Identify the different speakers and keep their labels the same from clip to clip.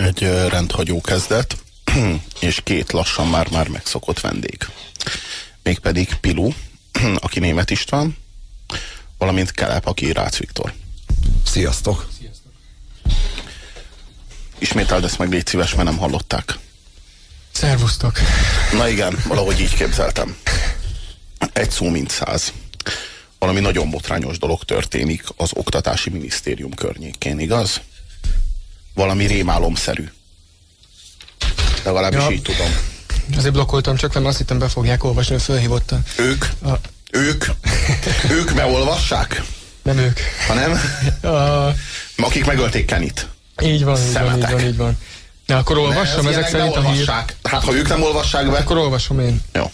Speaker 1: egy rendhagyó kezdet, és két lassan már-már megszokott vendég. Mégpedig Pilu, aki német István, valamint Kelep, aki Rácz Viktor.
Speaker 2: Sziasztok!
Speaker 1: Ismételd ezt meg, légy szíves, mert nem hallották.
Speaker 3: Szervusztok!
Speaker 1: Na igen, valahogy így képzeltem. Egy szó mint száz. Valami nagyon botrányos dolog történik az Oktatási Minisztérium környékén, igaz? Valami rémálomszerű. Legalábbis ja. így tudom.
Speaker 3: Azért blokkoltam, csak nem azt hittem be fogják olvasni, hogy fölhívotta.
Speaker 1: Ők? A... Ők? ők beolvassák?
Speaker 3: Nem ők.
Speaker 1: Ha nem? A... Akik megölték Kenit.
Speaker 3: Így van, így van, így van, így van. De akkor olvassam ezek szerint a hír.
Speaker 1: Hát ha ők nem olvassák be.
Speaker 3: Akkor olvasom én.
Speaker 1: Jó.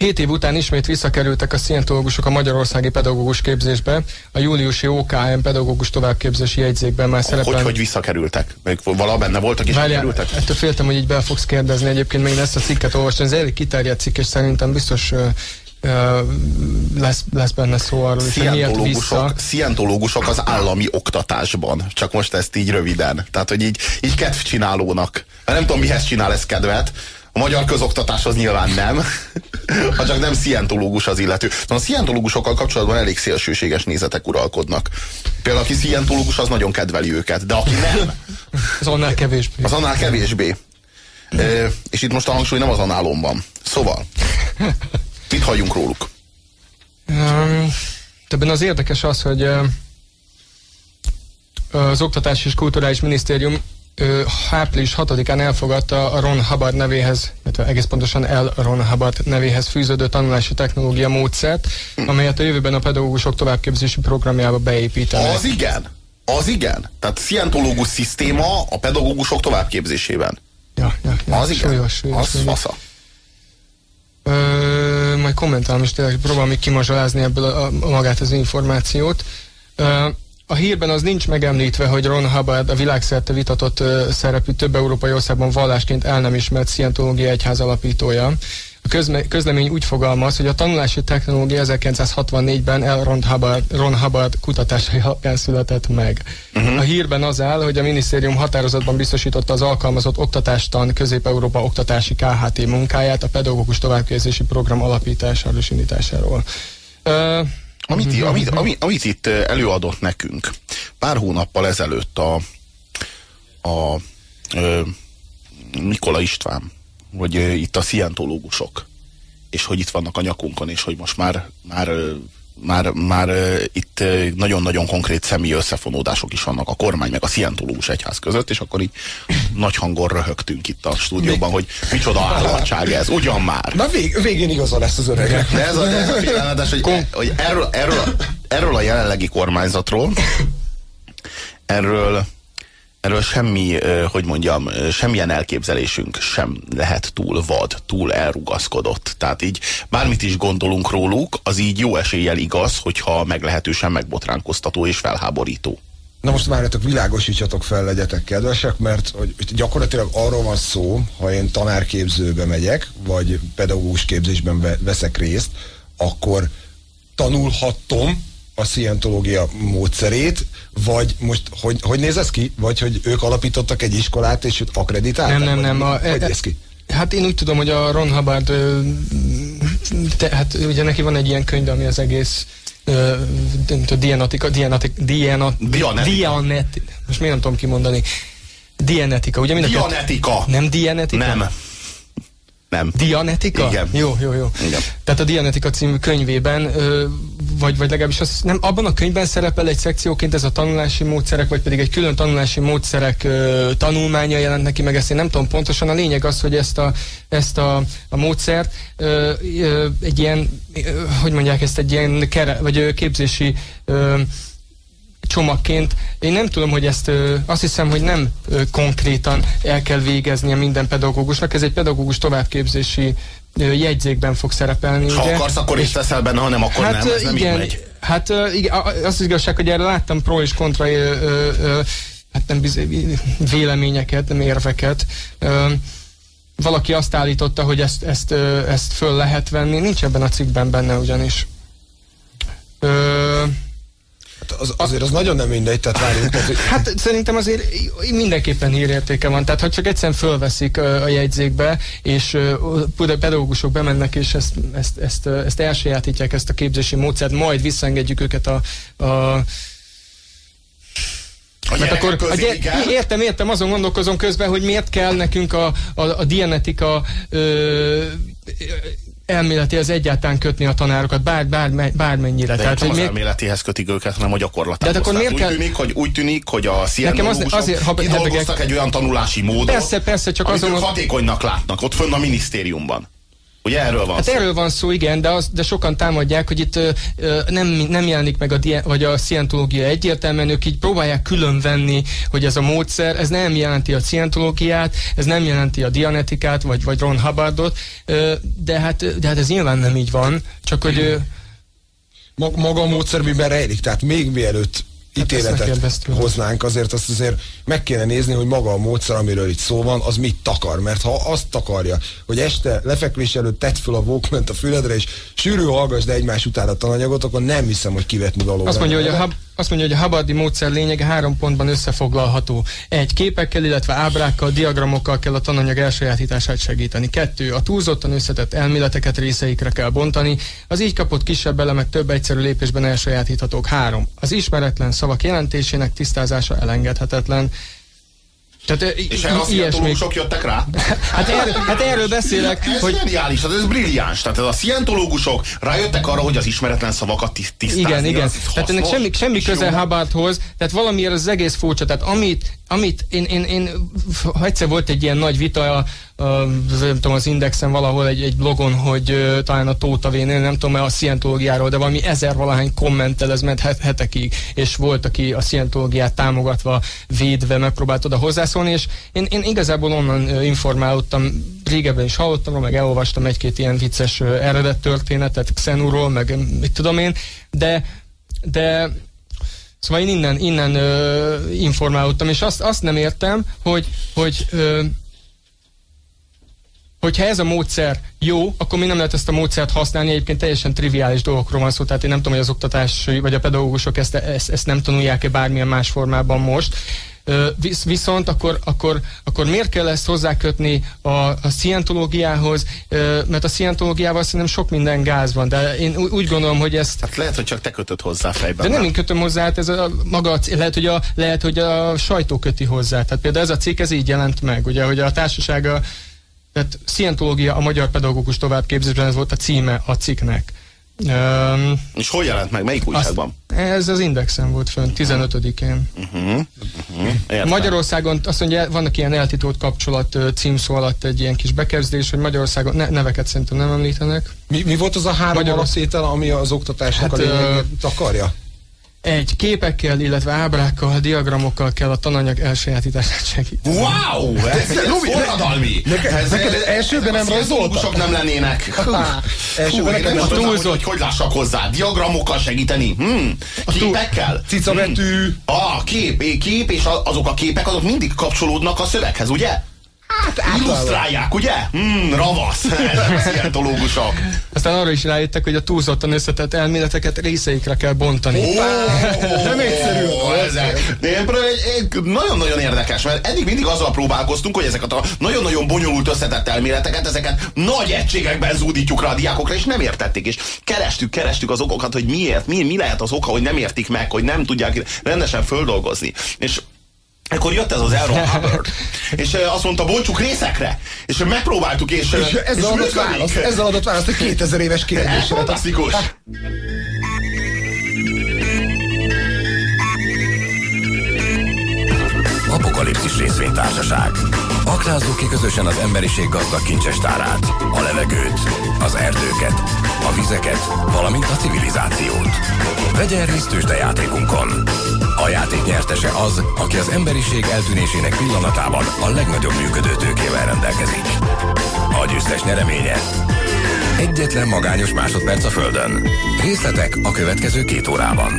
Speaker 3: Hét év után ismét visszakerültek a szientológusok a magyarországi pedagógus képzésbe. A júliusi OKM pedagógus továbbképzési jegyzékben már szerepel.
Speaker 1: Hogy, hogy visszakerültek? Még vala benne voltak és Várjál, kerültek?
Speaker 3: Ettől féltem, hogy így be fogsz kérdezni. Egyébként még ezt a cikket olvastam. Ez elég kiterjedt cikk, és szerintem biztos lesz, lesz benne szó arról, hogy miért vissza.
Speaker 1: Szientológusok az állami oktatásban. Csak most ezt így röviden. Tehát, hogy így, így kedvcsinálónak. Nem tudom, mihez csinál ez kedvet. A magyar közoktatáshoz nyilván nem, ha csak nem szientológus az illető. Na, a szientológusokkal kapcsolatban elég szélsőséges nézetek uralkodnak. Például aki szientológus, az nagyon kedveli őket, de aki nem...
Speaker 3: Az annál kevésbé.
Speaker 1: Az annál kevésbé. E, és itt most a hangsúly nem az análon van. Szóval, mit halljunk róluk?
Speaker 3: Um, ebben az érdekes az, hogy uh, az Oktatási és Kulturális Minisztérium április 6-án elfogadta a Ron Hubbard nevéhez, illetve egész pontosan El Ron Hubbard nevéhez fűződő tanulási technológia módszert, amelyet a jövőben a pedagógusok továbbképzési programjába beépítenek.
Speaker 1: Az igen! Az igen! Tehát szientológus szisztéma a pedagógusok továbbképzésében.
Speaker 3: Ja, ja, ja.
Speaker 1: Az igen. Súlyos, súlyos, az fasza.
Speaker 3: Ö, majd kommentálom, és tényleg próbálom még kimazsolázni ebből a, a, magát az információt. Ö, a hírben az nincs megemlítve, hogy Ron Hubbard a világszerte vitatott szerepű több európai országban vallásként el nem ismert szientológia egyház alapítója. A közme, közlemény úgy fogalmaz, hogy a tanulási technológia 1964-ben El Ron Hubbard, Ron Hubbard kutatásai alapján született meg. Uh-huh. A hírben az áll, hogy a minisztérium határozatban biztosította az alkalmazott oktatástan Közép-Európa oktatási KHT munkáját a pedagógus továbbképzési program alapításáról és indításáról. Uh,
Speaker 1: amit, mhm. amit, amit, amit itt előadott nekünk pár hónappal ezelőtt a, a, a Nikola István, hogy itt a szientológusok, és hogy itt vannak a nyakunkon, és hogy most már, már már, már itt nagyon-nagyon konkrét személyi összefonódások is vannak a kormány meg a szientológus egyház között, és akkor így nagy hangon röhögtünk itt a stúdióban, hogy micsoda állatság ez, ugyan már.
Speaker 2: Na vég, végén igaza lesz az öregnek.
Speaker 1: De ez a, ez a félelmetes, hogy, hogy erről, erről, erről a jelenlegi kormányzatról, erről erről semmi, hogy mondjam, semmilyen elképzelésünk sem lehet túl vad, túl elrugaszkodott. Tehát így bármit is gondolunk róluk, az így jó eséllyel igaz, hogyha meglehetősen megbotránkoztató és felháborító.
Speaker 2: Na most várjatok, világosítsatok fel, legyetek kedvesek, mert hogy gyakorlatilag arról van szó, ha én tanárképzőbe megyek, vagy pedagógus képzésben veszek részt, akkor tanulhatom a szientológia módszerét, vagy most, hogy, hogy néz ez ki? Vagy hogy ők alapítottak egy iskolát, és őt akreditálták?
Speaker 3: Nem, nem, nem. A,
Speaker 2: hogy néz ki?
Speaker 3: Hát én úgy tudom, hogy a Ron Hubbard, te, hát ugye neki van egy ilyen könyv, ami az egész a dianatika, dianatika, diana, dianet, most miért nem tudom kimondani, Dianetika, ugye?
Speaker 1: Mind Dianetika.
Speaker 3: Nem Dianetika?
Speaker 1: Nem. Nem.
Speaker 3: Dianetika?
Speaker 1: Igen.
Speaker 3: Jó, jó, jó.
Speaker 1: Igen.
Speaker 3: Tehát a Dianetika című könyvében, ö, vagy, vagy legalábbis az, nem, abban a könyvben szerepel egy szekcióként ez a tanulási módszerek, vagy pedig egy külön tanulási módszerek ö, tanulmánya jelent neki meg, ezt én nem tudom pontosan. A lényeg az, hogy ezt a, ezt a, a módszert ö, ö, egy ilyen, ö, hogy mondják ezt, egy ilyen kere, vagy ö, képzési ö, csomagként. Én nem tudom, hogy ezt azt hiszem, hogy nem konkrétan el kell végeznie minden pedagógusnak. Ez egy pedagógus továbbképzési jegyzékben fog szerepelni.
Speaker 1: Ha ugye? akarsz, akkor is teszel benne, ha nem, akkor hát, nem. Ez nem igen, megy.
Speaker 3: Hát igen, az, az igazság, hogy erre láttam pro és kontra ö, ö, hát nem biz, véleményeket, nem érveket. Ö, valaki azt állította, hogy ezt, ezt, ezt föl lehet venni. Nincs ebben a cikkben benne ugyanis. Ö,
Speaker 2: az, azért az nagyon nem mindegy, tehát várjunk. Tehát,
Speaker 3: Hát szerintem azért mindenképpen hírértéke van. Tehát, ha csak egyszerűen fölveszik a jegyzékbe, és pedagógusok bemennek, és ezt, ezt, ezt, ezt elsajátítják, ezt a képzési módszert, majd visszaengedjük őket a, a
Speaker 1: A
Speaker 3: mert akkor
Speaker 1: közé,
Speaker 3: a gyere, értem, értem, azon gondolkozom közben, hogy miért kell nekünk a, a, a dianetika ö, elméleti az egyáltalán kötni a tanárokat, bár, bár, bármennyire.
Speaker 1: De
Speaker 3: Tehát,
Speaker 1: nem
Speaker 3: hogy
Speaker 1: az
Speaker 3: miért,
Speaker 1: elméletéhez kötik őket, hanem a gyakorlatához.
Speaker 3: De hát akkor miért
Speaker 1: úgy,
Speaker 3: kell-
Speaker 1: tűnik, hogy, úgy tűnik, hogy a
Speaker 3: Nekem az- azért, ha
Speaker 1: kidolgoztak egy olyan tanulási módot,
Speaker 3: Persze, persze, csak azon-
Speaker 1: hatékonynak látnak, ott fönn a minisztériumban. Ugye erről van
Speaker 3: Hát
Speaker 1: szó?
Speaker 3: erről van szó, igen, de, az, de sokan támadják, hogy itt ö, nem, nem jelenik meg a, vagy a szientológia egyértelműen, ők így próbálják különvenni, hogy ez a módszer, ez nem jelenti a szientológiát, ez nem jelenti a dianetikát, vagy, vagy Ron Hubbardot, ö, de, hát, de hát ez nyilván nem így van, csak hogy ö,
Speaker 2: Mag- maga a módszer miben rejlik, tehát még mielőtt ítéletet
Speaker 3: megkérdeztük.
Speaker 2: hoznánk, azért azt azért meg kéne nézni, hogy maga a módszer, amiről itt szó van, az mit takar. Mert ha azt takarja, hogy este lefekvés előtt tedd föl a walkman a füledre, és sűrű hallgass de egymás után a tananyagot, akkor nem hiszem, hogy kivetni való.
Speaker 3: Azt mondja, hogy a, hub, azt mondja, hogy a Hubbardi módszer lényege három pontban összefoglalható. Egy, képekkel, illetve ábrákkal, diagramokkal kell a tananyag elsajátítását segíteni. Kettő, a túlzottan összetett elméleteket részeikre kell bontani. Az így kapott kisebb elemek több egyszerű lépésben elsajátíthatók. Három, az ismeretlen szavak jelentésének tisztázása elengedhetetlen. Tehát,
Speaker 1: És erre a
Speaker 3: ilyesmi.
Speaker 1: szientológusok jöttek rá?
Speaker 3: Hát erről, hát erről beszélek,
Speaker 1: Ez
Speaker 3: hogy
Speaker 1: tehát ez brilliáns. Tehát ez a szientológusok rájöttek arra, hogy az ismeretlen szavakat tiszt- tisztázni.
Speaker 3: Igen, igen.
Speaker 1: az
Speaker 3: Tehát ennek
Speaker 1: hasznos,
Speaker 3: semmi, semmi
Speaker 1: és
Speaker 3: köze. Hubbardhoz, tehát valamiért az egész furcsa. Tehát amit, amit én, én, én, egyszer volt egy ilyen nagy vita a, nem tudom, az Indexen valahol egy, egy blogon, hogy talán a Tóta Vénél, nem tudom, a szientológiáról, de valami ezer valahány kommenttel ez ment het, hetekig, és volt, aki a szientológiát támogatva, védve megpróbált oda hozzászólni, és én, én igazából onnan ö, informálódtam, régebben is hallottam, meg elolvastam egy-két ilyen vicces eredet történetet Xenúról, meg mit tudom én, de de Szóval én innen, innen ö, informálódtam, és azt, azt nem értem, hogy, hogy ö, hogyha ez a módszer jó, akkor mi nem lehet ezt a módszert használni, egyébként teljesen triviális dolgokról van szó, tehát én nem tudom, hogy az oktatás vagy a pedagógusok ezt, ezt, ezt nem tanulják-e bármilyen más formában most, visz, viszont akkor, akkor, akkor miért kell ezt hozzákötni a, a szientológiához, mert a szientológiával szerintem sok minden gáz van, de én úgy gondolom, hogy ezt
Speaker 1: Hát lehet, hogy csak te kötöd hozzá fejben.
Speaker 3: de nem én kötöm hozzá, hát ez a maga, lehet, hogy a, lehet, hogy a sajtó köti hozzá. Tehát például ez a cikk, ez így jelent meg, ugye, hogy a társasága, tehát Szientológia a magyar pedagógus továbbképzésben, ez volt a címe a cikknek. Um,
Speaker 1: És hol jelent meg? Melyik újságban?
Speaker 3: ez az Indexen volt fönn, 15-én.
Speaker 1: Értem.
Speaker 3: Magyarországon azt mondja, vannak ilyen eltitolt kapcsolat címszó alatt egy ilyen kis bekezdés, hogy Magyarországon ne, neveket szerintem nem említenek.
Speaker 2: Mi, mi volt az a három
Speaker 3: Magyarul-
Speaker 2: alaptétel, ami az oktatásnak
Speaker 3: Hát,
Speaker 2: a lényeget
Speaker 3: ö,
Speaker 2: takarja?
Speaker 3: Egy képekkel, illetve ábrákkal, diagramokkal kell a tananyag elsajátítását segíteni.
Speaker 1: Wow! Ez, ez forradalmi!
Speaker 2: neked-
Speaker 1: Ez- ez-
Speaker 2: elsőben nem rajzoltak?
Speaker 1: nem lennének.
Speaker 2: Elsőben
Speaker 1: én
Speaker 2: neked
Speaker 1: nem
Speaker 3: túlzott.
Speaker 1: hogy hogy lássak hozzá. Diagramokkal segíteni. Hmm. Képekkel.
Speaker 2: Cicabetű.
Speaker 1: Hmm. Ah, kép, kép, és azok a képek, azok mindig kapcsolódnak a szöveghez, ugye? Hát, Illusztrálják, ugye? Hmm, ravasz. Ezek a szientológusok.
Speaker 3: Aztán arra is rájöttek, hogy a túlzottan összetett elméleteket részeikre kell bontani.
Speaker 1: Nem egyszerű. Nagyon-nagyon érdekes, mert eddig mindig azzal próbálkoztunk, hogy ezeket a nagyon-nagyon bonyolult összetett elméleteket, ezeket nagy egységekben zúdítjuk rá a diákokra, és nem értették. És kerestük, kerestük az okokat, hogy miért, mi, mi lehet az oka, hogy nem értik meg, hogy nem tudják rendesen földolgozni. És akkor jött ez az Elron Hubbard, és azt mondta, bontsuk részekre, és megpróbáltuk, és,
Speaker 2: És ezzel adott
Speaker 1: működik.
Speaker 2: választ, ezzel adott választ egy 2000 éves
Speaker 1: Ez
Speaker 2: kérdésre.
Speaker 1: fantasztikus.
Speaker 4: Apokalipszis részvénytársaság. Aknázzuk ki közösen az emberiség gazdag kincsestárát, a levegőt, az erdőket, a vizeket, valamint a civilizációt. Vegyen részt tőzsdejátékunkon. A játék nyertese az, aki az emberiség eltűnésének pillanatában a legnagyobb működő tőkével rendelkezik. A győztes nyereménye Egyetlen magányos másodperc a Földön. Részletek a következő két órában.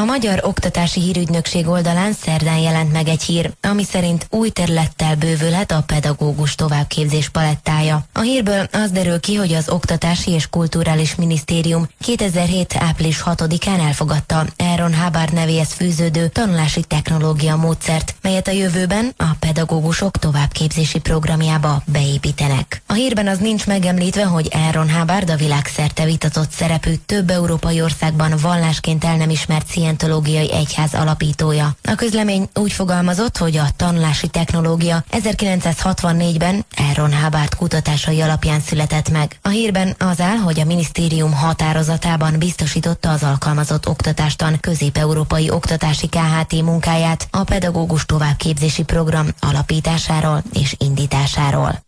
Speaker 5: I'm Magyar Oktatási Hírügynökség oldalán szerdán jelent meg egy hír, ami szerint új területtel bővülhet a pedagógus továbbképzés palettája. A hírből az derül ki, hogy az Oktatási és Kulturális Minisztérium 2007. április 6-án elfogadta Aaron Hubbard nevéhez fűződő tanulási technológia módszert, melyet a jövőben a pedagógusok továbbképzési programjába beépítenek. A hírben az nincs megemlítve, hogy Aaron Hubbard a világszerte vitatott szerepű több európai országban vallásként el nem ismert szientológiai egyház alapítója. A közlemény úgy fogalmazott, hogy a tanulási technológia 1964-ben Aaron Hubbard kutatásai alapján született meg. A hírben az áll, hogy a minisztérium határozatában biztosította az alkalmazott oktatástan közép-európai oktatási KHT munkáját a pedagógus továbbképzési program alapításáról és indításáról.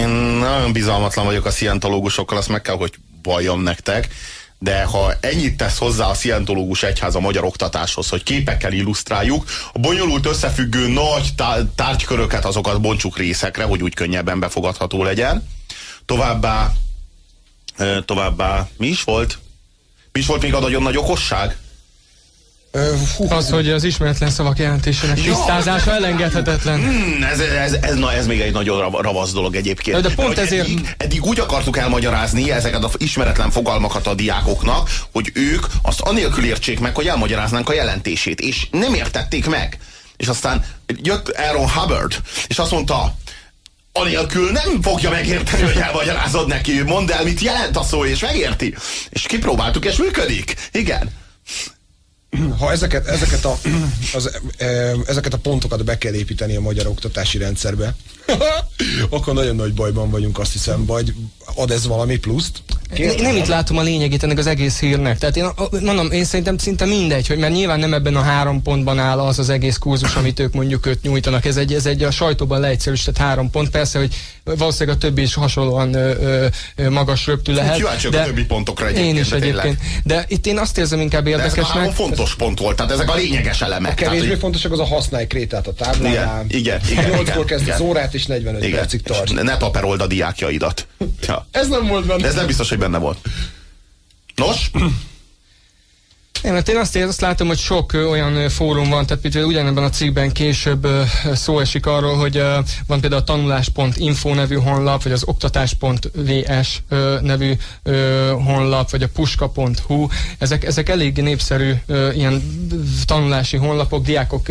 Speaker 1: Én nagyon bizalmatlan vagyok a szientológusokkal, azt meg kell, hogy valljam nektek de ha ennyit tesz hozzá a szientológus egyház a magyar oktatáshoz, hogy képekkel illusztráljuk, a bonyolult összefüggő nagy tárgyköröket azokat bontsuk részekre, hogy úgy könnyebben befogadható legyen. Továbbá, továbbá mi is volt? Mi is volt még a nagyon nagy okosság?
Speaker 3: Hú, az, hogy az ismeretlen szavak jelentésének tisztázása elengedhetetlen.
Speaker 1: Hmm, ez, ez, ez, na, ez még egy nagyon ravasz dolog egyébként.
Speaker 3: De pont ezért...
Speaker 1: Eddig, eddig úgy akartuk elmagyarázni ezeket az ismeretlen fogalmakat a diákoknak, hogy ők azt anélkül értsék meg, hogy elmagyaráznánk a jelentését, és nem értették meg. És aztán jött Aaron Hubbard, és azt mondta, anélkül nem fogja megérteni, hogy elmagyarázod neki. Mondd el, mit jelent a szó, és megérti. És kipróbáltuk, és működik. Igen
Speaker 2: ha ezeket, ezeket, a, az, e, ezeket a pontokat be kell építeni a magyar oktatási rendszerbe, akkor nagyon nagy bajban vagyunk, azt hiszem, vagy ad ez valami pluszt?
Speaker 3: Én nem itt látom a lényegét ennek az egész hírnek. Tehát én mondom, én szerintem szinte mindegy, hogy mert nyilván nem ebben a három pontban áll az az egész kurzus, amit ők mondjuk őt nyújtanak. Ez egy, ez egy a sajtóban leegyszerűsített három pont. Persze, hogy valószínűleg a többi is hasonlóan ö, ö, magas röptű lehet.
Speaker 1: Kíváncsiak de a többi pontokra egyébként.
Speaker 3: Én is egyébként. De itt én azt érzem inkább érdekesnek. De
Speaker 1: ez a fontos pont volt, tehát ezek a lényeges elemek. A
Speaker 2: kevésbé tehát, fontosak az a használj krétát a táblánál.
Speaker 1: Igen, igen. igen
Speaker 2: 8-kor kezd az órát, és 45 igen. percig tart.
Speaker 1: Ne taperold a diákjaidat.
Speaker 2: Ja. Ez nem volt benne.
Speaker 1: De ez nem biztos, hogy benne volt. Nos?
Speaker 3: Én, mert én azt, azt látom, hogy sok olyan fórum van, tehát például ugyanebben a cikkben később szó esik arról, hogy van például a tanulás.info nevű honlap, vagy az oktatás.vs nevű honlap, vagy a puska.hu. Ezek, ezek elég népszerű ilyen tanulási honlapok, diákok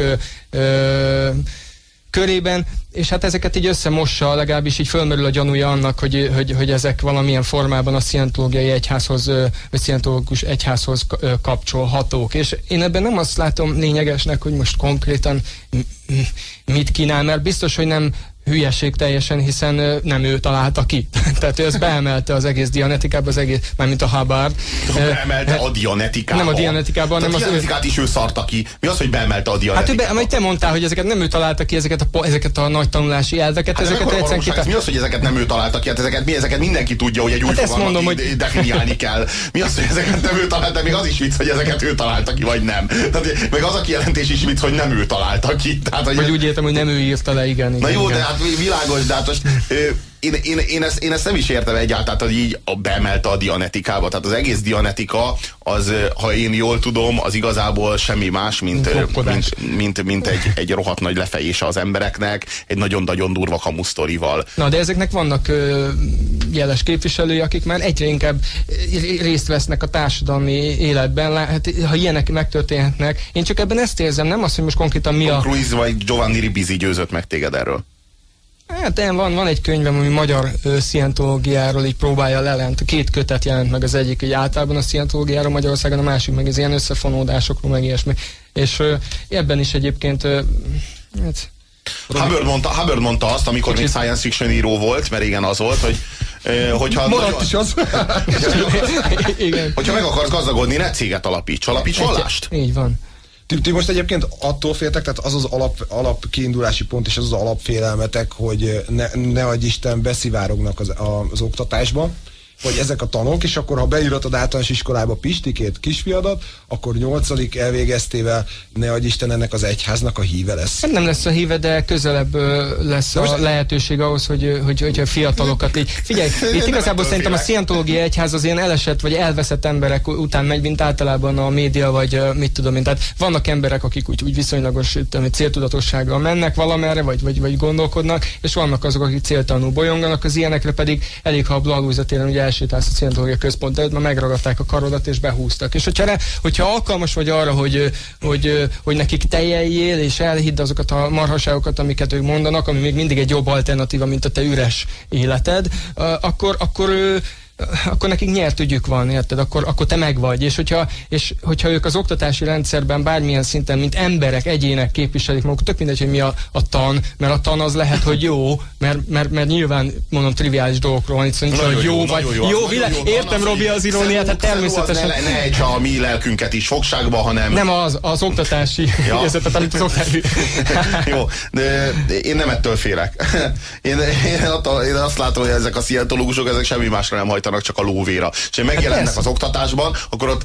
Speaker 3: körében, és hát ezeket így összemossa, legalábbis így fölmerül a gyanúja annak, hogy, hogy, hogy ezek valamilyen formában a szientológiai egyházhoz, vagy szientológus egyházhoz kapcsolhatók. És én ebben nem azt látom lényegesnek, hogy most konkrétan mit kínál, mert biztos, hogy nem hülyeség teljesen, hiszen nem ő találta ki. Tehát ő ezt beemelte az egész dianetikába, az egész, mármint a Hubbard.
Speaker 1: Beemelte a dianetikába.
Speaker 3: Nem a dianetikába,
Speaker 1: hanem az A dianetikát ő... is ő szarta ki. Mi az, hogy beemelte a dianetikába?
Speaker 3: Hát ő be, te mondtál, hogy ezeket nem ő találta ki, ezeket a, ezeket a nagy tanulási elveket. Hát ezeket
Speaker 1: egyszerűen kita... Mi az, hogy ezeket nem ő találta ki? Hát ezeket, mi, ezeket mindenki tudja, hogy egy új hát mondom, hogy... definiálni kell. Mi az, hogy ezeket nem ő találta, még az is vicc, hogy ezeket ő találta ki, vagy nem. Tehát, meg az a kijelentés is vicc, hogy nem ő találta ki. Tehát,
Speaker 3: hogy vagy úgy értem, hogy nem ő írta le, igen.
Speaker 1: Na
Speaker 3: igen,
Speaker 1: jó,
Speaker 3: igen.
Speaker 1: de hát világos, de hát most én, én, én, ezt, én ezt nem is értem egyáltalán, hogy így beemelte a dianetikába. Tehát az egész dianetika, az, ha én jól tudom, az igazából semmi más, mint, mint, mint, mint egy, egy rohadt nagy lefejése az embereknek, egy nagyon-nagyon durva kamusztorival.
Speaker 3: Na, de ezeknek vannak ö, jeles képviselői, akik már egyre inkább részt vesznek a társadalmi életben. Hát, ha ilyenek megtörténhetnek, én csak ebben ezt érzem, nem azt, hogy most konkrétan mi
Speaker 1: Tom a... Cruise vagy Giovanni Ribisi győzött meg téged erről.
Speaker 3: Hát én van, van egy könyvem, ami magyar ö, szientológiáról így próbálja lelent. Két kötet jelent meg az egyik, hogy általában a szientológiáról Magyarországon, a másik meg az ilyen összefonódásokról, meg ilyesmi. És ö, ebben is egyébként ö, hát,
Speaker 1: Hubbard mondta, Hubbard mondta azt, amikor Kicsit. még science fiction író volt, mert igen az volt, hogy hogyha
Speaker 2: Maradt is az.
Speaker 3: igen.
Speaker 1: hogyha meg akarsz gazdagodni, ne céget alapíts, alapíts vallást.
Speaker 3: Így van.
Speaker 2: Ti, ti most egyébként attól féltek, tehát az az alap, alap kiindulási pont és az az alapfélelmetek, hogy ne, ne adj Isten beszivárognak az, az oktatásba, vagy ezek a tanok, és akkor ha beíratod általános iskolába Pistikét, kisfiadat, akkor nyolcadik elvégeztével, ne adj Isten ennek az egyháznak a híve lesz.
Speaker 3: Hát nem lesz a híve, de közelebb lesz a lehetőség ahhoz, hogy, hogy, hogy a fiatalokat így... Figyelj, itt igazából szerintem a szientológiai egyház az ilyen elesett vagy elveszett emberek után megy, mint általában a média, vagy mit tudom én. Tehát vannak emberek, akik úgy, úgy viszonylagos céltudatossággal mennek valamerre, vagy, vagy, vagy gondolkodnak, és vannak azok, akik céltanul bolyonganak, az ilyenekre pedig elég, ha a Blahalúzatéren ugye elsétálsz a Szientológia Központ előtt, mert megragadták a karodat és behúztak. És hogyha, hogyha alkalmas vagy arra, hogy, hogy, hogy nekik tejeljél, és elhidd azokat a marhaságokat, amiket ők mondanak, ami még mindig egy jobb alternatíva, mint a te üres életed, akkor, akkor akkor nekik nyert ügyük van, érted? Akkor, akkor te megvagy. És hogyha, és hogyha ők az oktatási rendszerben bármilyen szinten, mint emberek, egyének képviselik magukat, tök mindegy, hogy mi a, a tan, mert a tan az lehet, hogy jó, mert, mert, mert nyilván mondom triviális dolgokról van itt, szóval hogy jó, jó, vagy jó, jó, világ, jó, értem Robi az iróniát, hát természetesen.
Speaker 1: Ne, ne egy a mi lelkünket is fogságba, hanem...
Speaker 3: Nem az, az oktatási ja. érzetet, amit az oktatási...
Speaker 1: jó, de én nem ettől félek. Én, én, én azt látom, hogy ezek a szientológusok, ezek semmi másra nem hajtanak csak a lóvéra. És ha megjelennek hát az oktatásban, akkor ott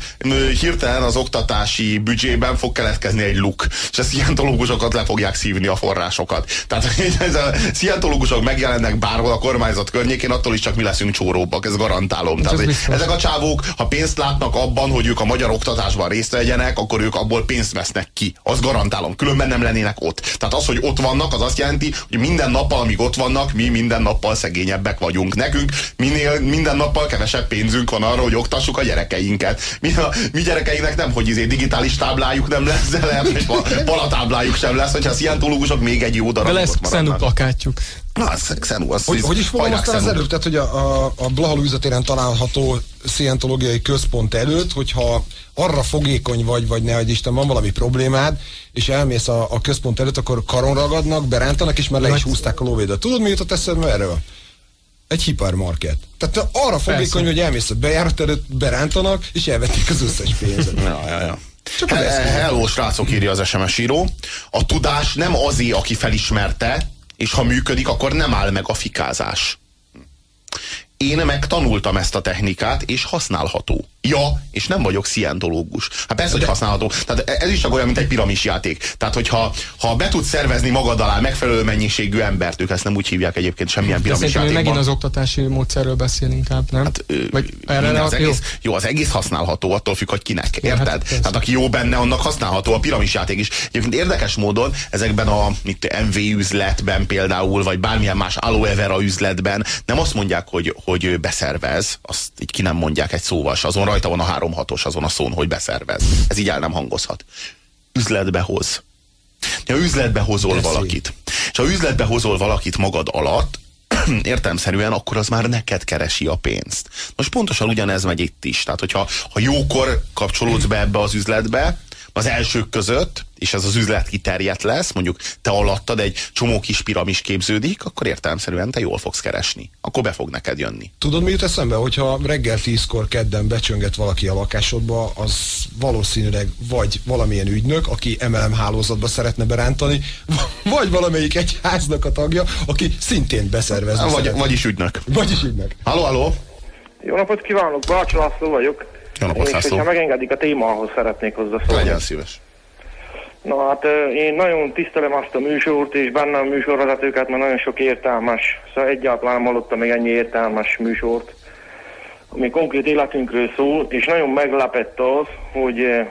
Speaker 1: hirtelen az oktatási büdzsében fog keletkezni egy luk. És a szientológusokat le fogják szívni a forrásokat. Tehát ez a szientológusok megjelennek bárhol a kormányzat környékén, attól is csak mi leszünk csóróbbak, ez garantálom. Tehát, ez ezek a csávók, ha pénzt látnak abban, hogy ők a magyar oktatásban részt vegyenek, akkor ők abból pénzt vesznek ki. Az garantálom. Különben nem lennének ott. Tehát az, hogy ott vannak, az azt jelenti, hogy minden nappal, amíg ott vannak, mi minden nappal szegényebbek vagyunk. Nekünk minél minden nappal kevesebb pénzünk van arra, hogy oktassuk a gyerekeinket. Mi, a, mi gyerekeinknek nem, hogy izé digitális táblájuk nem lesz, de lehet, hogy palatáblájuk sem lesz, hogyha a szientológusok még egy jó darabot
Speaker 3: De lesz xenu plakátjuk.
Speaker 1: Na, az xenu, az
Speaker 2: hogy, hogy is fogalmaztál az előbb? Tehát, hogy a, a, a Blaha található szientológiai központ előtt, hogyha arra fogékony vagy, vagy ne, hogy Isten, van valami problémád, és elmész a, a központ előtt, akkor karon ragadnak, berántanak, és már le is húzták a lóvédet. Tudod, mi jutott eszembe erről? Egy hipermarket. Tehát arra fogékony, hogy elmész a bejárat előtt, berántanak, és elvették az összes pénzet.
Speaker 1: ja, ja, ja. Csak He Hello, srácok, írja az SMS író. A tudás nem azé, aki felismerte, és ha működik, akkor nem áll meg a fikázás. Én megtanultam ezt a technikát, és használható. Ja, és nem vagyok szientológus. Hát persze, hogy használható. Tehát ez is csak olyan, mint egy piramis játék. Tehát, hogyha ha be tudsz szervezni magad alá megfelelő mennyiségű embert, ők ezt nem úgy hívják egyébként semmilyen piramis játékban.
Speaker 3: megint az oktatási módszerről beszél inkább, nem? Hát,
Speaker 1: Vagy erre az egész, jó? az egész használható, attól függ, hogy kinek. Érted? Hát, Tehát aki jó benne, annak használható a piramis játék is. Egyébként érdekes módon ezekben a mit, MV üzletben például, vagy bármilyen más aloe vera üzletben nem azt mondják, hogy, hogy beszervez, azt így ki nem mondják egy szóval, azon rajta van a három hatos azon a szón, hogy beszervez. Ez így el nem hangozhat. Üzletbe hoz. Ha üzletbe hozol Beszél. valakit, és ha üzletbe hozol valakit magad alatt, értelmszerűen, akkor az már neked keresi a pénzt. Most pontosan ugyanez megy itt is. Tehát, hogyha ha jókor kapcsolódsz be ebbe az üzletbe, az elsők között, és ez az üzlet kiterjedt lesz, mondjuk te alattad egy csomó kis piramis képződik, akkor értelemszerűen te jól fogsz keresni. Akkor be fog neked jönni.
Speaker 2: Tudod, mi jut eszembe? Hogyha reggel tízkor kedden becsönget valaki a lakásodba, az valószínűleg vagy valamilyen ügynök, aki MLM hálózatba szeretne berántani, vagy valamelyik egyháznak a tagja, aki szintén beszervezne.
Speaker 1: Vagy, vagyis ügynök.
Speaker 2: Vagyis ügynök.
Speaker 1: Halló, halló!
Speaker 6: Jó napot kívánok, Bács László vagyok. És hogyha megengedik a témához szeretnék hozzászólni.
Speaker 1: Legyen szíves.
Speaker 6: Na hát én nagyon tisztelem azt a műsort, és benne a műsorvezetőket, mert nagyon sok értelmes, szóval egyáltalán hallottam még ennyi értelmes műsort, ami konkrét életünkről szól, és nagyon meglepett az, hogy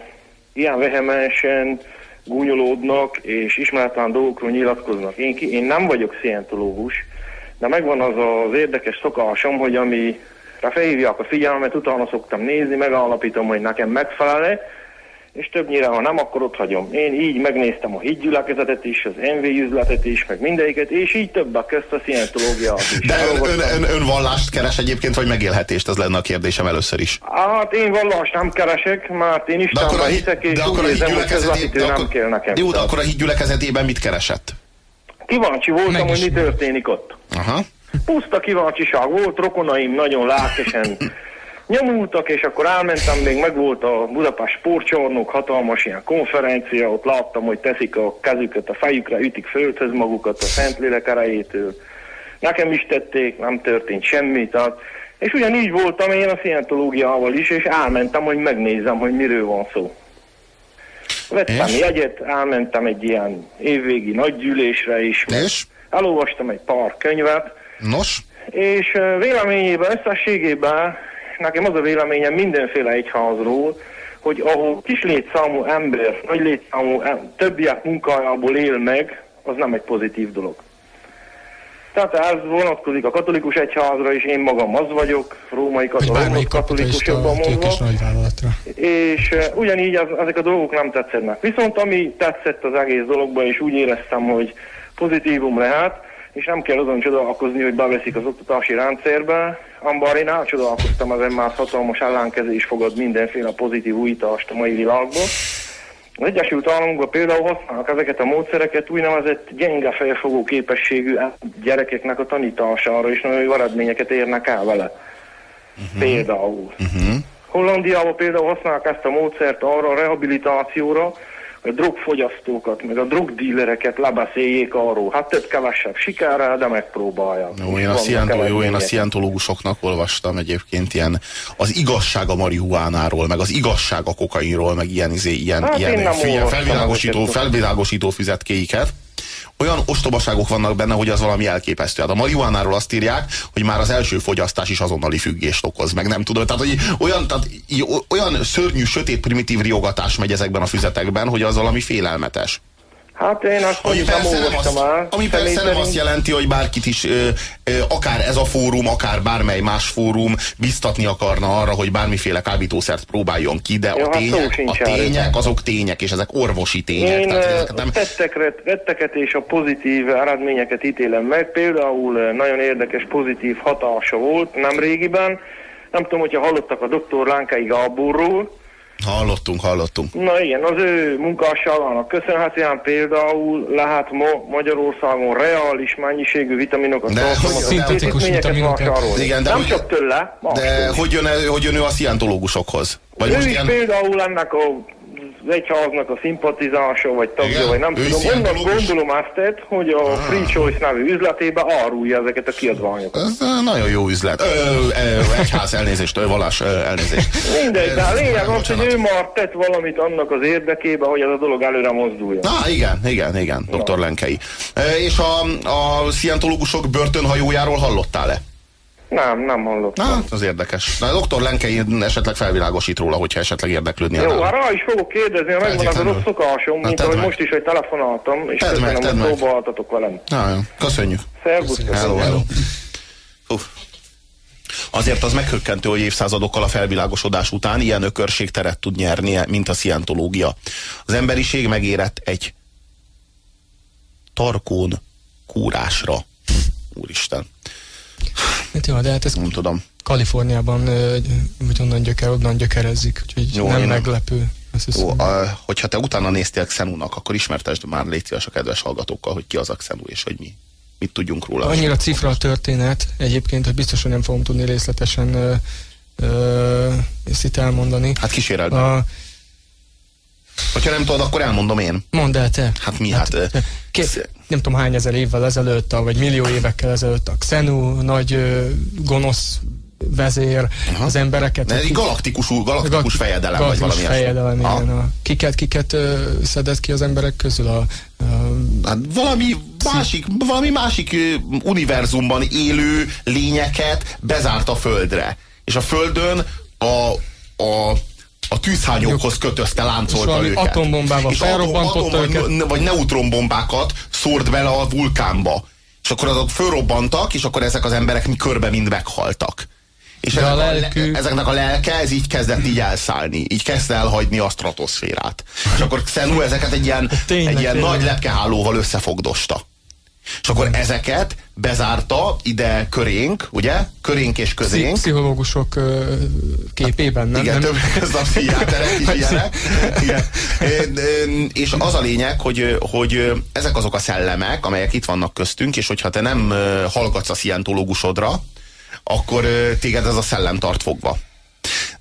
Speaker 6: ilyen vehemensen gúnyolódnak, és ismeretlen dolgokról nyilatkoznak. Én, ki, én nem vagyok szientológus, de megvan az az érdekes szokásom, hogy ami felhívják a figyelmet, utána szoktam nézni, megállapítom, hogy nekem megfelel és többnyire, ha nem, akkor ott hagyom. Én így megnéztem a hídgyülekezetet is, az NV üzletet is, meg mindegyiket, és így többek közt a szientológiát is.
Speaker 1: De ön, ön, ön, ön vallást keres egyébként, vagy megélhetést? Ez lenne a kérdésem először is.
Speaker 6: Hát én vallást nem keresek, mert én Istenben hiszek, és de akkor úgy érzem, hogy nem kell nekem.
Speaker 1: Jó, de akkor a hídgyülekezetében mit keresett?
Speaker 6: Kíváncsi voltam, Meg hogy mi történik ott.
Speaker 1: Aha.
Speaker 6: Puszta kíváncsiság volt, rokonaim nagyon lelkesen nyomultak, és akkor elmentem, még meg volt a Budapest sportcsarnok, hatalmas ilyen konferencia, ott láttam, hogy teszik a kezüket a fejükre, ütik földhöz magukat a Szentlélek erejétől. Nekem is tették, nem történt semmi, tehát És ugyanígy voltam én a szientológiával is, és elmentem, hogy megnézzem, hogy miről van szó. Vettem
Speaker 1: És?
Speaker 6: jegyet, elmentem egy ilyen évvégi nagygyűlésre is.
Speaker 1: És?
Speaker 6: Elolvastam egy pár könyvet,
Speaker 1: Nos?
Speaker 6: és véleményében, összességében nekem az a véleményem mindenféle egyházról, hogy ahol kis létszámú ember, nagy létszámú em- többiek munkájából él meg, az nem egy pozitív dolog. Tehát ez vonatkozik a katolikus egyházra is, én magam az vagyok, római katolikus, katolikus jobban mondva. És uh, ugyanígy az, ezek a dolgok nem tetszenek. Viszont ami tetszett az egész dologban, és úgy éreztem, hogy pozitívum lehet, és nem kell azon csodálkozni, hogy beveszik az oktatási rendszerbe, amiben én elcsodálkoztam, ezen már hatalmas ellenkezés fogad mindenféle pozitív újítást a mai világban. Az Egyesült Államokban például használnak ezeket a módszereket úgynevezett gyenge felfogó képességű gyerekeknek a tanítására, és nagyon jó eredményeket érnek el vele. Uh-huh. Például. Uh-huh. Hollandiában például használják ezt a módszert arra a rehabilitációra, a drogfogyasztókat, meg a drogdílereket lebeszéljék arról. Hát több-kevesebb sikerrel, de megpróbálják.
Speaker 1: Jó, én a, szientó, jó, én a szientológusoknak olvastam egyébként ilyen az igazság a marihuánáról, meg az igazság a kokainról, meg ilyen, izé, ilyen,
Speaker 6: Hát
Speaker 1: ilyen
Speaker 6: olvastam
Speaker 1: felvilágosító, felvilágosító füzetkéiket. Olyan ostobaságok vannak benne, hogy az valami elképesztő. Hát a marihuánáról azt írják, hogy már az első fogyasztás is azonnali függést okoz, meg nem tudod. Tehát, hogy olyan, tehát, olyan szörnyű, sötét, primitív riogatás megy ezekben a füzetekben, hogy az valami félelmetes.
Speaker 6: Hát én azt
Speaker 1: Ami
Speaker 6: mondjuk nem
Speaker 1: nem azt,
Speaker 6: el.
Speaker 1: ami persze nem azt jelenti, hogy bárkit is, ö, ö, akár ez a fórum, akár bármely más fórum biztatni akarna arra, hogy bármiféle kábítószert próbáljon ki, de
Speaker 6: Ja,
Speaker 1: a
Speaker 6: hát
Speaker 1: tények,
Speaker 6: sincs
Speaker 1: a tények azok tények, és ezek orvosi tények.
Speaker 6: Én
Speaker 1: tehát, nem,
Speaker 6: tettekre, tetteket és a pozitív eredményeket ítélem meg. Például nagyon érdekes pozitív hatása volt nem régiben. Nem tudom, hogyha hallottak a dr. Lánkai Gáborról.
Speaker 1: Hallottunk, hallottunk.
Speaker 6: Na igen, az ő munkásságának köszönhetően például lehet ma Magyarországon reális mennyiségű vitaminokat
Speaker 1: De
Speaker 6: tartalmazó
Speaker 3: szintetikus vitaminokat.
Speaker 1: Igen, de
Speaker 6: nem
Speaker 1: hogy-
Speaker 6: csak tőle,
Speaker 1: De hogy jön, hogy jön ő a szientológusokhoz? Vagy
Speaker 6: ő
Speaker 1: most
Speaker 6: is
Speaker 1: ilyen,
Speaker 6: például ennek a egyháznak a szimpatizása, vagy tagja,
Speaker 1: Igen?
Speaker 6: vagy nem tudom. Onnan gondolom azt, hogy a Free Choice nevű üzletébe árulja ezeket a kiadványokat.
Speaker 1: ez ö, nagyon jó üzlet. Ö, ö, egyház elnézést, ö, vallás ö, elnézést.
Speaker 6: Mindegy, de a lényeg az, hogy ő már tett valamit annak az érdekében, hogy ez a dolog előre mozduljon.
Speaker 1: Ah, igen, igen, igen, dr. Lenkei. E, és a, a szientológusok börtönhajójáról hallottál-e?
Speaker 6: Nem, nem hallottam.
Speaker 1: Na, az érdekes. Na, a dr. Lenkei esetleg felvilágosít róla, hogyha esetleg érdeklődnél.
Speaker 6: Jó,
Speaker 1: nála.
Speaker 6: hát rá is fogok kérdezni, ha megvan az a rossz szokásom, mint ahogy
Speaker 1: meg.
Speaker 6: most is, hogy telefonáltam, és
Speaker 1: Tedd meg,
Speaker 6: köszönöm,
Speaker 1: tedd
Speaker 6: hogy
Speaker 1: meg.
Speaker 6: próbáltatok velem.
Speaker 1: Na, jó. Köszönjük.
Speaker 6: Szervusz!
Speaker 1: Hello, hello. Uf. Azért az meghökkentő, hogy évszázadokkal a felvilágosodás után ilyen ökörség teret tud nyerni, mint a szientológia. Az emberiség megérett egy tarkón kúrásra. Úristen,
Speaker 3: Hát jó, de hát ez
Speaker 1: nem tudom.
Speaker 3: Kaliforniában, vagy onnan gyöker, onnan gyökerezzik, úgyhogy
Speaker 1: Jó,
Speaker 3: jó, nem meglepő. Azt hiszem.
Speaker 1: Ó, a, hogyha te utána néztél Xenunak, akkor ismertesd már légy szíves a kedves hallgatókkal, hogy ki az a Xenu, és hogy mi, mit tudjunk róla.
Speaker 3: Annyira cifra a történet egyébként, hogy biztos, hogy nem fogom tudni részletesen ö, ö, ezt itt elmondani.
Speaker 1: Hát kíséreld.
Speaker 3: A,
Speaker 1: Hogyha nem tudod, akkor elmondom én.
Speaker 3: mondd el te.
Speaker 1: Hát mi, hát... ö,
Speaker 3: Két, nem tudom hány ezer évvel ezelőtt, vagy millió évekkel ezelőtt a Xenu nagy ö, gonosz vezér
Speaker 1: Aha.
Speaker 3: az embereket.
Speaker 1: De egy galaktikus, galaktikus
Speaker 3: Galaktikus
Speaker 1: fejedelem, vagy valami ilyesmi.
Speaker 3: fejedelem, igen. A, kiket, kiket ö, szedett ki az emberek közül? A, a,
Speaker 1: Hát valami másik, valami másik ö, univerzumban élő lényeket bezárt a Földre. És a Földön a, a a tűzhányókhoz kötözte,
Speaker 3: És
Speaker 1: láncolta
Speaker 3: valami
Speaker 1: őket.
Speaker 3: atombombával
Speaker 1: és
Speaker 3: felrobbantotta
Speaker 1: atom,
Speaker 3: őket.
Speaker 1: Vagy neutronbombákat szórt bele a vulkánba. És akkor azok fölrobbantak, és akkor ezek az emberek mi körbe mind meghaltak. És
Speaker 3: a
Speaker 1: ezek a
Speaker 3: lelkük-
Speaker 1: le, ezeknek a lelke, ez így kezdett így elszállni. Így kezdte elhagyni a stratoszférát. És akkor Xenu ezeket egy ilyen,
Speaker 3: Tényleg,
Speaker 1: egy ilyen
Speaker 3: tényleg.
Speaker 1: nagy lepkehálóval összefogdosta. És akkor ezeket bezárta ide körénk, ugye? Körénk és közénk.
Speaker 3: pszichológusok ö, képében, nem?
Speaker 1: Igen,
Speaker 3: nem?
Speaker 1: több ez a pszichiáterek is ilyenek. Igen. És az a lényeg, hogy, hogy ezek azok a szellemek, amelyek itt vannak köztünk, és hogyha te nem hallgatsz a szientológusodra, akkor téged ez a szellem tart fogva.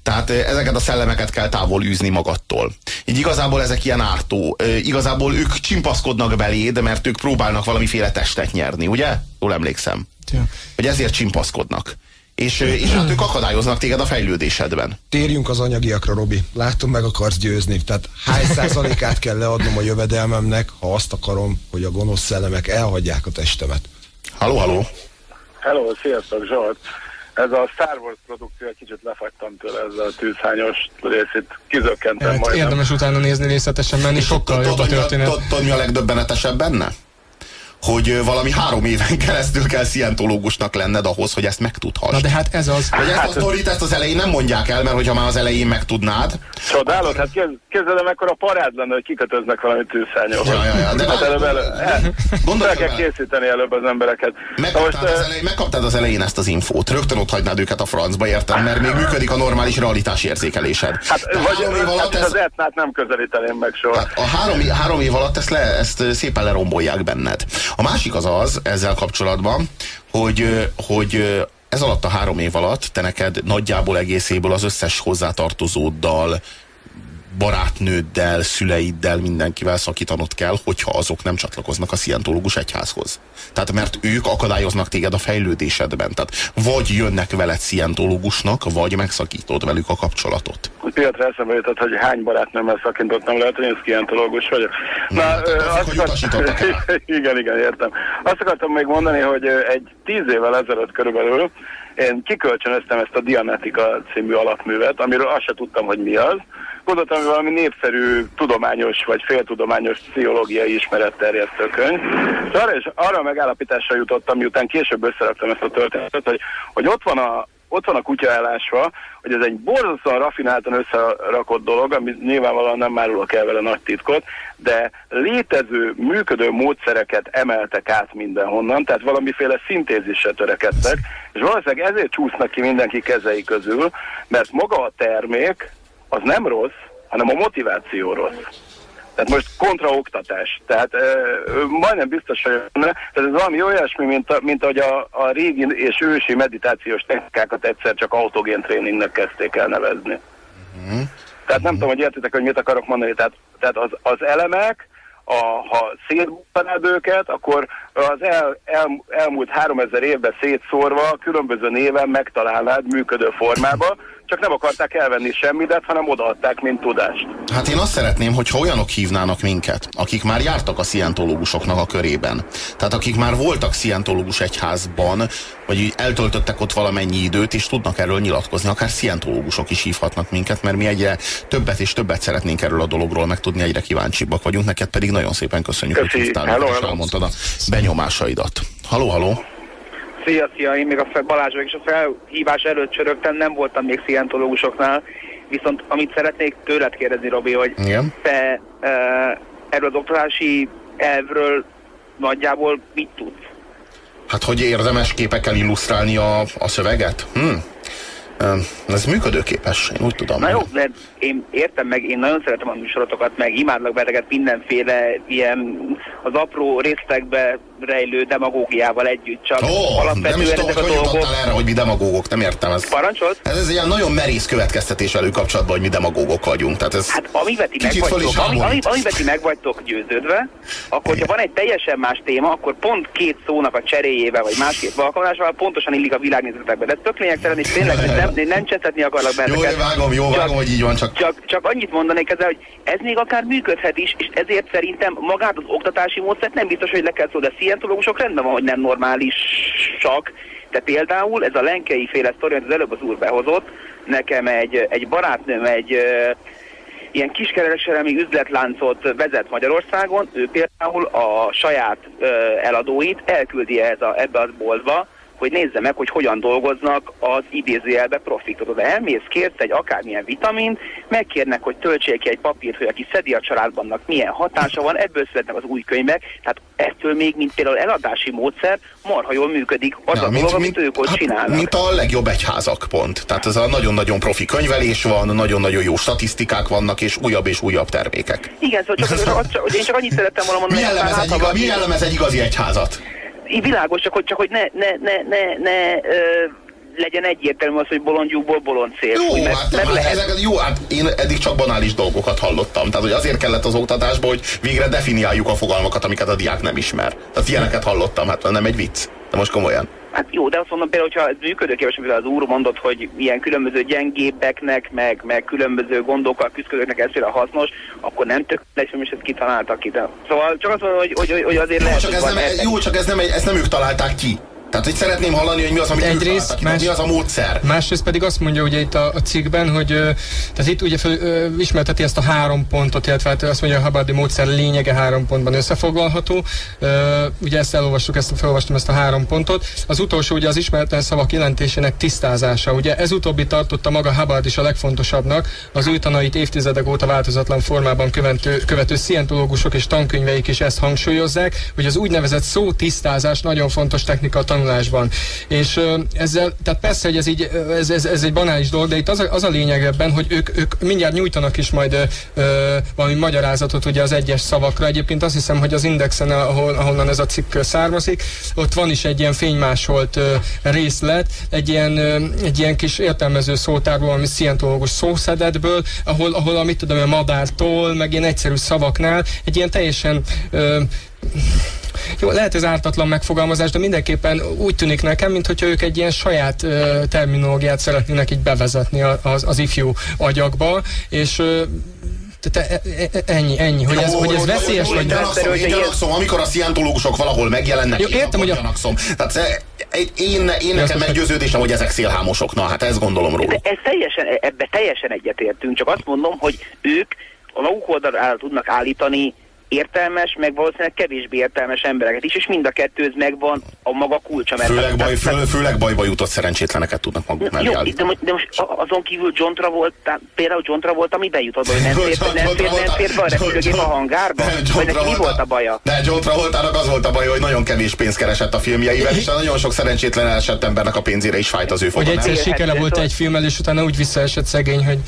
Speaker 1: Tehát ö, ezeket a szellemeket kell távol űzni magadtól. Így igazából ezek ilyen ártó. Ö, Igazából ők csimpaszkodnak beléd, mert ők próbálnak valamiféle testet nyerni, ugye? Jól emlékszem.
Speaker 3: Ja.
Speaker 1: Hogy ezért csimpaszkodnak. és, és hát ők akadályoznak téged a fejlődésedben.
Speaker 2: Térjünk az anyagiakra, Robi. Látom, meg akarsz győzni. Tehát hány százalékát kell leadnom a jövedelmemnek, ha azt akarom, hogy a gonosz szellemek elhagyják a testemet?
Speaker 1: Halló, halló!
Speaker 7: Hello, sziasztok Zsolt! Ez a Star Wars produkció, egy kicsit lefagytam tőle, ez a tűzhányos részét kizökkentem
Speaker 3: Hát
Speaker 7: majdnem.
Speaker 3: érdemes utána nézni részletesen menni, sokkal jobb a történet.
Speaker 1: tudod, mi a legdöbbenetesebb benne? Hogy valami három éven keresztül kell szientológusnak lenned ahhoz, hogy ezt megtudhass.
Speaker 3: Na de hát ez az.
Speaker 1: Hogy ezt a sztorit ezt az elején nem mondják el, mert hogyha már az elején megtudnád,
Speaker 7: Csodálod? Hát képzeld el, mekkora parád lenne, hogy kikötöznek valami tűzhányos.
Speaker 1: Ja, ja, ja, de
Speaker 7: hát előbb, elő, el,
Speaker 1: gondolj
Speaker 7: kell készíteni előbb az embereket. Na most,
Speaker 1: megkaptad az, elején, megkaptad az elején ezt az infót, rögtön ott hagynád őket a francba, érted? Mert még működik a normális realitás érzékelésed.
Speaker 7: hát,
Speaker 1: De
Speaker 7: vagy,
Speaker 1: három év
Speaker 7: hát
Speaker 1: alatt
Speaker 7: az
Speaker 1: ez,
Speaker 7: etnát nem közelíteném meg soha.
Speaker 1: Hát a három, három év alatt ezt, le, ezt szépen lerombolják benned. A másik az az, ezzel kapcsolatban, hogy, hogy ez alatt a három év alatt te neked nagyjából egészéből az összes hozzátartozóddal, barátnőddel, szüleiddel, mindenkivel szakítanod kell, hogyha azok nem csatlakoznak a szientológus egyházhoz. Tehát mert ők akadályoznak téged a fejlődésedben. Tehát vagy jönnek veled szientológusnak, vagy megszakítod velük a kapcsolatot.
Speaker 7: Piatra eszembe jutott, hogy hány barátnőmmel szakintottam, lehet, hogy én szkientológus vagyok. Na,
Speaker 1: hogy utasítottak el?
Speaker 7: igen, igen, értem. Azt akartam még mondani, hogy egy tíz évvel ezelőtt körülbelül én kikölcsönöztem ezt a Dianetika című alapművet, amiről azt se tudtam, hogy mi az. Gondoltam, hogy valami népszerű, tudományos vagy féltudományos pszichológiai ismeretterjesztő könyv. És arra a megállapításra jutottam, miután később összeraktam ezt a történetet, hogy, hogy ott van a ott van a kutya elásva, hogy ez egy borzasztóan rafináltan összerakott dolog, ami nyilvánvalóan nem árulok el vele nagy titkot, de létező, működő módszereket emeltek át mindenhonnan, tehát valamiféle szintézisre törekedtek, és valószínűleg ezért csúsznak ki mindenki kezei közül, mert maga a termék az nem rossz, hanem a motiváció rossz. Tehát most kontraoktatás. Tehát ö, ö, majdnem biztos, hogy benne. tehát ez valami olyasmi, mint, a, mint ahogy a, a régi és ősi meditációs technikákat egyszer csak autogén tréningnek kezdték el nevezni. Tehát nem tudom, hogy értitek, hogy mit akarok mondani. Tehát, tehát az, az elemek, a, ha szétbuktanád őket, akkor az el, el, elmúlt 3000 évben szétszórva, különböző néven megtalálnád működő formába, csak nem akarták elvenni semmidet, hanem odaadták, mint tudást.
Speaker 1: Hát én azt szeretném, hogyha olyanok hívnának minket, akik már jártak a szientológusoknak a körében. Tehát akik már voltak szientológus egyházban, vagy eltöltöttek ott valamennyi időt, és tudnak erről nyilatkozni. Akár szientológusok is hívhatnak minket, mert mi egyre többet és többet szeretnénk erről a dologról megtudni, egyre kíváncsibbak vagyunk. Neked pedig nagyon szépen köszönjük,
Speaker 7: Köszi.
Speaker 1: hogy hívtál és elmondtad a benyomásaidat. Haló, haló!
Speaker 8: Szia, szia, én még a Balázs és a felhívás előtt csörögtem, nem voltam még szientológusoknál, viszont amit szeretnék tőled kérdezni, Robi, hogy
Speaker 1: Igen?
Speaker 8: te e, erről az oktatási elvről nagyjából mit tudsz?
Speaker 1: Hát, hogy érdemes képekkel illusztrálni a, a szöveget? Hm. Ez működőképes, én úgy tudom.
Speaker 8: Na jó, de én értem meg, én nagyon szeretem a műsorotokat, meg imádlak beteket mindenféle ilyen az apró részletekbe rejlő demagógiával együtt, csak
Speaker 1: nem
Speaker 8: alapvetően
Speaker 1: is tudom, hogy
Speaker 8: dolgok...
Speaker 1: erre, hogy mi demagógok, nem értem ezt.
Speaker 8: Parancsolsz?
Speaker 1: Ez, ez egy ilyen nagyon merész következtetés velük kapcsolatban, hogy mi demagógok vagyunk. Tehát ez
Speaker 8: Hát amivel ti meg vagytok, ami, ami,
Speaker 1: háborít.
Speaker 8: amivel ti meg vagytok győződve, akkor ha van egy teljesen más téma, akkor pont két szónak a cseréjével, vagy másképp alkalmazásával pontosan illik a világnézetekbe. De ez tök lényegtelen, és tényleg nem, nem cseszetni akarlak
Speaker 1: jó,
Speaker 8: benneteket.
Speaker 1: én vágom, jó, vágom, hogy így van, csak
Speaker 8: Csak, csak annyit mondanék ezzel, hogy ez még akár működhet is, és ezért szerintem magát az oktatási módszert nem biztos, hogy le kell szólni. De szientológusok rendben van, hogy nem normálisak. De például ez a lenkei féle sztori, amit az előbb az úr behozott, nekem egy, egy barátnőm egy ö, ilyen kiskereskedelmi üzletláncot vezet Magyarországon, ő például a saját ö, eladóit elküldi ehhez a, ebbe a boltba, hogy nézze meg, hogy hogyan dolgoznak az idézőjelbe profitot. De elmész, kérsz egy akármilyen vitamint, megkérnek, hogy töltsék ki egy papírt, hogy aki szedi a családbannak milyen hatása van, ebből születnek az új könyvek, tehát ettől még, mint például eladási módszer, marha jól működik az
Speaker 1: Ja,
Speaker 8: a dolog, amit ők ott
Speaker 1: hát,
Speaker 8: csinálnak.
Speaker 1: mint a legjobb egyházak pont. Tehát ez a nagyon-nagyon profi könyvelés van, nagyon-nagyon jó statisztikák vannak, és újabb és újabb termékek.
Speaker 8: Igen, szóval csak, csak, csak, én csak annyit szerettem volna mondani,
Speaker 1: Mi jellemez egy, igaz, mi jellemez egy igazi egyházat?
Speaker 8: Világos, csak hogy, csak hogy ne, ne, ne, ne, ne ö, legyen egyértelmű az, hogy bolondjúkból bolond szél.
Speaker 1: Jó,
Speaker 8: fúj, mert,
Speaker 1: hát,
Speaker 8: mert
Speaker 1: hát
Speaker 8: lehet.
Speaker 1: ezek, jó, hát én eddig csak banális dolgokat hallottam. Tehát, hogy azért kellett az oktatásba, hogy végre definiáljuk a fogalmakat, amiket a diák nem ismer. Tehát ilyeneket hallottam, hát nem egy vicc. De most komolyan.
Speaker 8: Hát jó, de azt mondom például, hogyha ez működőképes, amit az úr mondott, hogy ilyen különböző gyengébbeknek, meg, meg különböző gondokkal küzdőknek ez például hasznos, akkor nem tök hogy és ezt kitaláltak ki. De, szóval csak azt mondom, hogy, hogy, hogy azért
Speaker 1: Jó,
Speaker 8: lehet,
Speaker 1: csak ez nem,
Speaker 8: ennek-
Speaker 1: jó, csak ez nem, ezt nem ők találták ki. Tehát, hogy szeretném hallani, hogy mi az, amit ők
Speaker 3: Egyrészt,
Speaker 1: ki,
Speaker 3: más-
Speaker 1: mi az a módszer.
Speaker 3: Másrészt pedig azt mondja ugye itt a, a cikkben, hogy tehát itt ugye fel, ö, ismerteti ezt a három pontot, illetve hát azt mondja, a Habardi módszer lényege három pontban összefoglalható. Ugye ezt elolvastuk, ezt felolvastam ezt a három pontot. Az utolsó ugye az ismeretlen szavak jelentésének tisztázása. Ugye ez utóbbi tartotta maga Hubbard is a legfontosabbnak, az ő tanait évtizedek óta változatlan formában követő, követő szientológusok és tankönyveik is ezt hangsúlyozzák, hogy az úgynevezett szó tisztázás nagyon fontos technika a tanulásban. És ezzel, tehát persze, hogy ez, így, ez, ez, ez egy banális dolog, de itt az a, az a lényeg ebben, hogy ők, ők mindjárt nyújtanak is majd ö, valami magyarázatot ugye az egyes szavakra. Egyébként azt hiszem, hogy az Indexen, ahol, ahonnan ez a cikk származik, ott van is egy ilyen fénymásolt ö, részlet, egy ilyen, ö, egy ilyen kis értelmező szótárból, ami szientológus szószedetből, ahol, ahol amit tudom, a madártól, meg ilyen egyszerű szavaknál, egy ilyen teljesen ö, jó, lehet ez ártatlan megfogalmazás, de mindenképpen úgy tűnik nekem, mintha ők egy ilyen saját ö, terminológiát szeretnének így bevezetni az, az ifjú agyakba, és ö, tehát e- e- ennyi, ennyi, hogy ez,
Speaker 1: Jó,
Speaker 3: hogy ez
Speaker 1: jó,
Speaker 3: veszélyes vagy nem.
Speaker 1: amikor a szientológusok valahol megjelennek,
Speaker 3: Jó,
Speaker 1: én
Speaker 3: értem,
Speaker 1: akkor
Speaker 3: hogy a-.
Speaker 1: Tehát e- én, én, én nekem meggyőződésem, hogy ezek szélhámosok. Na, hát ezt gondolom róla.
Speaker 8: ez teljesen, ebbe teljesen egyetértünk, csak azt mondom, hogy ők a maguk oldalára tudnak állítani értelmes, meg valószínűleg kevésbé értelmes embereket is, és mind a kettőz megvan a maga kulcsa. mert-
Speaker 1: Főleg, baj, fő, főleg bajba jutott szerencsétleneket tudnak maguk mellé
Speaker 8: Jó, de, de most azon kívül John Travolta, például John Travolta, ami bejutott, hogy nem fért, nem fért, nem fért be a repülőgép a hangárba? Vagy neki mi volt a baja?
Speaker 1: De John Travoltának az volt a baja, hogy nagyon kevés pénzt keresett a filmjeivel, és nagyon sok szerencsétlen esett embernek a pénzére is fájt az ő
Speaker 3: Hogy
Speaker 1: foga.
Speaker 3: egyszer sikere volt egy filmmel, és utána úgy visszaesett szegény, hogy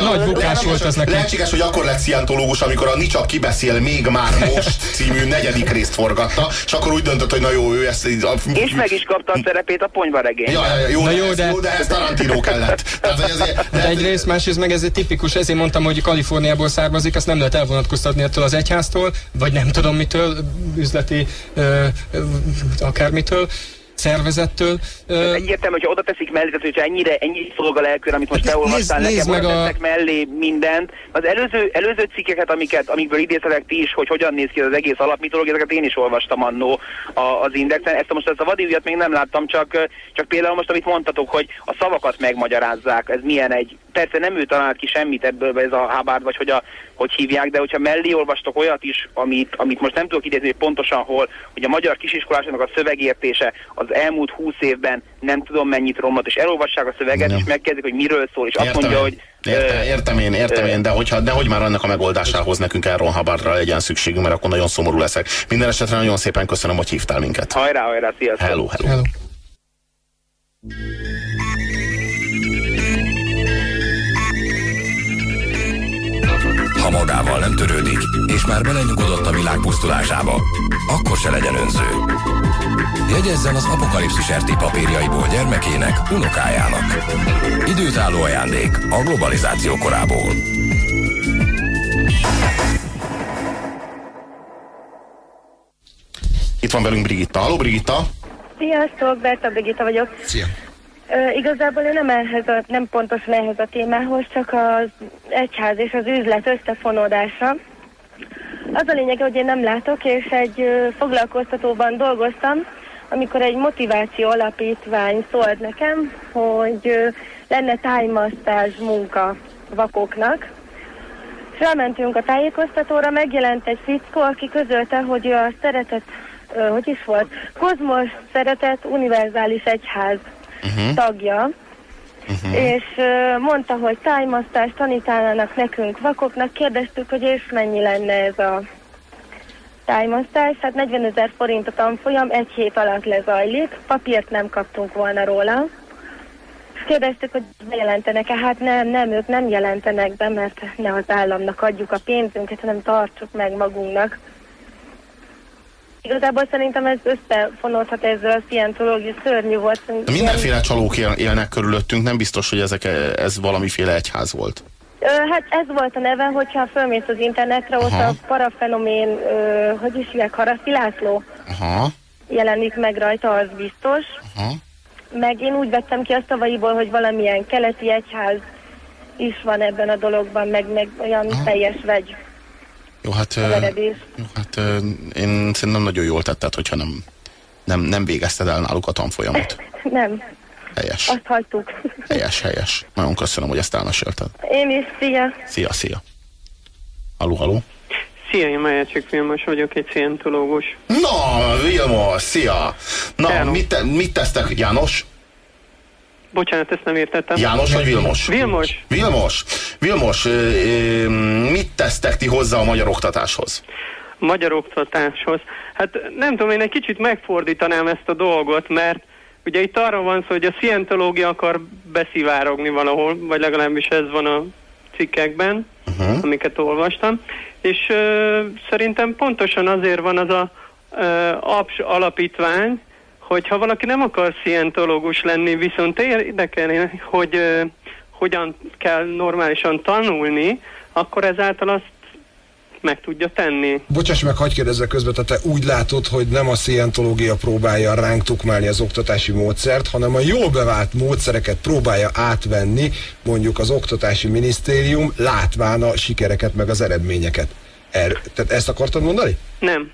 Speaker 3: nagy bukás volt ez neki.
Speaker 1: Lehetséges, hogy akkor lett szientológus, amikor a Nicsak kibeszél még már most című negyedik részt forgatta, és akkor úgy döntött, hogy na jó, ő ezt... A,
Speaker 8: És meg is kapta a szerepét a ponyvaregényben.
Speaker 1: Ja, ja, ja, jó,
Speaker 3: Na
Speaker 1: de,
Speaker 3: jó,
Speaker 1: ez,
Speaker 3: de-
Speaker 1: jó, de ez Tarantino kellett. Tehát, hogy ezért,
Speaker 3: De egyrészt, másrészt meg ez egy tipikus, ezért mondtam, hogy Kaliforniából származik, ezt nem lehet elvonatkoztatni ettől az egyháztól, vagy nem tudom mitől, üzleti, ö, ö, akármitől, szervezettől. Ö,
Speaker 8: Egyértelmű, hogyha oda teszik mellé, tehát hogyha ennyire, ennyi szolga lelkül, amit most
Speaker 3: Hát
Speaker 8: beolvastál
Speaker 3: nézd-
Speaker 8: nekem,
Speaker 3: nézd
Speaker 8: oda
Speaker 3: meg a-
Speaker 8: mellé mindent. Az előző, előző cikkeket, amiket, amikből idéztetek ti is, hogy hogyan néz ki az egész alapmitológia, ezeket én is olvastam annó az Indexen. Ezt most ezt a vadi még nem láttam, csak, csak például most, amit mondtatok, hogy a szavakat megmagyarázzák, ez milyen egy, persze nem ő talált ki semmit ebből, ez a Hubbard, vagy hogy, a, hogy hívják, de hogyha mellé olvastok olyat is, amit, amit most nem tudok idézni, hogy pontosan hol, hogy a magyar kisiskolásoknak a szövegértése az elmúlt húsz évben nem tudom mennyit romlott, és elolvassák a szöveget,
Speaker 1: Ja.
Speaker 8: és megkezdik, hogy miről szól, és azt
Speaker 1: Értem,
Speaker 8: mondja,
Speaker 1: én.
Speaker 8: hogy
Speaker 1: Értem, értem én, értem
Speaker 8: ö,
Speaker 1: én, de hogyha nehogy már annak a megoldásához nekünk Aaron Hubbardra legyen szükségünk, mert akkor nagyon szomorú leszek. Minden esetre nagyon szépen köszönöm, hogy hívtál minket.
Speaker 8: hajrá, hajrá, sziasztok!
Speaker 1: Hello, hello.
Speaker 3: hello.
Speaker 4: Ha magával nem törődik, és már belenyugodott a világ pusztulásába, akkor se legyen önző. Jegyezzen az apokalipszis RT papírjaiból gyermekének, unokájának. Időtálló ajándék a globalizáció korából.
Speaker 1: Itt van velünk Brigitta. Halló, Brigitta!
Speaker 9: Sziasztok, Berta Brigitta vagyok.
Speaker 2: Szia.
Speaker 9: Igazából én nem, ehhez a, nem pontosan ehhez a témához, csak az egyház és az üzlet összefonódása. Az a lényeg, hogy én nem látok, és egy ö, foglalkoztatóban dolgoztam, amikor egy motiváció alapítvány szólt nekem, hogy lenne tájmasztás munka vakoknak. És elmentünk a tájékoztatóra, megjelent egy fickó, aki közölte, hogy a szeretet, hogy is volt, Kozmos Szeretet Univerzális Egyház uh-huh. tagja, uh-huh. és mondta, hogy tájmasztást tanítanának nekünk vakoknak, kérdeztük, hogy és mennyi lenne ez a tájmasztás, hát 40 ezer forint a tanfolyam, egy hét alatt lezajlik, papírt nem kaptunk volna róla. Kérdeztük, hogy bejelentenek-e, hát nem, nem, ők nem jelentenek be, mert ne az államnak adjuk a pénzünket, hanem tartsuk meg magunknak. Igazából szerintem ez összefonódhat ezzel a szientológia szörnyű volt.
Speaker 1: De mindenféle csalók él, élnek körülöttünk, nem biztos, hogy ezek, ez valamiféle egyház volt.
Speaker 9: Ö, hát ez volt a neve, hogyha fölmész az internetre, ott
Speaker 1: Aha.
Speaker 9: a parafenomén, ö, hogy is hívják, Haraszti László.
Speaker 1: Aha.
Speaker 9: jelenik meg rajta, az biztos.
Speaker 1: Aha.
Speaker 9: Meg én úgy vettem ki a szavaiból, hogy valamilyen keleti egyház is van ebben a dologban, meg, meg olyan teljes vegy
Speaker 1: Jó, hát, jó, hát én szerintem nagyon jól tetted, hogyha nem, nem, nem végezted el náluk a tanfolyamot.
Speaker 9: Nem,
Speaker 1: Helyes,
Speaker 9: azt hagytuk.
Speaker 1: helyes, helyes. Nagyon köszönöm, hogy ezt elmesélted.
Speaker 9: Én is, szia!
Speaker 1: Szia, szia. Haló, haló.
Speaker 10: Szia, én Májácsik Vilmos vagyok, egy szientológus.
Speaker 1: Na, Vilmos, szia! Na,
Speaker 10: Hello.
Speaker 1: mit, te, mit tesztek, János?
Speaker 10: Bocsánat, ezt nem értettem.
Speaker 1: János vagy Vilmos?
Speaker 10: Vilmos.
Speaker 1: Vilmos, Vilmos, mit tesztek ti hozzá a magyar oktatáshoz?
Speaker 10: magyar oktatáshoz. Hát nem tudom, én egy kicsit megfordítanám ezt a dolgot, mert ugye itt arról van szó, hogy a szientológia akar beszivárogni valahol, vagy legalábbis ez van a cikkekben, uh-huh. amiket olvastam, és ö, szerintem pontosan azért van az a ö, APS alapítvány, hogyha valaki nem akar szientológus lenni, viszont érdekelni, hogy ö, hogyan kell normálisan tanulni, akkor ezáltal azt meg tudja tenni.
Speaker 2: Bocsáss meg, hagyd kérdezzek közben, tehát te úgy látod, hogy nem a szientológia próbálja ránk tukmálni az oktatási módszert, hanem a jól bevált módszereket próbálja átvenni mondjuk az oktatási minisztérium, látván a sikereket meg az eredményeket. Er, tehát ezt akartad mondani?
Speaker 10: Nem.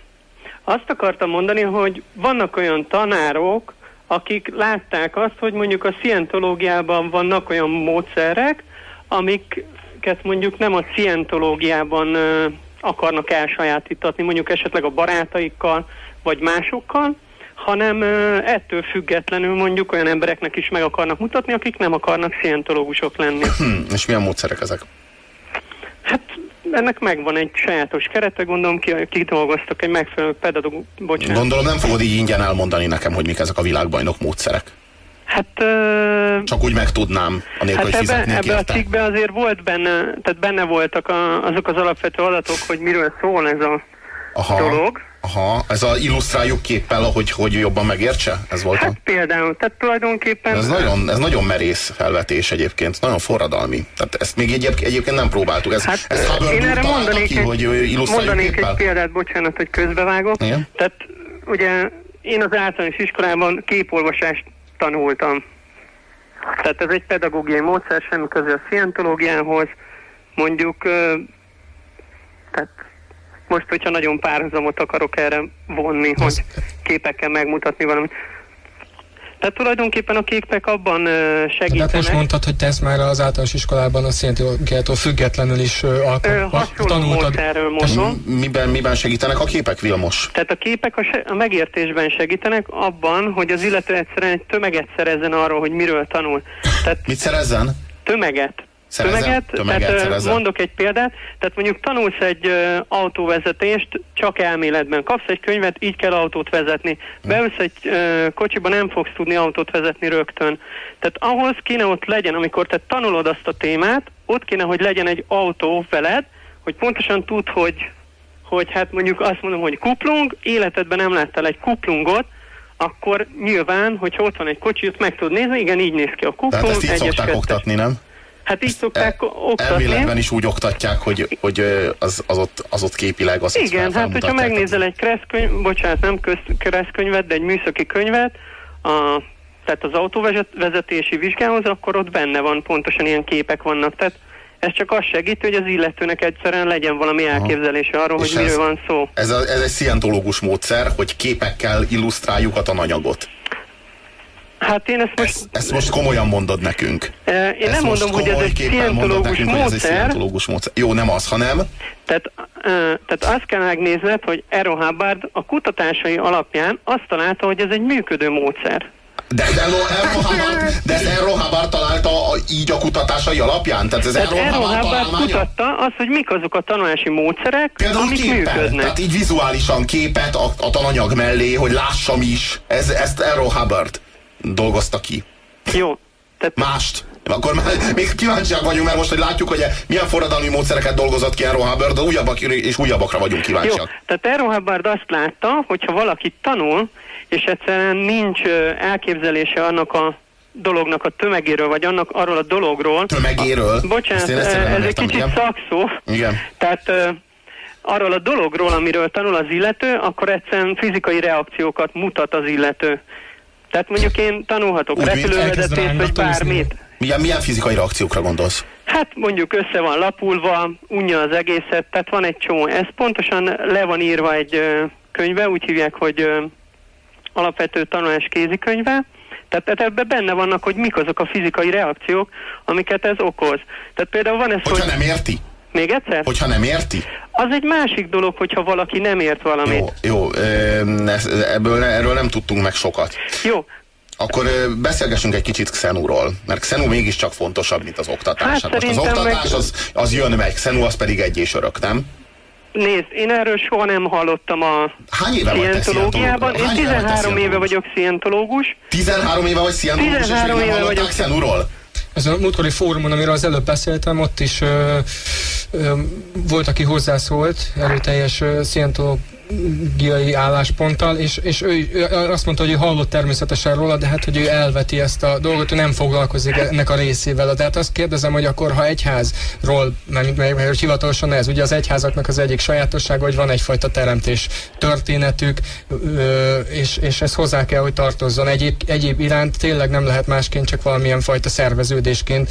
Speaker 10: Azt akartam mondani, hogy vannak olyan tanárok, akik látták azt, hogy mondjuk a szientológiában vannak olyan módszerek, amiket mondjuk nem a szientológiában ö, akarnak elsajátítatni, mondjuk esetleg a barátaikkal, vagy másokkal, hanem ö, ettől függetlenül mondjuk olyan embereknek is meg akarnak mutatni, akik nem akarnak szientológusok lenni.
Speaker 1: Hm, és milyen módszerek ezek?
Speaker 10: Hát ennek megvan egy sajátos kerete, gondolom ki, kidolgoztak egy megfelelő pedagógus, bocsánat.
Speaker 1: Gondolom nem fogod így ingyen elmondani nekem, hogy mik ezek a világbajnok módszerek.
Speaker 10: Hát,
Speaker 1: Csak úgy megtudnám, anélkül,
Speaker 10: hát
Speaker 1: hogy
Speaker 10: ebbe, ebbe a
Speaker 1: érte.
Speaker 10: cikkben azért volt benne, tehát benne voltak a, azok az alapvető adatok, hogy miről szól ez a
Speaker 1: Aha,
Speaker 10: dolog.
Speaker 1: Aha, ez a illusztráljuk képpel, hogy, hogy jobban megértse? Ez volt a...
Speaker 10: Hát például, tehát tulajdonképpen...
Speaker 1: Ez nagyon, ez nagyon merész felvetés egyébként, nagyon forradalmi. Tehát ezt még egyéb, egyébként nem próbáltuk. Ez,
Speaker 10: Hát
Speaker 1: ezt Hubbard
Speaker 10: én erre mondanék,
Speaker 1: ki,
Speaker 10: egy,
Speaker 1: hogy
Speaker 10: mondanék
Speaker 1: képpel?
Speaker 10: egy példát, bocsánat, hogy közbevágok.
Speaker 1: Igen?
Speaker 10: Tehát ugye én az általános iskolában képolvasást tanultam. Tehát ez egy pedagógiai módszer, semmi köze a szientológiához. Mondjuk, most, hogyha nagyon párhuzamot akarok erre vonni, hogy képekkel megmutatni valamit. Tehát tulajdonképpen a képek abban ö,
Speaker 3: Tehát
Speaker 10: segítenek.
Speaker 3: most mondtad, hogy te ezt már az általános iskolában a szientológiától függetlenül is ö,
Speaker 10: Ö,
Speaker 3: alkalm,
Speaker 10: hasonló
Speaker 3: tanultad.
Speaker 10: módszerről mondom.
Speaker 1: Miben, miben segítenek a képek, Vilmos?
Speaker 10: Tehát a képek a, se- a megértésben segítenek abban, hogy az illető egyszerűen egy tömeget szerezzen arról, hogy miről tanul. Tehát
Speaker 1: Mit szerezzen?
Speaker 10: tömeget.
Speaker 1: Szerezzen?
Speaker 10: Tömeget,
Speaker 1: Tömeget
Speaker 10: tehát mondok egy példát, tehát mondjuk tanulsz egy ö, autóvezetést csak elméletben, kapsz egy könyvet, így kell autót vezetni. Beülsz egy ö, kocsiba, nem fogsz tudni autót vezetni rögtön. Tehát ahhoz kéne ott legyen, amikor te tanulod azt a témát, ott kéne, hogy legyen egy autó veled, hogy pontosan tud, hogy, hogy hát mondjuk azt mondom, hogy kuplung, életedben nem láttál egy kuplungot, akkor nyilván, hogyha ott van egy kocsi, ott meg tudod nézni, igen, így néz ki a kuplung.
Speaker 1: Tehát ezt így szokták
Speaker 10: kettes.
Speaker 1: oktatni, nem?
Speaker 10: Hát így szokták oktatni.
Speaker 1: Elméletben is úgy oktatják, hogy, hogy az, az, ott, az ott képileg az
Speaker 10: Igen, hát hogyha megnézel egy keresztkönyv, bocsánat, nem köz, keresztkönyvet, de egy műszaki könyvet, a, tehát az autóvezetési vizsgához, akkor ott benne van, pontosan ilyen képek vannak. Tehát ez csak azt segíti, hogy az illetőnek egyszerűen legyen valami elképzelése arról,
Speaker 1: És
Speaker 10: hogy miről van szó.
Speaker 1: Ez, a, ez egy szientológus módszer, hogy képekkel illusztráljuk a tananyagot.
Speaker 10: Hát én ezt most,
Speaker 1: Ezt, ezt most komolyan mondod nekünk.
Speaker 10: én
Speaker 1: ezt
Speaker 10: nem mondom, hogy ez egy szientológus
Speaker 1: nekünk, hogy ez egy
Speaker 10: módszer,
Speaker 1: szientológus módszer. Jó, nem az, hanem
Speaker 10: Tehát, tehát azt kell megnézned, hogy Ero Hubbard a kutatásai alapján azt találta, hogy ez egy működő módszer.
Speaker 1: de, Errol- Errol Hubbard, de ez Errol Hubbard találta a, így a kutatásai alapján? Tehát ez Errol
Speaker 10: Ero
Speaker 1: Hubbard
Speaker 10: kutatta azt, hogy mik azok a tanulási módszerek,
Speaker 1: Például
Speaker 10: amik
Speaker 1: képpel,
Speaker 10: működnek.
Speaker 1: tehát így vizuálisan képet a, a tananyag mellé, hogy lássam is. Ez, ezt Errol Hubbard dolgozta ki.
Speaker 10: Jó. Tehát,
Speaker 1: Mást. Akkor már még kíváncsiak vagyunk, mert most, hogy látjuk, hogy milyen forradalmi módszereket dolgozott ki Errol Hubbard, de újabbak és újabbakra vagyunk
Speaker 10: jó.
Speaker 1: kíváncsiak.
Speaker 10: Tehát Ero Hubbard azt látta, hogyha valaki tanul, és egyszerűen nincs elképzelése annak a dolognak a tömegéről, vagy annak arról a dologról.
Speaker 1: Tömegéről?
Speaker 10: Bocsánat, ö,
Speaker 1: nem
Speaker 10: ez egy kicsit
Speaker 1: igen.
Speaker 10: szakszó.
Speaker 1: Igen.
Speaker 10: Tehát arról a dologról, amiről tanul az illető, akkor egyszerűen fizikai reakciókat mutat az illető. Tehát mondjuk én tanulhatok
Speaker 1: Úgy,
Speaker 10: repülővezetést, vagy bármit.
Speaker 1: Milyen, milyen fizikai reakciókra gondolsz?
Speaker 10: Hát mondjuk össze van lapulva, unja az egészet, tehát van egy csomó. Ez pontosan le van írva egy ö, könyve, úgy hívják, hogy ö, alapvető tanulás kézikönyve. Tehát, tehát ebben benne vannak, hogy mik azok a fizikai reakciók, amiket ez okoz. Tehát például van ez,
Speaker 1: Hogyha
Speaker 10: hogy...
Speaker 1: nem érti?
Speaker 10: Még egyszer?
Speaker 1: Hogyha nem érti?
Speaker 10: Az egy másik dolog, hogyha valaki nem ért valamit.
Speaker 1: Jó, jó ebből, erről nem tudtunk meg sokat.
Speaker 10: Jó.
Speaker 1: Akkor beszélgessünk egy kicsit Xenúról, mert Xenu mégiscsak fontosabb, mint az oktatás.
Speaker 10: Hát
Speaker 1: Hát most az oktatás
Speaker 10: meg-
Speaker 1: az, az jön meg, Xenu az pedig egy és örök, nem?
Speaker 10: Nézd, én erről soha nem hallottam a
Speaker 1: Hány éve
Speaker 10: szientológiában. Én
Speaker 1: szientológus? Hány éve vagy te
Speaker 10: 13 éve vagyok szientológus.
Speaker 1: 13 éve vagy szientológus, és még
Speaker 10: 13
Speaker 1: nem
Speaker 10: éve vagyok.
Speaker 1: Xenúról?
Speaker 3: Ez a múltkori fórumon, amiről az előbb beszéltem, ott is ö, ö, volt, aki hozzászólt erőteljes ö, szientológiai állásponttal, és, és ő, ő azt mondta, hogy ő hallott természetesen róla, de hát, hogy ő elveti ezt a dolgot, ő nem foglalkozik ennek a részével. Tehát azt kérdezem, hogy akkor, ha egyházról, mert, mert, mert hivatalosan ez, ugye az egyházaknak az egyik sajátossága, hogy van egyfajta teremtés történetük, és, és ez hozzá kell, hogy tartozzon. Egyéb, egyéb iránt tényleg nem lehet másként, csak valamilyen fajta szerveződésként,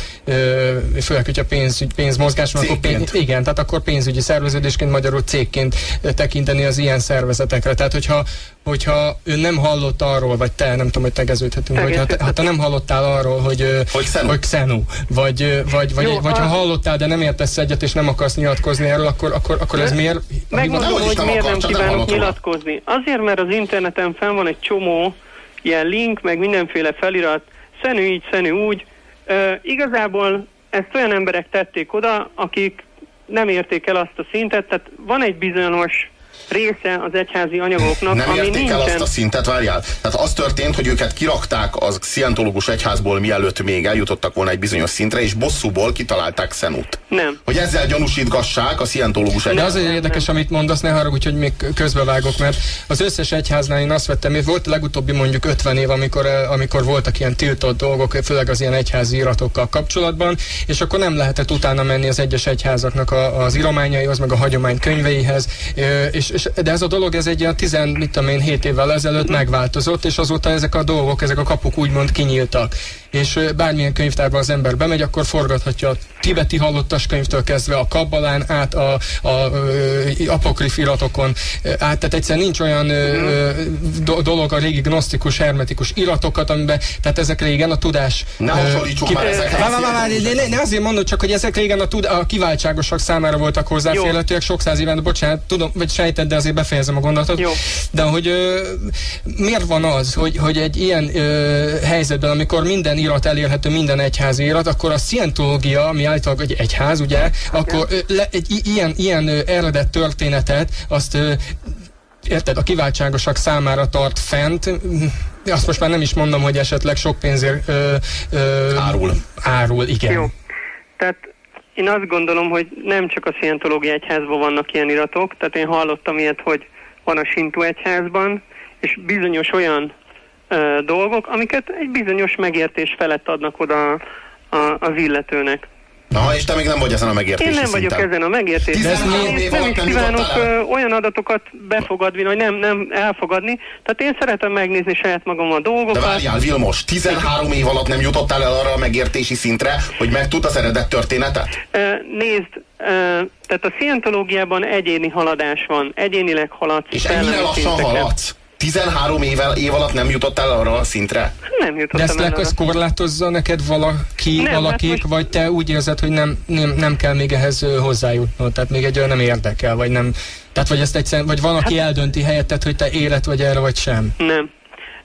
Speaker 3: főleg, hogyha pénz, pénzmozgás van, akkor pénz, igen, tehát akkor pénzügyi szerveződésként, magyarul cégként tekinteni az ilyen szervezetekre. Tehát, hogyha hogyha ő nem hallott arról, vagy te, nem tudom, hogy tegeződhetünk, vagy ha te, ha te nem hallottál arról, hogy,
Speaker 1: hogy, xenu.
Speaker 3: hogy xenu, vagy, vagy, vagy,
Speaker 10: Jó,
Speaker 3: vagy ha hallottál, de nem értesz egyet, és nem akarsz nyilatkozni erről, akkor, akkor, akkor ez miért?
Speaker 10: Megmondom, hogy miért nem kívánok nyilatkozni. Azért, mert az interneten fenn van egy csomó ilyen link, meg mindenféle felirat, szenű így, szenű úgy. Ö, igazából ezt olyan emberek tették oda, akik nem érték el azt a szintet, tehát van egy bizonyos része az egyházi anyagoknak,
Speaker 1: Nem
Speaker 10: ami
Speaker 1: érték
Speaker 10: nincsen...
Speaker 1: el azt a szintet, várjál. Tehát az történt, hogy őket kirakták az szientológus egyházból, mielőtt még eljutottak volna egy bizonyos szintre, és bosszúból kitalálták Xenut.
Speaker 10: Nem.
Speaker 1: Hogy ezzel gyanúsítgassák a szientológus
Speaker 3: De
Speaker 1: egyházat.
Speaker 3: azért érdekes, amit mondasz, ne haragudj, hogy még közbevágok, mert az összes egyháznál én azt vettem, hogy volt a legutóbbi mondjuk 50 év, amikor, eh, amikor voltak ilyen tiltott dolgok, főleg az ilyen egyházi iratokkal kapcsolatban, és akkor nem lehetett utána menni az egyes egyházaknak a, az írományaihoz, meg a hagyomány könyveihez, Ö, és, és, de ez a dolog, ez egy ilyen 10, mit tudom én, 7 évvel ezelőtt megváltozott, és azóta ezek a dolgok, ezek a kapuk úgymond kinyíltak. És bármilyen könyvtárba az ember bemegy, akkor forgathatja a tibeti hallottas könyvtől kezdve a kabbalán át a, a, ö, apokrif iratokon át, tehát egyszerűen nincs olyan ö, do, dolog a régi gnosztikus, hermetikus iratokat, amiben, tehát ezek régen a tudás...
Speaker 1: Ne hasonlítsuk
Speaker 3: ki-
Speaker 1: már ezekhez.
Speaker 3: Vá- vá- vá- vá- ne, ne, ne azért mondod csak, hogy ezek régen a, tud, a kiváltságosak számára voltak hozzáférhetőek, sok száz éven, bocsánat, tudom, vagy sejted, de azért befejezem a gondolatot.
Speaker 10: Jó.
Speaker 3: De hogy ö, miért van az, hogy, hogy egy ilyen ö, helyzetben, amikor minden irat elérhető, minden egyházi irat, akkor a szientológia, ami állítólag egy egyház, ugye, akkor le, egy ilyen, ilyen eredet történetet, azt érted, a kiváltságosak számára tart fent, azt most már nem is mondom, hogy esetleg sok pénzért ö, ö,
Speaker 1: árul.
Speaker 3: Árul, igen.
Speaker 10: Jó. Tehát én azt gondolom, hogy nem csak a szientológia egyházban vannak ilyen iratok, tehát én hallottam ilyet, hogy van a Sintú egyházban, és bizonyos olyan ö, dolgok, amiket egy bizonyos megértés felett adnak oda a, az illetőnek.
Speaker 1: Na, és te még nem vagy ezen a megértési
Speaker 10: Én nem vagyok
Speaker 1: szinten.
Speaker 10: ezen a megértésen.
Speaker 1: 13
Speaker 10: Én
Speaker 1: év
Speaker 10: nem is kívánok ö, olyan adatokat befogadni, vagy nem, nem elfogadni. Tehát én szeretem megnézni saját magam a
Speaker 1: De
Speaker 10: dolgokat.
Speaker 1: várjál, Vilmos, 13 év alatt nem jutottál el arra a megértési szintre, hogy megtud az eredet történetet?
Speaker 10: Ö, Nézd, tehát a szientológiában egyéni haladás van, egyénileg haladsz.
Speaker 1: És ennyire lassan
Speaker 10: szinteken.
Speaker 1: haladsz? 13 év, év alatt nem jutottál el arra a szintre?
Speaker 10: Nem
Speaker 3: De
Speaker 10: jutottam
Speaker 3: ezt
Speaker 10: el
Speaker 3: le, ezt korlátozza neked valaki,
Speaker 10: Nem, hát
Speaker 3: valakik,
Speaker 10: most-
Speaker 3: vagy te úgy érzed, hogy nem, nem, nem kell még ehhez hozzájutnod, tehát még egy olyan nem érdekel, vagy nem, tehát vagy ezt egyszerűen, vagy van, aki
Speaker 10: Hát-
Speaker 3: eldönti helyetted, hogy te élet vagy erre, vagy sem.
Speaker 10: Nem.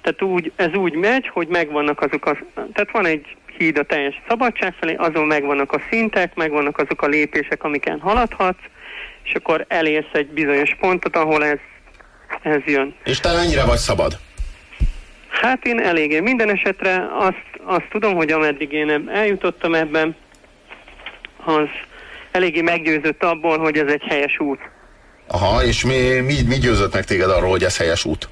Speaker 10: Tehát úgy, ez úgy megy, hogy megvannak azok a... Tehát van egy híd a teljes szabadság felé, azon megvannak a szintek, megvannak azok a lépések, amiken haladhatsz, és akkor elérsz egy bizonyos pontot, ahol ez, ez jön.
Speaker 1: És te mennyire vagy szabad?
Speaker 10: Hát én eléggé. Minden esetre azt, azt tudom, hogy ameddig én eljutottam ebben, az eléggé meggyőzött abból, hogy ez egy helyes út.
Speaker 1: Aha, és mi, mi, mi győzött meg téged arról, hogy ez helyes út?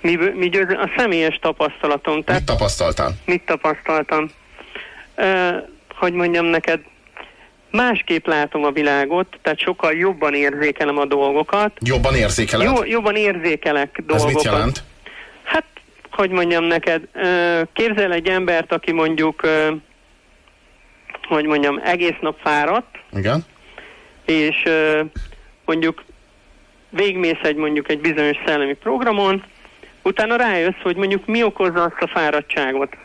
Speaker 10: Mi, mi győző? A személyes tapasztalatom. Tehát
Speaker 1: Mit tapasztaltál?
Speaker 10: mit tapasztaltam? Ö, hogy mondjam neked, másképp látom a világot, tehát sokkal jobban érzékelem a dolgokat.
Speaker 1: Jobban érzékeled?
Speaker 10: Jó, jobban érzékelek
Speaker 1: Ez
Speaker 10: dolgokat.
Speaker 1: mit jelent?
Speaker 10: Hát, hogy mondjam neked, képzel egy embert, aki mondjuk, hogy mondjam, egész nap fáradt,
Speaker 1: Igen.
Speaker 10: és mondjuk végmész egy mondjuk egy bizonyos szellemi programon, utána rájössz, hogy mondjuk mi okozza azt a fáradtságot.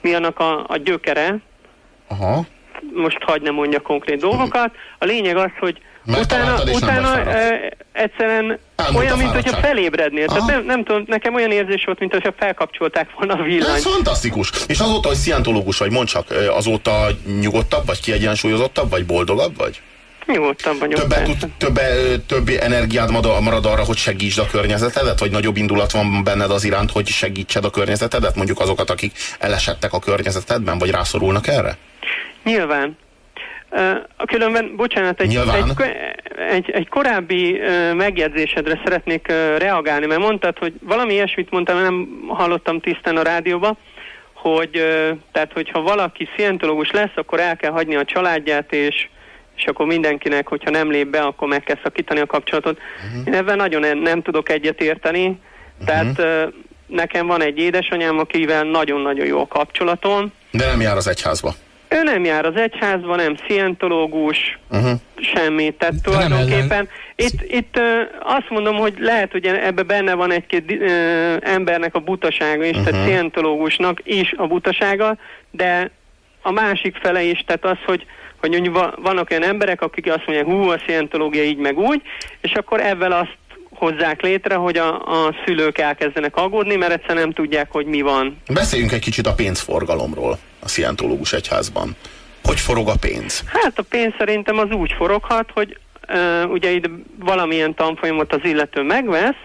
Speaker 10: Mi annak a, a gyökere,
Speaker 1: Aha.
Speaker 10: Most hagyd ne mondja konkrét dolgokat. A lényeg az, hogy utána, utána e, egyszerűen
Speaker 1: Elmúlt
Speaker 10: olyan, mint hogyha felébrednél. Tehát
Speaker 1: Aha.
Speaker 10: nem, nem tudom, nekem olyan érzés volt, mint hogyha felkapcsolták volna a villanyt.
Speaker 1: Ez fantasztikus. És azóta, hogy szientológus vagy, mondd csak, azóta nyugodtabb, vagy kiegyensúlyozottabb, vagy boldogabb vagy?
Speaker 10: Nyugodtan vagyok.
Speaker 1: Többet, tud, többe, több energiád marad arra, hogy segítsd a környezetedet, vagy nagyobb indulat van benned az iránt, hogy segítsed a környezetedet, mondjuk azokat, akik elesettek a környezetedben, vagy rászorulnak erre?
Speaker 10: Nyilván. Különben, bocsánat, egy,
Speaker 1: Nyilván.
Speaker 10: egy, egy, egy korábbi megjegyzésedre szeretnék reagálni, mert mondtad, hogy valami ilyesmit mondtam, nem hallottam tisztán a rádióba, hogy tehát, hogyha valaki szientológus lesz, akkor el kell hagyni a családját, és és akkor mindenkinek, hogyha nem lép be, akkor meg kell szakítani a kapcsolatot. Uh-huh. Én ebben nagyon nem, tudok egyet érteni. Uh-huh. Tehát uh, nekem van egy édesanyám, akivel nagyon-nagyon jó a kapcsolatom,
Speaker 1: De nem jár az egyházba.
Speaker 10: Ő nem jár az egyházba, nem szientológus,
Speaker 1: Uh-huh.
Speaker 10: semmi. Tehát
Speaker 3: nem
Speaker 10: tulajdonképpen itt, itt ö, azt mondom, hogy lehet, hogy ebbe benne van egy-két ö, embernek a butasága is, uh-huh. tehát szientológusnak is a butasága, de a másik fele is, tehát az, hogy hogy mondjuk va- vannak olyan emberek, akik azt mondják, hú, a szientológia így meg úgy, és akkor ebben azt hozzák létre, hogy a, a szülők elkezdenek aggódni, mert egyszerűen nem tudják, hogy mi van.
Speaker 1: Beszéljünk egy kicsit a pénzforgalomról a szientológus egyházban. Hogy forog a pénz?
Speaker 10: Hát a pénz szerintem az úgy foroghat, hogy uh, ugye itt valamilyen tanfolyamot az illető megvesz,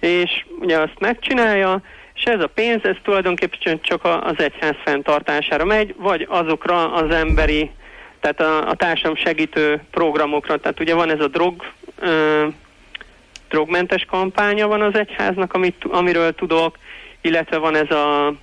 Speaker 10: és ugye azt megcsinálja, és ez a pénz, ez tulajdonképpen csak az egyház fenntartására megy, vagy azokra az emberi, tehát a, a társadalom segítő programokra. Tehát ugye van ez a drog, uh, drogmentes kampánya van az egyháznak, amit, amiről tudok, illetve van ez a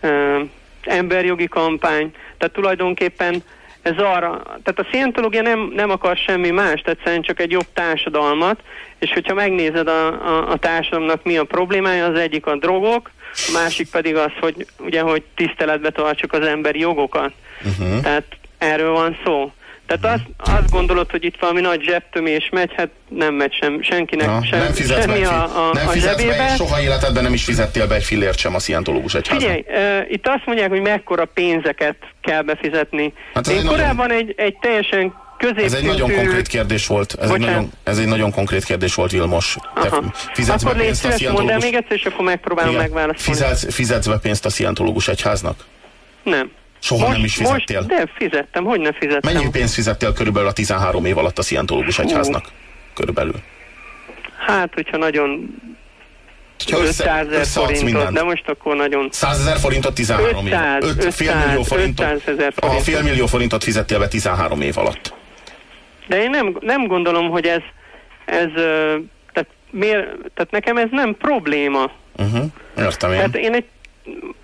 Speaker 10: ö, emberjogi kampány, tehát tulajdonképpen ez arra, tehát a szientológia nem, nem akar semmi más, tehát szerintem csak egy jobb társadalmat, és hogyha megnézed a, a, a társadalomnak mi a problémája, az egyik a drogok, a másik pedig az, hogy ugye, hogy tiszteletbe tartsuk az emberi jogokat. Uh-huh. Tehát erről van szó. Tehát azt, azt gondolod, hogy itt valami nagy zsebtömés megy, hát nem megy sem, senkinek
Speaker 1: Na,
Speaker 10: sem,
Speaker 1: nem fizetsz
Speaker 10: semmi
Speaker 1: be,
Speaker 10: a, a,
Speaker 1: nem
Speaker 10: a
Speaker 1: be,
Speaker 10: zsebébe.
Speaker 1: és soha életedben nem is fizettél be egy fillért sem a szientológus egyházban.
Speaker 10: Figyelj, uh, itt azt mondják, hogy mekkora pénzeket kell befizetni.
Speaker 1: Hát
Speaker 10: Én
Speaker 1: egy nagyon-
Speaker 10: korábban egy, egy teljesen.
Speaker 1: Ez egy nagyon konkrét kérdés volt. Ez egy nagyon, ez egy nagyon konkrét kérdés volt, Vilmos. Te
Speaker 10: Aha.
Speaker 1: fizetsz
Speaker 10: Akkor
Speaker 1: be pénzt a szientológus...
Speaker 10: még egyszer, és akkor megpróbálom
Speaker 1: Igen.
Speaker 10: megválaszolni.
Speaker 1: Fizetsz, fizetsz be pénzt a szientológus egyháznak?
Speaker 10: Nem.
Speaker 1: Soha
Speaker 10: most,
Speaker 1: nem is fizettél?
Speaker 10: Most, de fizettem, hogy ne fizettem?
Speaker 1: Mennyi pénzt fizettél körülbelül a 13 év alatt a szientológus egyháznak? Körülbelül.
Speaker 10: Hát, hogyha nagyon
Speaker 1: Ha össze-
Speaker 10: 500
Speaker 1: összeadsz
Speaker 10: forintot,
Speaker 1: mindent.
Speaker 10: de most akkor nagyon...
Speaker 1: 100 ezer forintot 13 év.
Speaker 10: 500,
Speaker 1: Öt- fél
Speaker 10: 500,
Speaker 1: millió forintot.
Speaker 10: 500 ezer
Speaker 1: A
Speaker 10: forintot.
Speaker 1: fél millió forintot fizettél be 13 év alatt.
Speaker 10: De én nem, nem gondolom, hogy ez, ez tehát, miért, tehát nekem ez nem probléma.
Speaker 1: Uh-huh. Értem én.
Speaker 10: Tehát én egy,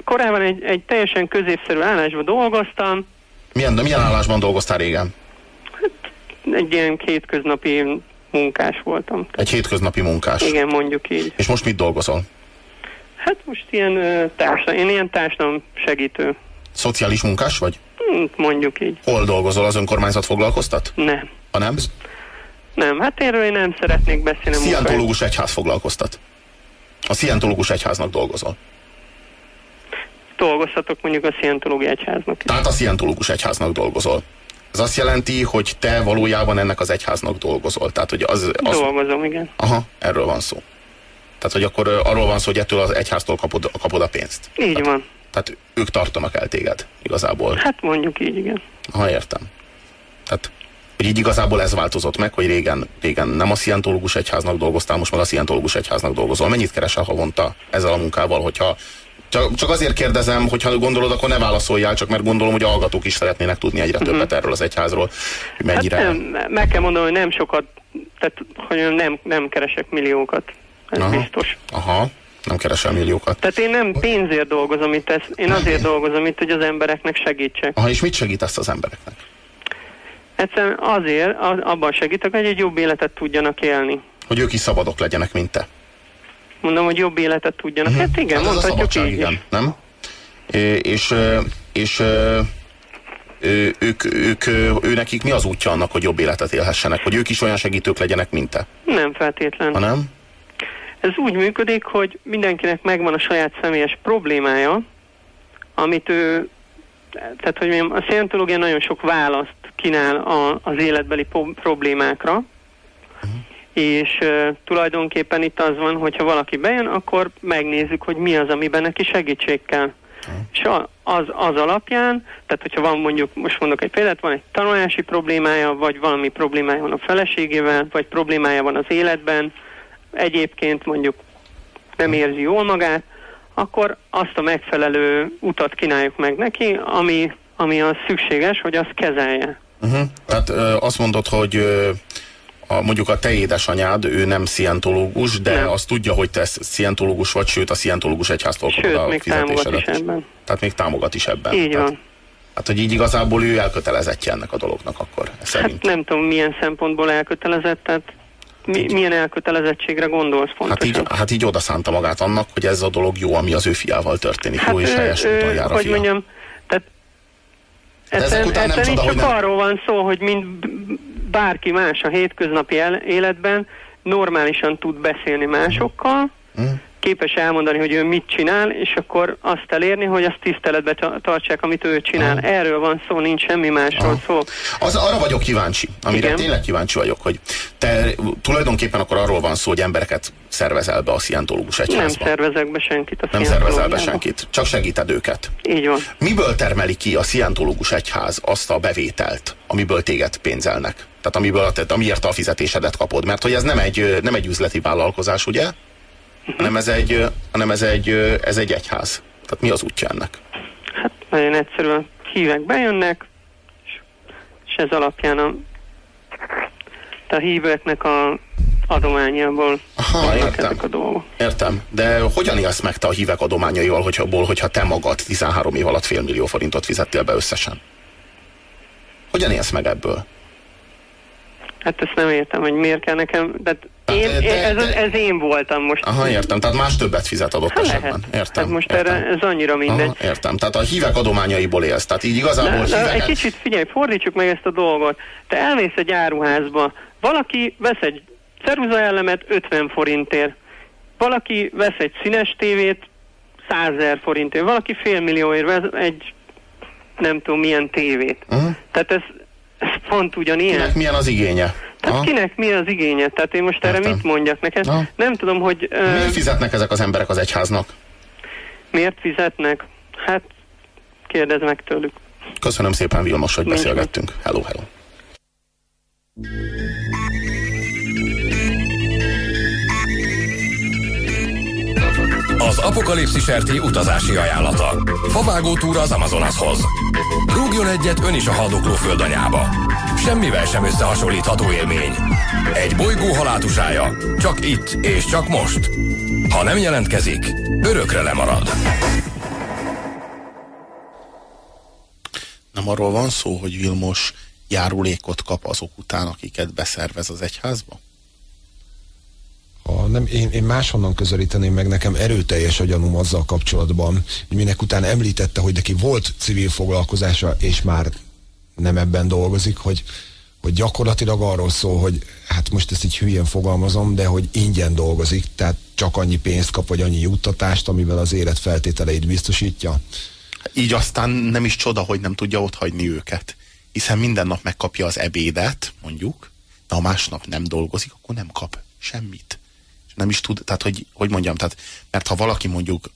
Speaker 10: korábban egy, egy teljesen középszerű állásban dolgoztam,
Speaker 1: Milyen, milyen állásban dolgoztál régen?
Speaker 10: egy ilyen kétköznapi munkás voltam.
Speaker 1: Egy hétköznapi munkás.
Speaker 10: Igen, mondjuk így.
Speaker 1: És most mit dolgozol?
Speaker 10: Hát most ilyen ö, társadalom, én ilyen társadalom segítő,
Speaker 1: Szociális munkás vagy?
Speaker 10: Hm, mondjuk így.
Speaker 1: Hol dolgozol? Az önkormányzat foglalkoztat?
Speaker 10: Nem.
Speaker 1: Ha nem?
Speaker 10: Nem, hát erről én nem szeretnék beszélni. a.
Speaker 1: Szientológus egyház foglalkoztat. A szientológus egyháznak dolgozol.
Speaker 10: Dolgozhatok mondjuk a Szientológia Egyháznak.
Speaker 1: Tehát a szientológus egyháznak dolgozol. Ez azt jelenti, hogy te valójában ennek az egyháznak dolgozol. Tehát, hogy az, az
Speaker 10: Dolgozom, igen.
Speaker 1: Aha, erről van szó. Tehát, hogy akkor arról van szó, hogy ettől az egyháztól kapod, kapod a pénzt.
Speaker 10: Így van.
Speaker 1: Tehát ők tartanak el téged, igazából.
Speaker 10: Hát mondjuk így, igen.
Speaker 1: Ha értem. Tehát, hogy így igazából ez változott meg, hogy régen, régen nem a szientológus egyháznak dolgoztál, most meg a szientológus egyháznak dolgozol. Mennyit keresel havonta ezzel a munkával, hogyha csak, csak azért kérdezem, hogyha gondolod, akkor ne válaszoljál, csak mert gondolom, hogy a hallgatók is szeretnének tudni egyre többet erről az egyházról, hogy mennyire...
Speaker 10: Hát nem, meg kell mondanom, hogy nem sokat, tehát hogy nem, nem keresek milliókat. Ez
Speaker 1: Aha.
Speaker 10: biztos.
Speaker 1: Aha, nem keresel milliókat.
Speaker 10: Tehát én nem pénzért dolgozom itt, ez, én azért dolgozom itt, hogy az embereknek segítsek.
Speaker 1: Aha, és mit segítesz az embereknek?
Speaker 10: Egyszerűen azért, az, abban segítek, hogy egy jobb életet tudjanak élni.
Speaker 1: Hogy ők is szabadok legyenek, mint te.
Speaker 10: Mondom, hogy jobb életet tudjanak. Uh-huh. Hát igen,
Speaker 1: Hát
Speaker 10: mondhatjuk így
Speaker 1: igen, nem? É, és és ők, ők, ő nekik mi az útja annak, hogy jobb életet élhessenek? Hogy ők is olyan segítők legyenek, mint te?
Speaker 10: Nem feltétlen.
Speaker 1: Ha nem?
Speaker 10: Ez úgy működik, hogy mindenkinek megvan a saját személyes problémája, amit ő, tehát hogy mondjam, a szientológia nagyon sok választ kínál a, az életbeli problémákra, és uh, tulajdonképpen itt az van, hogyha valaki bejön, akkor megnézzük, hogy mi az, amiben neki segítség kell. És az, az alapján, tehát hogyha van mondjuk, most mondok egy példát, van egy tanulási problémája, vagy valami problémája van a feleségével, vagy problémája van az életben, egyébként mondjuk nem érzi jól magát, akkor azt a megfelelő utat kínáljuk meg neki, ami, ami az szükséges, hogy azt kezelje.
Speaker 1: Uh-huh. Tehát ö, azt mondod, hogy ö, a, mondjuk a te édesanyád, ő nem szientológus, de
Speaker 10: Nem.
Speaker 1: azt tudja, hogy te szientológus vagy, sőt a szientológus egyháztól kapod a
Speaker 10: még támogat is
Speaker 1: fizetésedet
Speaker 10: ebben.
Speaker 1: Tehát még támogat is ebben.
Speaker 10: Így
Speaker 1: Tehát,
Speaker 10: van.
Speaker 1: hát, hogy így igazából ő elkötelezettje ennek a dolognak akkor, szerint.
Speaker 10: Hát nem tudom, milyen szempontból elkötelezett, tehát mi, milyen elkötelezettségre gondolsz
Speaker 1: Hát
Speaker 10: pontosan?
Speaker 1: így, hát így odaszánta magát annak, hogy ez a dolog jó, ami az ő fiával történik. jó és
Speaker 10: ő-
Speaker 1: helyes úton jár a fia.
Speaker 10: mondjam, tehát
Speaker 1: De ezek
Speaker 10: ezen,
Speaker 1: után nem
Speaker 10: ezen
Speaker 1: csoda,
Speaker 10: így
Speaker 1: hogy nem-
Speaker 10: arról van szó, hogy mint b- bárki más a hétköznapi életben normálisan tud beszélni másokkal,
Speaker 1: Mhm.
Speaker 10: Képes elmondani, hogy ő mit csinál, és akkor azt elérni, hogy azt tiszteletbe ta- tartsák, amit ő csinál. Erről van szó, nincs semmi másról szó.
Speaker 1: Az, arra vagyok kíváncsi, amire
Speaker 10: Igen.
Speaker 1: tényleg kíváncsi vagyok, hogy te tulajdonképpen akkor arról van szó, hogy embereket szervezel be a szientológus
Speaker 10: Nem
Speaker 1: egyházba.
Speaker 10: szervezek be senkit a
Speaker 1: Nem szervezel be senkit, csak segíted őket.
Speaker 10: Így van.
Speaker 1: Miből termeli ki a szientológus egyház azt a bevételt, amiből téged pénzelnek? Tehát amiből amiért a fizetésedet kapod? Mert hogy ez nem egy, nem egy üzleti vállalkozás, ugye? Hanem ez egy, hanem ez egy, ez egy egyház. Tehát mi az útja ennek?
Speaker 10: Hát nagyon egyszerűen hívek bejönnek, és- ez alapján a, a hívőknek a adományából
Speaker 1: Aha, értem.
Speaker 10: ezek a dolgok.
Speaker 1: Értem, de hogyan élsz meg te a hívek adományaival, hogyha, abból, hogyha te magad 13 év alatt fél millió forintot fizettél be összesen? Hogyan élsz meg ebből?
Speaker 10: Hát ezt nem értem, hogy miért kell nekem, de én,
Speaker 1: de- de-
Speaker 10: ez, ez én voltam most.
Speaker 1: Aha, értem, tehát más többet fizet adott
Speaker 10: Hát
Speaker 1: esetben.
Speaker 10: lehet.
Speaker 1: Értem.
Speaker 10: Hát most
Speaker 1: értem.
Speaker 10: erre ez annyira mindegy.
Speaker 1: Aha, értem, tehát a hívek adományaiból élsz, tehát így igazából
Speaker 10: De, de egy kicsit figyelj, fordítsuk meg ezt a dolgot. Te elmész egy áruházba, valaki vesz egy ceruzaelemet 50 forintért, valaki vesz egy színes tévét 100 ezer forintért, valaki fél millióért vesz egy nem tudom milyen tévét.
Speaker 1: Uh-huh.
Speaker 10: Tehát ez pont ugyanilyen.
Speaker 1: Kinek milyen az igénye?
Speaker 10: Tehát
Speaker 1: Aha.
Speaker 10: kinek mi az igénye? Tehát én most erre
Speaker 1: Értem.
Speaker 10: mit mondjak neked?
Speaker 1: Aha.
Speaker 10: Nem tudom, hogy ö,
Speaker 1: Miért fizetnek ezek az emberek az egyháznak?
Speaker 10: miért fizetnek. Hát kérdezd meg tőlük.
Speaker 1: Köszönöm szépen, Vilmos, hogy
Speaker 10: Nincs
Speaker 1: beszélgettünk. Hello, hello.
Speaker 4: Az apokalipszis RT utazási ajánlata. Favágó túra az Amazonashoz. Rúgjon egyet ön is a haldokló földanyába. Semmivel sem összehasonlítható élmény. Egy bolygó halátusája. Csak itt és csak most. Ha nem jelentkezik, örökre lemarad.
Speaker 1: Nem arról van szó, hogy Vilmos járulékot kap azok után, akiket beszervez az egyházba?
Speaker 2: Ha nem, én, én máshonnan közelíteném meg nekem erőteljes a gyanúm azzal kapcsolatban, hogy minek után említette, hogy neki volt civil foglalkozása, és már nem ebben dolgozik, hogy, hogy gyakorlatilag arról szól, hogy hát most ezt így hülyen fogalmazom, de hogy ingyen dolgozik, tehát csak annyi pénzt kap, vagy annyi juttatást, amivel az élet feltételeit biztosítja.
Speaker 1: Így aztán nem is csoda, hogy nem tudja otthagyni őket. Hiszen minden nap megkapja az ebédet, mondjuk, de ha másnap nem dolgozik, akkor nem kap semmit. Nem is tud, tehát hogy, hogy mondjam, tehát, mert ha valaki mondjuk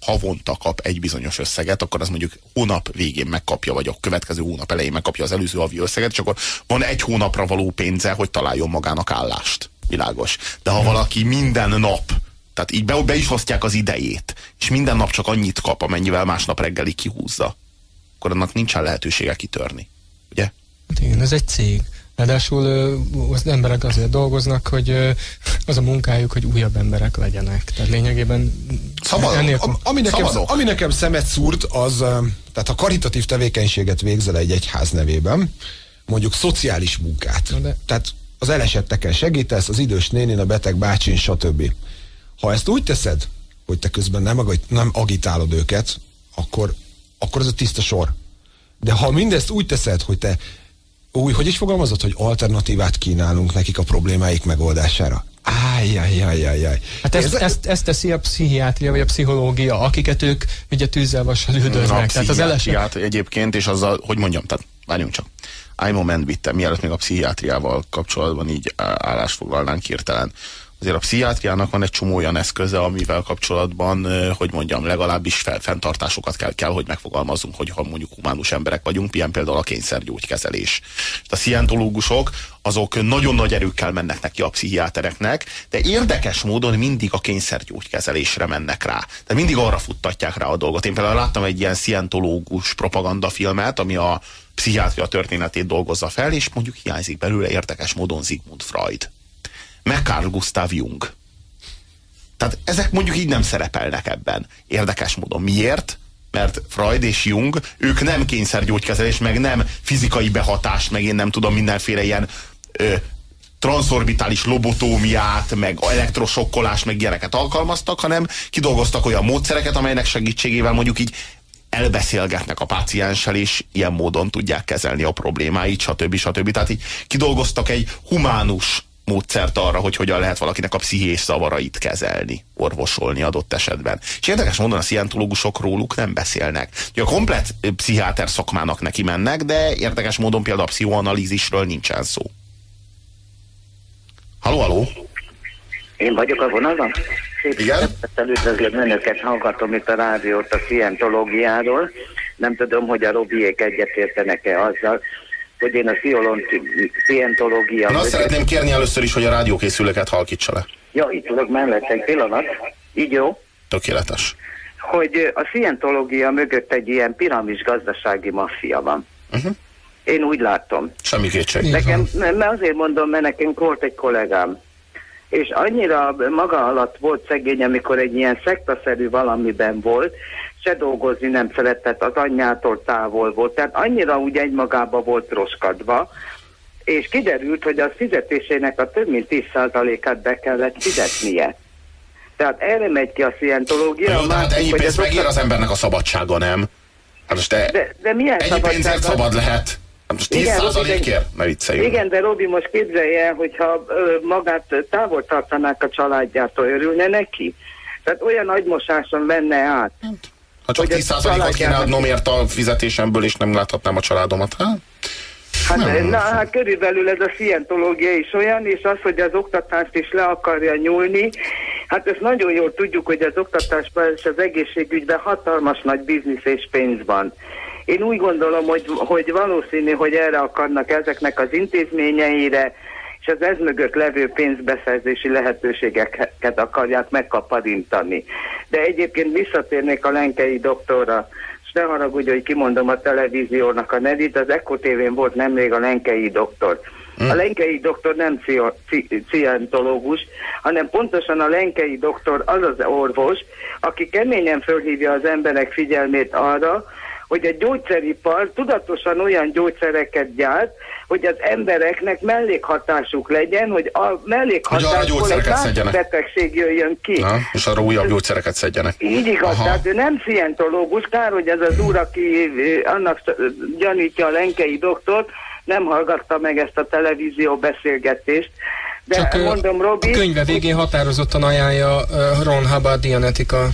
Speaker 1: havonta kap egy bizonyos összeget, akkor az mondjuk hónap végén megkapja, vagy a következő hónap elején megkapja az előző havi összeget, és akkor van egy hónapra való pénze, hogy találjon magának állást. Világos. De ha valaki minden nap, tehát így be, be is osztják az idejét, és minden nap csak annyit kap, amennyivel másnap reggelig kihúzza, akkor annak nincsen lehetősége kitörni. Ugye?
Speaker 3: Hát igen, ez egy cég. Ráadásul az emberek azért dolgoznak, hogy az a munkájuk, hogy újabb emberek legyenek. Tehát lényegében
Speaker 1: Szabadok.
Speaker 3: ennél
Speaker 2: Am, ami, nekem,
Speaker 1: Szabadok.
Speaker 2: ami nekem szemet szúrt, az, tehát a karitatív tevékenységet végzel egy egyház nevében, mondjuk szociális munkát. De... Tehát az elesetteken segítesz, az idős nénén, a beteg bácsin, stb. Ha ezt úgy teszed, hogy te közben nem, nem agitálod őket, akkor, akkor ez a tiszta sor. De ha mindezt úgy teszed, hogy te új, hogy is fogalmazott, hogy alternatívát kínálunk nekik a problémáik megoldására. Ájjajjajjajjaj.
Speaker 3: Hát ezt, Ez... ezt, ezt teszi a pszichiátria vagy a pszichológia, akiket ők ugye tűzzel vassal üldöznek.
Speaker 1: Tehát az eleset... egyébként, és azzal, hogy mondjam, tehát várjunk csak. I'm moment vittem, mielőtt még a pszichiátriával kapcsolatban így állást foglalnánk hirtelen azért a pszichiátriának van egy csomó olyan eszköze, amivel kapcsolatban, hogy mondjam, legalábbis fel, fenntartásokat kell, kell, hogy megfogalmazunk, hogy ha mondjuk humánus emberek vagyunk, ilyen például a kényszergyógykezelés. A szientológusok azok nagyon nagy erőkkel mennek neki a pszichiátereknek, de érdekes módon mindig a kényszergyógykezelésre mennek rá. Tehát mindig arra futtatják rá a dolgot. Én például láttam egy ilyen szientológus propagandafilmet, ami a pszichiátria történetét dolgozza fel, és mondjuk hiányzik belőle érdekes módon Sigmund Freud meg Carl Gustav Jung. Tehát ezek mondjuk így nem szerepelnek ebben. Érdekes módon. Miért? Mert Freud és Jung, ők nem kényszergyógykezelés, meg nem fizikai behatás, meg én nem tudom, mindenféle ilyen ö, transzorbitális lobotómiát, meg elektrosokkolás, meg ilyeneket alkalmaztak, hanem kidolgoztak olyan módszereket, amelynek segítségével mondjuk így elbeszélgetnek a pácienssel, és ilyen módon tudják kezelni a problémáit, stb. stb. Tehát így kidolgoztak egy humánus módszert arra, hogy hogyan lehet valakinek a pszichés zavarait kezelni, orvosolni adott esetben. És érdekes módon a szientológusok róluk nem beszélnek. Ugye a komplet pszichiáter szakmának neki mennek, de érdekes módon például a pszichoanalízisről nincsen szó. Haló, haló!
Speaker 11: Én vagyok a vonalban?
Speaker 1: Szép Igen?
Speaker 11: Üdvözlöm önöket, hallgatom itt a rádiót a szientológiáról. Nem tudom, hogy a Robiék egyetértenek-e azzal, hogy én a szientológia...
Speaker 1: Na, azt szeretném kérni először is, hogy a rádiókészülőket halkítsa le.
Speaker 11: Ja, itt tudok mellett egy pillanat. Így jó?
Speaker 1: Tökéletes.
Speaker 11: Hogy a szientológia mögött egy ilyen piramis gazdasági maffia van. Uh-huh. Én úgy látom.
Speaker 1: Semmi kétség.
Speaker 11: Nekem, mert azért mondom, mert nekem volt egy kollégám, és annyira maga alatt volt szegény, amikor egy ilyen szektaszerű valamiben volt, se dolgozni nem szeretett, az anyjától távol volt, tehát annyira úgy egymagába volt roskadva, és kiderült, hogy a fizetésének a több mint 10%-át be kellett fizetnie. Tehát erre megy ki a szientológia.
Speaker 1: Jó, hát ennyi pénzt megér az embernek a szabadsága, nem? Hát most de,
Speaker 11: de, de milyen
Speaker 1: ennyi pénzért szabad lehet? Hát most 10 százalékért? Ne vicceljünk.
Speaker 11: Igen, de Robi, most képzelje el, hogyha ö, magát távol tartanák a családjától, örülne neki? Tehát olyan agymosáson menne át.
Speaker 1: Ha csak 10%-ot kéne adnom ért a fizetésemből, és nem láthatnám a családomat, hát?
Speaker 11: Hát, nem, na, hát körülbelül ez a szientológia is olyan, és az, hogy az oktatást is le akarja nyúlni, hát ezt nagyon jól tudjuk, hogy az oktatásban és az egészségügyben hatalmas nagy biznisz és pénz van. Én úgy gondolom, hogy, hogy valószínű, hogy erre akarnak ezeknek az intézményeire, az ez mögött levő pénzbeszerzési lehetőségeket akarják megkaparintani. De egyébként visszatérnék a Lenkei doktorra, és ne haragudj, hogy kimondom a televíziónak a nevét, az Eko TV-n volt nemrég a Lenkei doktor. A hm. Lenkei doktor nem cientológus, hanem pontosan a Lenkei doktor az az orvos, aki keményen fölhívja az emberek figyelmét arra, hogy a gyógyszeripar tudatosan olyan gyógyszereket gyárt, hogy az embereknek mellékhatásuk legyen, hogy a mellékhatásból egy más betegség jöjjön ki.
Speaker 1: Na, és arra újabb gyógyszereket szedjenek.
Speaker 11: Így igaz, Aha. tehát ő nem szientológus, kár, hogy ez az úr, aki annak gyanítja a lenkei doktort, nem hallgatta meg ezt a televízió beszélgetést,
Speaker 3: de Csak mondom, Robi, a könyve végén határozottan ajánlja Ron Hubbard Dianetika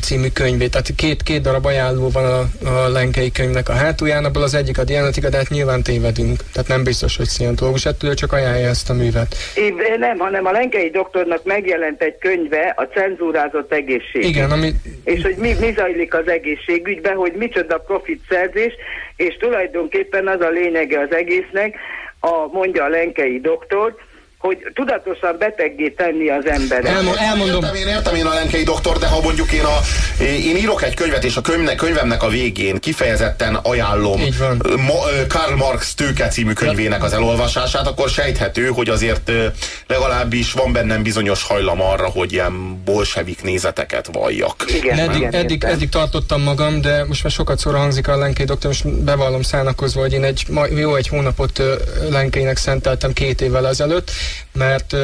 Speaker 3: című könyvét. Tehát két, két darab ajánló van a, a lenkei könyvnek a hátulján, abból az egyik a Dianetika, de hát nyilván tévedünk. Tehát nem biztos, hogy szientológus, ettől csak ajánlja ezt a művet.
Speaker 11: Én nem, hanem a lenkei doktornak megjelent egy könyve, a cenzúrázott egészség.
Speaker 3: Igen, ami...
Speaker 11: És hogy mi, mi zajlik az egészségügyben, hogy micsoda profit szerzés, és tulajdonképpen az a lényege az egésznek, a, mondja a lenkei doktor, hogy tudatosan beteggé tenni az emberet.
Speaker 3: Elmo- elmondom.
Speaker 1: Értem én, értem én a Lenkei doktor, de ha mondjuk én, a, én írok egy könyvet, és a könyvnek, könyvemnek a végén kifejezetten ajánlom. Ma, Karl Marx Tőke című könyvének az elolvasását, akkor sejthető, hogy azért legalábbis van bennem bizonyos hajlam arra, hogy ilyen bolsevik nézeteket valljak.
Speaker 11: Igen,
Speaker 3: eddig,
Speaker 11: igen,
Speaker 3: eddig,
Speaker 11: értem.
Speaker 3: eddig tartottam magam, de most már sokat szóra hangzik a Lenkei doktor, most bevallom szánakozva, hogy én egy jó egy hónapot Lenkeinek szenteltem két évvel ezelőtt, mert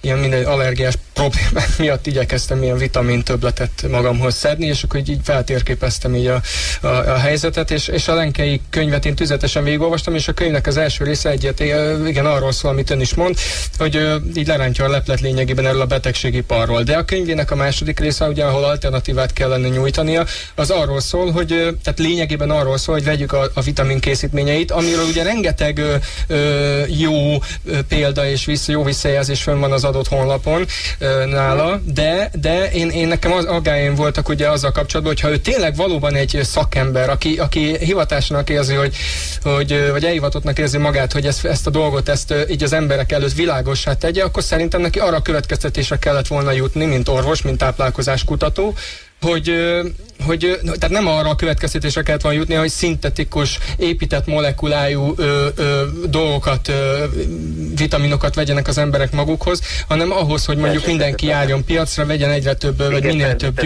Speaker 3: ilyen minden allergiás problémák miatt igyekeztem ilyen vitamin többletet magamhoz szedni, és akkor így, feltérképeztem így a, a, a helyzetet, és, és a Lenkei könyvet én tüzetesen végigolvastam, és a könyvnek az első része egyet, igen, arról szól, amit ön is mond, hogy így lerántja a leplet lényegében erről a betegségiparról. De a könyvének a második része, ugye, ahol alternatívát kellene nyújtania, az arról szól, hogy tehát lényegében arról szól, hogy vegyük a, a vitamin készítményeit, amiről ugye rengeteg ö, ö, jó ö, példa és vissza, jó visszajelzés fönn van az adott honlapon nála, de, de én, én nekem az aggájaim voltak ugye azzal kapcsolatban, hogy ha ő tényleg valóban egy szakember, aki, aki hivatásnak érzi, hogy, hogy vagy elhivatottnak érzi magát, hogy ezt, ezt a dolgot ezt így az emberek előtt világossá tegye, akkor szerintem neki arra a következtetésre kellett volna jutni, mint orvos, mint táplálkozáskutató, hogy, hogy tehát nem arra a következtetésre kellett volna jutni, hogy szintetikus, épített molekulájú ö, ö, dolgokat, ö, vitaminokat vegyenek az emberek magukhoz, hanem ahhoz, hogy mondjuk mindenki járjon piacra, vegyen egyre több, vagy
Speaker 11: Igen,
Speaker 3: minél több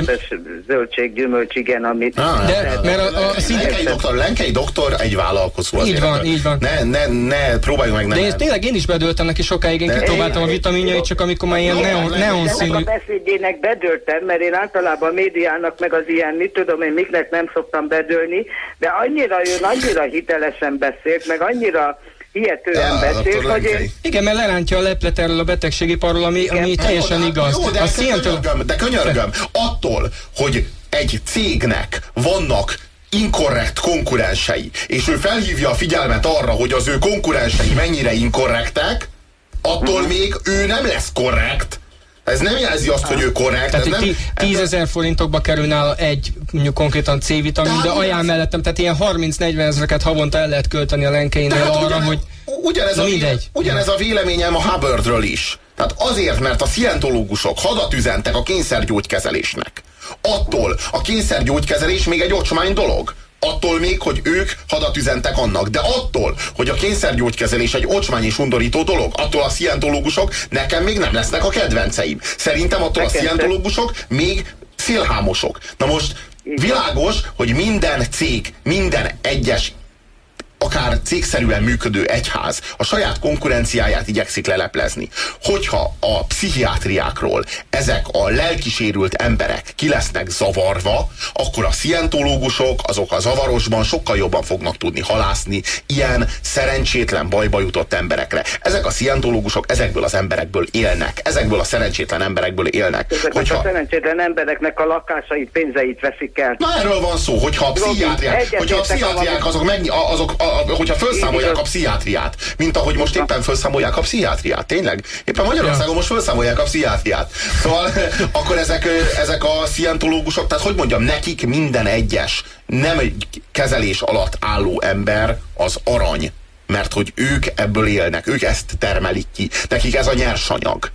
Speaker 11: zöldség, gyümölcs, igen, amit...
Speaker 1: Ah,
Speaker 3: De- mert a- a szinte-
Speaker 1: Lenkei doktor, Lenkei doktor egy vállalkozó.
Speaker 3: Így van, így van.
Speaker 1: Ne, ne, ne, próbáljuk meg
Speaker 3: De
Speaker 1: nem.
Speaker 3: én tényleg én is bedöltem neki sokáig, én
Speaker 1: De-
Speaker 3: kipróbáltam a vitaminjait, csak amikor már ilyen neon, neon
Speaker 11: De
Speaker 3: színű...
Speaker 11: a beszédjének bedöltem, mert én általában a médiának meg az ilyen, mit tudom én, miknek nem szoktam bedölni, de annyira ő annyira hitelesen beszélt, meg annyira hihetően
Speaker 1: Ah,
Speaker 11: beszélt, hogy én...
Speaker 3: Igen, mert lerántja a leplet erről a betegségiparról, ami, ami teljesen
Speaker 1: Jó,
Speaker 3: igaz.
Speaker 1: Jó, de,
Speaker 3: a
Speaker 1: de,
Speaker 3: szientől...
Speaker 1: könyörgöm, de könyörgöm, attól, hogy egy cégnek vannak inkorrekt konkurensei, és ő felhívja a figyelmet arra, hogy az ő konkurensei mennyire inkorrektek, attól
Speaker 3: Mhm.
Speaker 1: még ő nem lesz korrekt. Ez nem jelzi azt, hogy ő korrekt.
Speaker 3: Tehát
Speaker 1: ez
Speaker 3: itt
Speaker 1: nem,
Speaker 3: tí- 10 ezer forintokba kerül nála egy mondjuk konkrétan C-vitamin, de ajánl mellettem, tehát ilyen 30-40 ezreket havonta el lehet költeni a lenkeinél
Speaker 1: Tehát
Speaker 3: arra,
Speaker 1: ugyanez,
Speaker 3: hogy
Speaker 1: ugyanez, a,
Speaker 3: mindegy.
Speaker 1: ugyanez a véleményem a Hubbardről is. Tehát azért, mert a szientológusok hadat üzentek a kényszergyógykezelésnek. Attól a kényszergyógykezelés még egy ocsmány dolog. Attól még, hogy ők hadat üzentek annak. De attól, hogy a kényszergyógykezelés egy ocsmány és undorító dolog, attól a szientológusok nekem még nem lesznek a kedvenceim. Szerintem attól a
Speaker 11: Nekem
Speaker 1: szientológusok még szélhámosok. Na most világos, hogy minden cég, minden egyes akár cégszerűen működő egyház a saját konkurenciáját igyekszik leleplezni. Hogyha a pszichiátriákról ezek a lelkisérült emberek ki lesznek zavarva, akkor a szientológusok azok a zavarosban sokkal jobban fognak tudni halászni ilyen szerencsétlen bajba jutott emberekre. Ezek a szientológusok ezekből az emberekből élnek. Ezekből a szerencsétlen emberekből élnek.
Speaker 11: Ezeknek a szerencsétlen embereknek a lakásait, pénzeit veszik el.
Speaker 1: Na erről van szó, hogyha a pszichiátriák, hogyha a pszichiátriák azok, meg, azok a, a, hogyha felszámolják a pszichiátriát, mint ahogy most éppen felszámolják a pszichiátriát, tényleg? Éppen Magyarországon most felszámolják a pszichiátriát. Szóval akkor ezek, ezek a szientológusok, tehát hogy mondjam, nekik minden egyes nem egy kezelés alatt álló ember az arany. Mert hogy ők ebből élnek, ők ezt termelik ki. Nekik ez a nyersanyag.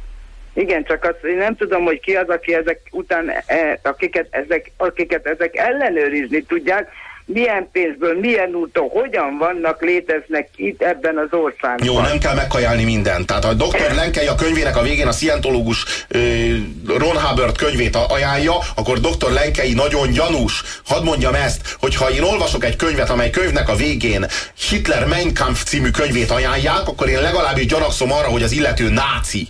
Speaker 11: Igen, csak azt én nem tudom, hogy ki az, aki ezek után, e, akiket, ezek, akiket ezek ellenőrizni tudják, milyen pénzből, milyen úton, hogyan vannak, léteznek itt ebben az országban.
Speaker 1: Jó, nem kell megkajálni mindent. Tehát a Dr. Lenkei a könyvének a végén a szientológus Ron Hubbard könyvét ajánlja, akkor Dr. Lenkei nagyon gyanús. Hadd mondjam ezt, hogy ha én olvasok egy könyvet, amely könyvnek a végén Hitler Mein Kampf című könyvét ajánlják, akkor én legalábbis gyanakszom arra, hogy az illető náci.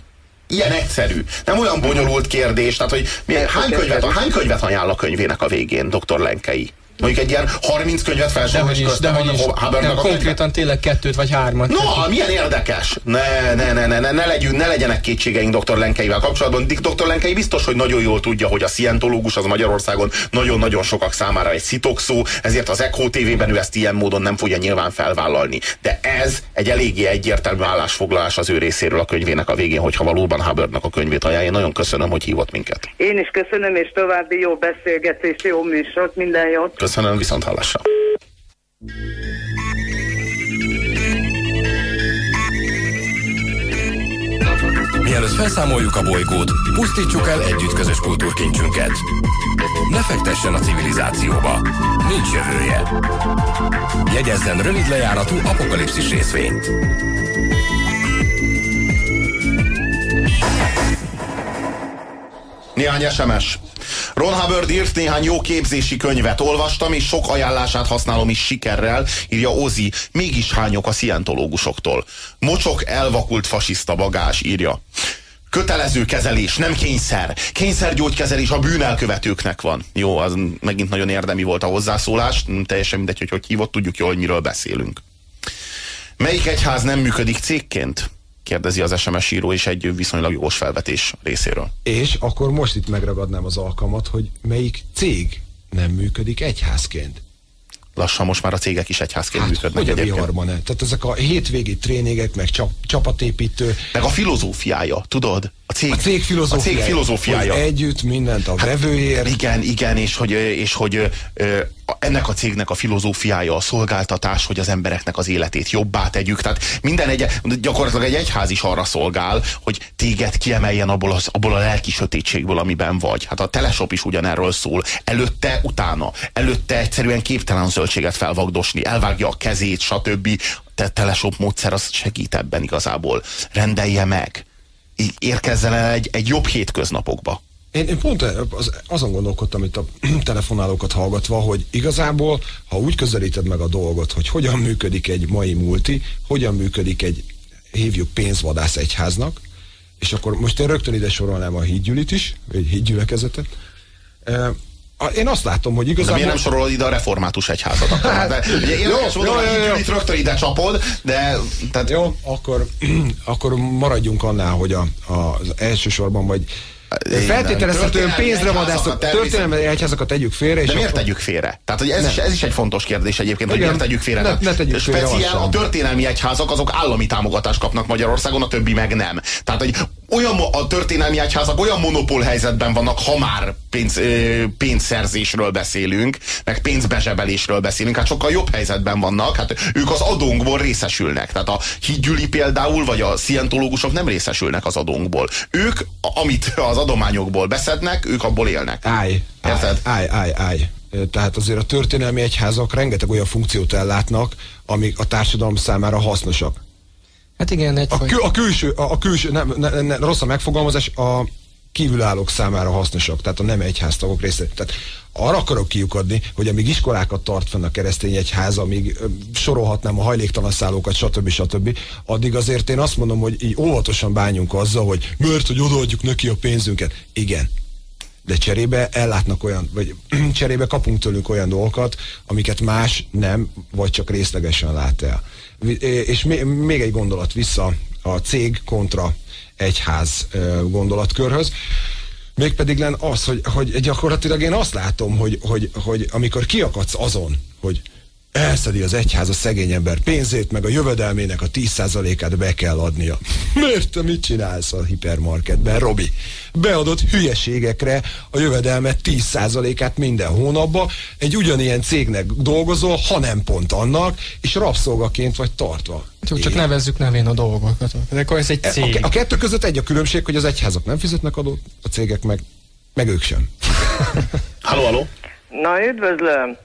Speaker 1: Ilyen egyszerű. Nem olyan bonyolult kérdés. Tehát, hogy milyen, hány, könyvet, hány könyvet ajánl a könyvének a végén Dr. Lenkei? Mondjuk egy ilyen 30 könyvet felsorol,
Speaker 3: dehogy
Speaker 1: és
Speaker 3: is,
Speaker 1: köztem van
Speaker 3: is. konkrétan tényleg kettőt vagy hármat.
Speaker 1: Na, milyen érdekes! Ne, ne, ne, ne, ne, ne, legyünk, ne legyenek kétségeink dr. Lenkeivel kapcsolatban. Dr. Lenkei biztos, hogy nagyon jól tudja, hogy a szientológus az Magyarországon nagyon-nagyon sokak számára egy szitokszó, ezért az Echo TV-ben ő ezt ilyen módon nem fogja nyilván felvállalni. De ez egy eléggé egyértelmű állásfoglalás az ő részéről a könyvének a végén, hogyha valóban Hubbardnak a könyvét ajánlja. Én nagyon köszönöm, hogy hívott minket.
Speaker 11: Én is köszönöm, és további jó beszélgetést, jó műsort, minden jót.
Speaker 1: Köszönöm, viszont hallásra.
Speaker 4: Mielőtt felszámoljuk a bolygót, pusztítsuk el együtt közös kultúrkincsünket. Ne fektessen a civilizációba. Nincs jövője. Jegyezzen rövid lejáratú apokalipszis részvényt.
Speaker 1: Néhány SMS. Ron Hubbard írt néhány jó képzési könyvet, olvastam, és sok ajánlását használom is sikerrel, írja Ozi. Mégis hányok a szientológusoktól. Mocsok elvakult fasiszta bagás, írja. Kötelező kezelés, nem kényszer. Kényszergyógykezelés a bűnelkövetőknek van. Jó, az megint nagyon érdemi volt a hozzászólás, teljesen mindegy, hogy hogy hívott, tudjuk jól, hogy miről beszélünk. Melyik egyház nem működik cégként? Kérdezi az SMS író, és egy viszonylag jogos felvetés részéről.
Speaker 2: És akkor most itt megragadnám az alkalmat, hogy melyik cég nem működik egyházként.
Speaker 1: Lassan most már a cégek is egyházként
Speaker 2: Hát,
Speaker 1: működnek.
Speaker 2: hogy a viharban -e? Tehát ezek a hétvégi tréningek, meg csap, csapatépítő.
Speaker 1: Meg a filozófiája, tudod? A cég,
Speaker 2: A cég filozófiája.
Speaker 1: A cég filozófiája.
Speaker 2: Hogy együtt mindent a vevőért.
Speaker 1: Igen, igen, és hogy, és hogy ennek a cégnek a filozófiája a szolgáltatás, hogy az embereknek az életét jobbá tegyük. Tehát minden egy, gyakorlatilag egy egyház is arra szolgál, hogy téged kiemeljen abból, az, abból a lelki sötétségből, amiben vagy. Hát a teleshop is ugyanerről szól. Előtte, utána. Előtte egyszerűen képtelen zöldséget felvagdosni, elvágja a kezét, stb. Te teleshop módszer az segít ebben igazából. Rendelje meg. Érkezzen el egy, egy jobb hétköznapokba.
Speaker 2: Én, én pont az, azon gondolkodtam itt a telefonálókat hallgatva, hogy igazából, ha úgy közelíted meg a dolgot, hogy hogyan működik egy mai multi, hogyan működik egy, hívjuk pénzvadász egyháznak, és akkor most én rögtön ide sorolnám a hídgyűlit is, vagy hídgyülekezetet. Én azt látom, hogy
Speaker 1: De
Speaker 2: igazából...
Speaker 1: miért nem sorolod ide a református egyházat? Akkor?
Speaker 2: Hát,
Speaker 1: De, ugye
Speaker 2: jó, jó,
Speaker 1: hogy
Speaker 2: jó, jó.
Speaker 1: Gyurit rögtön ide csapod, de tehát,
Speaker 2: Jó, akkor, akkor maradjunk annál, hogy a, a, az elsősorban, vagy feltételezhetően pénzre vadászok, történelmi egyházakat tegyük félre, és
Speaker 1: De miért tegyük félre? Tehát hogy ez,
Speaker 2: Nem.
Speaker 1: is, ez is egy fontos kérdés egyébként, hogy miért tegyük félre.
Speaker 2: Ne- ne tegyük félre
Speaker 1: Speciál
Speaker 2: lassan.
Speaker 1: a történelmi egyházak azok állami támogatást kapnak Magyarországon, a többi meg nem. Tehát hogy olyan a történelmi egyházak olyan monopól helyzetben vannak, ha már pénz, pénzszerzésről beszélünk, meg pénzbezsebelésről beszélünk, hát sokkal jobb helyzetben vannak, hát ők az adónkból részesülnek. Tehát a hídgyüli például, vagy a szientológusok nem részesülnek az adónkból. Ők, amit az adományokból beszednek, ők abból élnek.
Speaker 2: Állj,
Speaker 1: Érted?
Speaker 2: állj, állj, állj. Tehát azért a történelmi egyházak rengeteg olyan funkciót ellátnak, amik a társadalom számára hasznosak.
Speaker 3: Hát igen,
Speaker 2: A,
Speaker 3: egyfajta.
Speaker 2: kül, a külső, a, a külső nem, ne, ne, rossz a megfogalmazás, a kívülállók számára hasznosak, tehát a nem egyháztagok része. Tehát arra akarok kiukadni, hogy amíg iskolákat tart fenn a keresztény egyház, amíg sorolhatnám a hajléktalan szállókat, stb. stb. Addig azért én azt mondom, hogy így óvatosan bánjunk azzal, hogy mert, hogy odaadjuk neki a pénzünket. Igen, de cserébe ellátnak olyan, vagy cserébe kapunk tőlük olyan dolgokat, amiket más nem, vagy csak részlegesen lát el. És még, egy gondolat vissza a cég kontra egyház gondolatkörhöz. Mégpedig len az, hogy, hogy gyakorlatilag én azt látom, hogy, hogy, hogy amikor kiakadsz azon, hogy elszedi az egyház a szegény ember pénzét, meg a jövedelmének a 10%-át be kell adnia. Miért te mit csinálsz a hipermarketben, Robi? Beadott hülyeségekre a jövedelmet 10%-át minden hónapban, egy ugyanilyen cégnek dolgozol, ha nem pont annak, és rabszolgaként vagy tartva.
Speaker 3: Jó, csak
Speaker 2: Igen.
Speaker 3: nevezzük nevén a dolgokat. De akkor ez egy
Speaker 2: A,
Speaker 3: cég.
Speaker 2: a kettő között egy a különbség, hogy az egyházak nem fizetnek adót, a cégek meg, meg ők sem.
Speaker 1: Halló, halló?
Speaker 12: Na, üdvözlöm!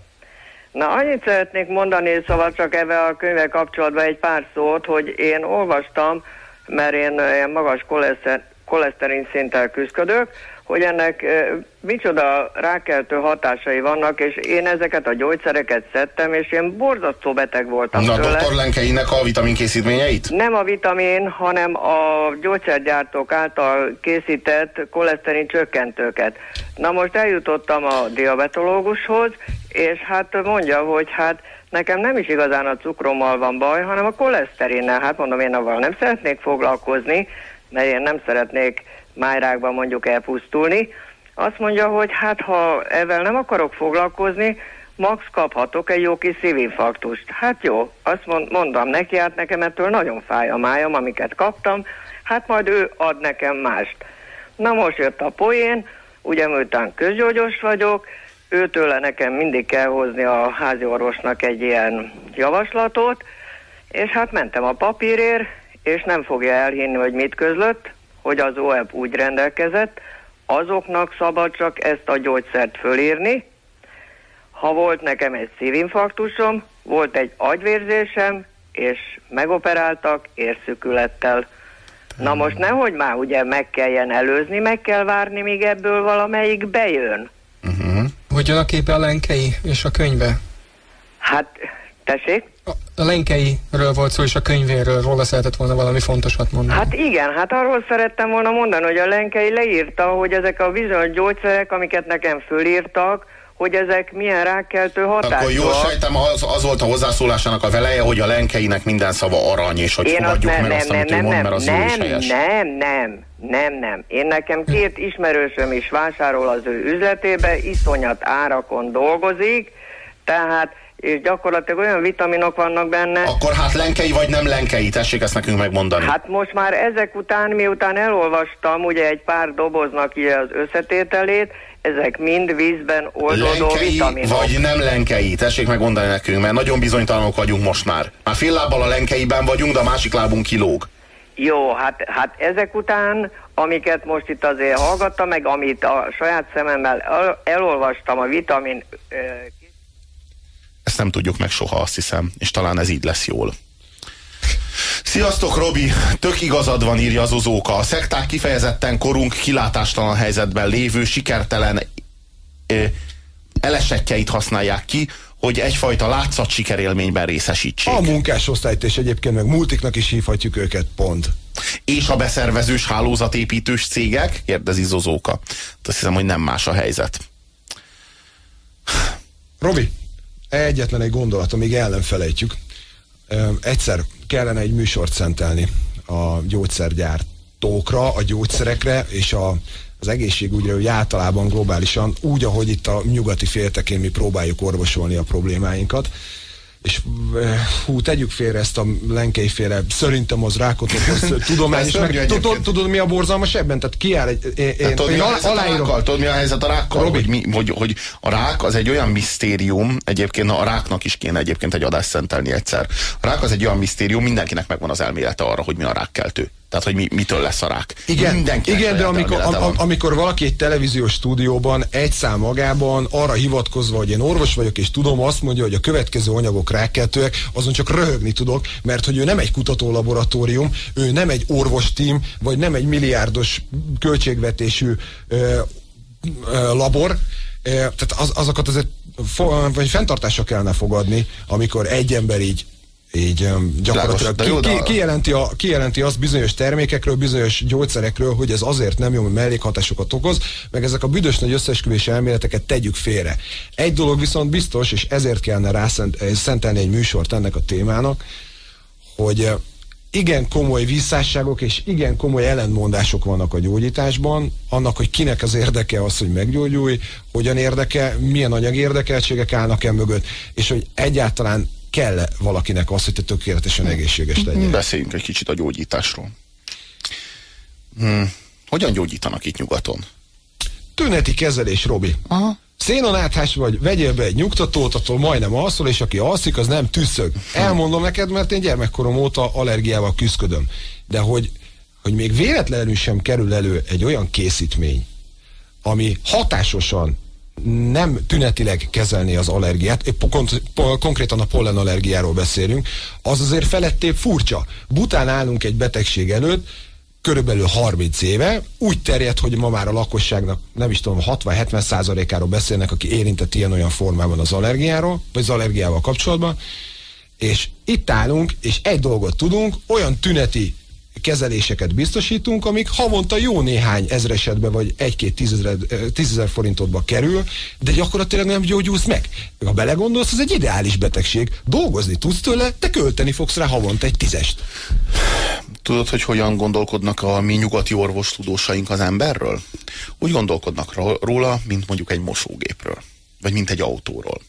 Speaker 12: Na, annyit szeretnék mondani, szóval csak ebben a könyvvel kapcsolatban egy pár szót, hogy én olvastam, mert én ilyen magas koleszter, koleszterin szinttel küzdködök, hogy ennek micsoda rákeltő hatásai vannak, és én ezeket a gyógyszereket szedtem, és én borzasztó beteg voltam
Speaker 1: Na,
Speaker 12: tőle.
Speaker 1: dr. Lenkeinek a vitaminkészítményeit?
Speaker 12: Nem a vitamin, hanem a gyógyszergyártók által készített koleszterin csökkentőket. Na most eljutottam a diabetológushoz, és hát mondja, hogy hát nekem nem is igazán a cukrommal van baj, hanem a koleszterinnel. Hát mondom, én avval nem szeretnék foglalkozni, mert én nem szeretnék májrákban mondjuk elpusztulni. Azt mondja, hogy hát ha ezzel nem akarok foglalkozni, max kaphatok egy jó kis szívinfarktust. Hát jó, azt mond, mondom neki, hát nekem ettől nagyon fáj a májam, amiket kaptam, hát majd ő ad nekem mást. Na most jött a poén, ugye miután közgyógyos vagyok, őtőle nekem mindig kell hozni a házi orvosnak egy ilyen javaslatot, és hát mentem a papírért, és nem fogja elhinni, hogy mit közlött, hogy az OEP úgy rendelkezett, azoknak szabad csak ezt a gyógyszert fölírni. Ha volt nekem egy szívinfarktusom, volt egy agyvérzésem, és megoperáltak érszükülettel. Na most nehogy már ugye meg kelljen előzni, meg kell várni, míg ebből valamelyik bejön.
Speaker 3: Uh-huh. Hogyan a képe a lenkei és a könyve?
Speaker 12: Hát, tessék?
Speaker 3: A, lenkeiről volt szó, és a könyvéről róla szeretett volna valami fontosat mondani.
Speaker 12: Hát igen, hát arról szerettem volna mondani, hogy a lenkei leírta, hogy ezek a bizonyos gyógyszerek, amiket nekem fölírtak, hogy ezek milyen rákkeltő hatások.
Speaker 1: Akkor jól sejtem, az, az volt a hozzászólásának a veleje, hogy a lenkeinek minden szava arany, és hogy Én fogadjuk nem, meg nem, azt, nem, amit nem, ő mond, mert az
Speaker 12: nem,
Speaker 1: jó is helyes.
Speaker 12: Nem, nem, nem, nem. Én nekem két ismerősöm is vásárol az ő üzletébe, iszonyat árakon dolgozik, tehát és gyakorlatilag olyan vitaminok vannak benne.
Speaker 1: Akkor hát lenkei vagy nem lenkei, tessék ezt nekünk megmondani.
Speaker 12: Hát most már ezek után, miután elolvastam ugye egy pár doboznak az összetételét, ezek mind vízben oldódó lenkei vitaminok.
Speaker 1: vagy nem lenkei? Tessék megmondani nekünk, mert nagyon bizonytalanok vagyunk most már. Már fél lábbal a lenkeiben vagyunk, de a másik lábunk kilóg.
Speaker 12: Jó, hát, hát ezek után, amiket most itt azért hallgattam, meg amit a saját szememmel el, elolvastam a vitamin...
Speaker 1: Ezt nem tudjuk meg soha, azt hiszem, és talán ez így lesz jól. Sziasztok, Robi! Tök igazad van, írja az Ozóka. A szekták kifejezetten korunk kilátástalan helyzetben lévő, sikertelen ö, elesettjeit használják ki, hogy egyfajta látszat sikerélményben részesítsék.
Speaker 2: A munkásosztályt és egyébként meg multiknak is hívhatjuk őket, pont.
Speaker 1: És a beszervezős hálózatépítős cégek? Kérdezi Zozóka. Azt hiszem, hogy nem más a helyzet.
Speaker 2: Robi, egyetlen egy gondolat, amíg el nem felejtjük. Egyszer kellene egy műsort szentelni a gyógyszergyártókra, a gyógyszerekre és a, az egészségügyre, hogy általában globálisan, úgy, ahogy itt a nyugati féltekén mi próbáljuk orvosolni a problémáinkat és eh, hú, tegyük félre ezt a lenkei félre, szerintem az rákot okoz tudományos, meg tudod, tudod, mi a borzalmas ebben? Tehát kiáll egy, én,
Speaker 1: hát, tudod, én mi a aláírom. Tudod, mi a helyzet a rákkal? Robi. Hogy, mi, hogy, hogy a rák az egy olyan misztérium, egyébként a ráknak is kéne egyébként egy adást szentelni egyszer. A rák az egy olyan misztérium, mindenkinek megvan az elmélete arra, hogy mi a rákkeltő. Tehát, hogy mi, mitől lesz a rák.
Speaker 2: Igen, igen de amikor, am, amikor valaki egy televíziós stúdióban egy szám magában arra hivatkozva, hogy én orvos vagyok, és tudom, azt mondja, hogy a következő anyagok rákkeltőek, azon csak röhögni tudok, mert hogy ő nem egy kutatólaboratórium, ő nem egy orvostím, vagy nem egy milliárdos költségvetésű ö, ö, labor, tehát az, azokat azért vagy fenntartásra kellene fogadni, amikor egy ember így így gyakorlatilag ki, ki, kijelenti, a, kijelenti azt bizonyos termékekről, bizonyos gyógyszerekről, hogy ez azért nem jó, hogy mellékhatásokat okoz, meg ezek a büdös nagy összesküvés elméleteket tegyük félre. Egy dolog viszont biztos, és ezért kellene rászentelni egy műsort ennek a témának, hogy igen komoly visszásságok és igen komoly ellentmondások vannak a gyógyításban, annak, hogy kinek az érdeke az, hogy meggyógyulj, hogyan érdeke, milyen anyag érdekeltségek állnak el mögött, és hogy egyáltalán kell -e valakinek az, hogy te tökéletesen egészséges legyen?
Speaker 1: Beszéljünk egy kicsit a gyógyításról. Hmm. Hogyan gyógyítanak itt nyugaton?
Speaker 2: Tüneti kezelés, Robi. Aha. Szénonáthás vagy, vegyél be egy nyugtatót, attól majdnem alszol, és aki alszik, az nem tüsszög. Elmondom neked, mert én gyermekkorom óta allergiával küzdködöm. De hogy, hogy még véletlenül sem kerül elő egy olyan készítmény, ami hatásosan nem tünetileg kezelni az allergiát, épp konkrétan a pollenallergiáról beszélünk, az azért felettébb furcsa. Bután állunk egy betegség előtt, körülbelül 30 éve, úgy terjed, hogy ma már a lakosságnak nem is tudom, 60-70 százalékáról beszélnek, aki érintett ilyen-olyan formában az allergiáról, vagy az allergiával kapcsolatban, és itt állunk, és egy dolgot tudunk, olyan tüneti kezeléseket biztosítunk, amik havonta jó néhány ezresetbe vagy egy-két tízezer, tízezer forintotba kerül, de gyakorlatilag nem gyógyulsz meg. Ha belegondolsz, ez egy ideális betegség. Dolgozni tudsz tőle, te költeni fogsz rá havonta egy tízest.
Speaker 1: Tudod, hogy hogyan gondolkodnak a mi nyugati orvostudósaink az emberről? Úgy gondolkodnak róla, mint mondjuk egy mosógépről vagy mint egy autóról,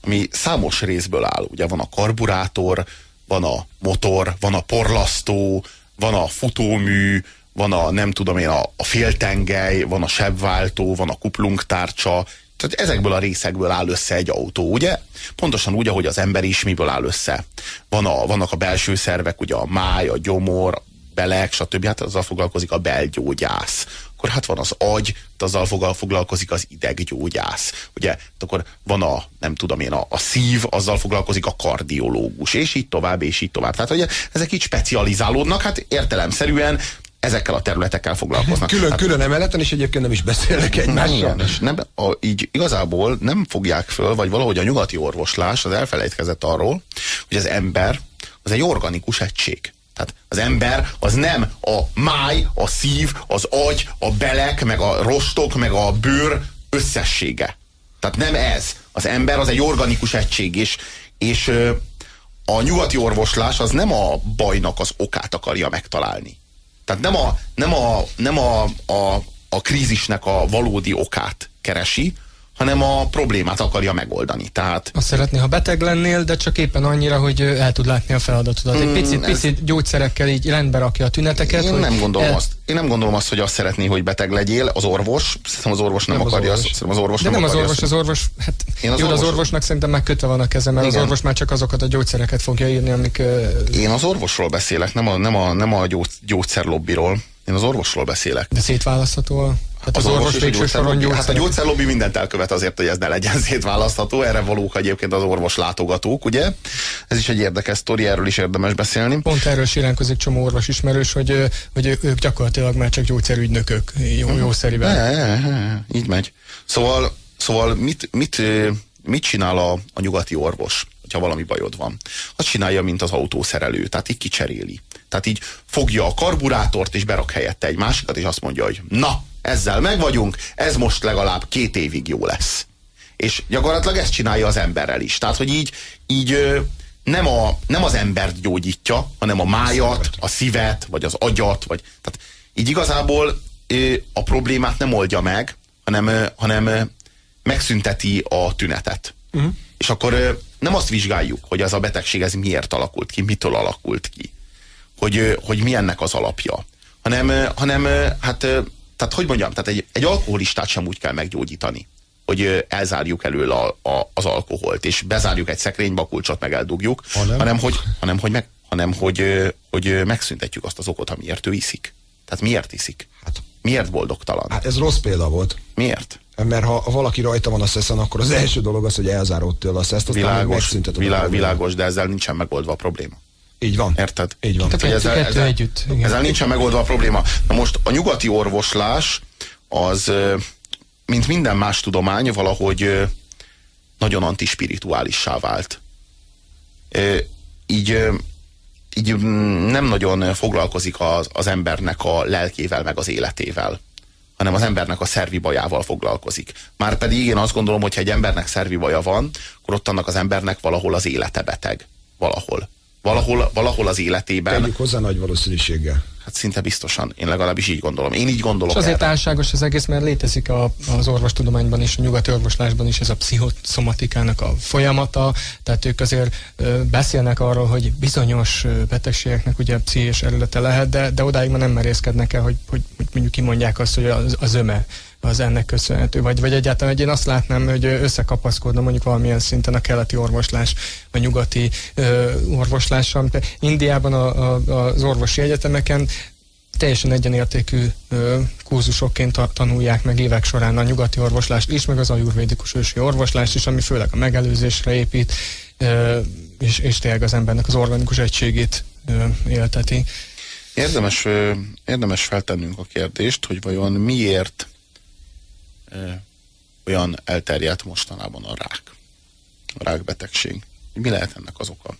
Speaker 1: ami számos részből áll. Ugye van a karburátor, van a motor, van a porlasztó, van a futómű, van a nem tudom én, a, a féltengely, van a sebváltó, van a kuplungtárcsa, tehát ezekből a részekből áll össze egy autó, ugye? Pontosan úgy, ahogy az ember is miből áll össze. Van a, vannak a belső szervek, ugye a máj, a gyomor, belek, stb. Hát azzal foglalkozik a belgyógyász. Akkor hát van az agy, azzal foglalkozik az ideggyógyász. Ugye, akkor van a, nem tudom én, a, a szív, azzal foglalkozik a kardiológus, és így tovább, és így tovább. Tehát ugye ezek így specializálódnak, hát értelemszerűen ezekkel a területekkel foglalkoznak.
Speaker 2: Külön,
Speaker 1: hát,
Speaker 2: külön emeleten, és egyébként nem is beszélnek egymással. Igen,
Speaker 1: és nem, a, így igazából nem fogják föl, vagy valahogy a nyugati orvoslás az elfelejtkezett arról, hogy az ember az egy organikus egység. Tehát az ember az nem a máj, a szív, az agy, a belek, meg a rostok, meg a bőr összessége. Tehát nem ez. Az ember az egy organikus egység, és, és a nyugati orvoslás az nem a bajnak az okát akarja megtalálni. Tehát nem a, nem a, nem a, a, a krízisnek a valódi okát keresi, hanem a problémát akarja megoldani. Tehát...
Speaker 3: Azt szeretné, ha beteg lennél, de csak éppen annyira, hogy el tud látni a feladatodat. Egy picit, mm, picit ez... gyógyszerekkel így rendbe rakja a tüneteket.
Speaker 1: Én nem gondolom el... azt. Én nem gondolom azt, hogy azt szeretné, hogy beteg legyél. Az orvos, szerintem az orvos nem, nem akarja az orvos. Az, orvos
Speaker 3: de
Speaker 1: nem,
Speaker 3: nem az orvos, az orvos, hát Én az, jó, orvos... az orvosnak szerintem már kötve van a keze, mert Igen. az orvos már csak azokat a gyógyszereket fogja írni, amik...
Speaker 1: Én az orvosról beszélek, nem a, nem a, nem a gyógyszerlobbiról. Én az orvosról beszélek.
Speaker 3: De szétválasztható
Speaker 1: Hát az, az orvos, orvos végső soron gyógyszer. Hát a gyógyszerlobbi mindent elkövet azért, hogy ez ne legyen szétválasztható. Erre valók egyébként az orvos látogatók, ugye? Ez is egy érdekes sztori, erről is érdemes beszélni.
Speaker 3: Pont erről síránkozik csomó orvos ismerős, hogy, hogy ők gyakorlatilag már csak gyógyszerügynökök, jó, jó
Speaker 1: szeriben. Így megy. Szóval, szóval mit, mit, mit csinál a, a nyugati orvos, hogyha valami bajod van? Azt csinálja, mint az autószerelő, tehát így kicseréli. Tehát így fogja a karburátort, és berak helyette egy másikat, és azt mondja, hogy na, ezzel megvagyunk, ez most legalább két évig jó lesz. És gyakorlatilag ezt csinálja az emberrel is. Tehát, hogy így, így nem, a, nem az embert gyógyítja, hanem a májat, a szívet, vagy az agyat, vagy, tehát így igazából a problémát nem oldja meg, hanem, hanem megszünteti a tünetet. Uh-huh. És akkor nem azt vizsgáljuk, hogy ez a betegség ez miért alakult ki, mitől alakult ki, hogy, hogy mi ennek az alapja, hanem, hanem hát tehát hogy mondjam, tehát egy, egy alkoholistát sem úgy kell meggyógyítani, hogy elzárjuk elől a, a, az alkoholt, és bezárjuk egy szekrénybe, a kulcsot meg eldugjuk, hanem, hanem hogy, hanem, hogy, meg, hanem hogy, hogy megszüntetjük azt az okot, amiért ő iszik. Tehát miért iszik? Hát, miért boldogtalan?
Speaker 2: Hát ez rossz példa volt.
Speaker 1: Miért?
Speaker 2: Mert ha valaki rajta van a szeszen, akkor az első dolog az, hogy elzárod tőle a szeszt, aztán világos,
Speaker 1: vilá, világos, de ezzel nincsen megoldva a probléma.
Speaker 2: Így van.
Speaker 1: Érted?
Speaker 2: Így van.
Speaker 3: Tehát ezzel, kettő ezzel, együtt.
Speaker 1: Igen. Ezzel nincsen megoldva a probléma. Na most a nyugati orvoslás az, mint minden más tudomány, valahogy nagyon antispirituálissá vált. Így, így nem nagyon foglalkozik az, az embernek a lelkével, meg az életével hanem az embernek a szervi bajával foglalkozik. Márpedig én azt gondolom, hogy ha egy embernek szervi baja van, akkor ott annak az embernek valahol az élete beteg. Valahol valahol, valahol az életében.
Speaker 2: Tegyük hozzá nagy valószínűséggel.
Speaker 1: Hát szinte biztosan. Én legalábbis így gondolom. Én így gondolom.
Speaker 3: És azért erre. álságos az egész, mert létezik a, az orvostudományban is, a nyugati orvoslásban is ez a pszichoszomatikának a folyamata, tehát ők azért ö, beszélnek arról, hogy bizonyos betegségeknek ugye pszichés eredete lehet, de, de odáig már nem merészkednek el, hogy, hogy, hogy mondjuk kimondják azt, hogy az, az öme az ennek köszönhető, vagy, vagy egyáltalán, hogy én azt látnám, hogy összekapaszkodna mondjuk valamilyen szinten a keleti orvoslás, a nyugati ö, orvoslással. Indiában a, a, az orvosi egyetemeken teljesen egyenértékű ö, kurzusokként ta, tanulják meg évek során a nyugati orvoslást is, meg az ajurvédikus ősi orvoslást is, ami főleg a megelőzésre épít, ö, és, és tényleg az embernek az organikus egységét ö, élteti.
Speaker 1: Érdemes, érdemes feltennünk a kérdést, hogy vajon miért olyan elterjedt mostanában a rák. A rákbetegség. Mi lehet ennek az oka?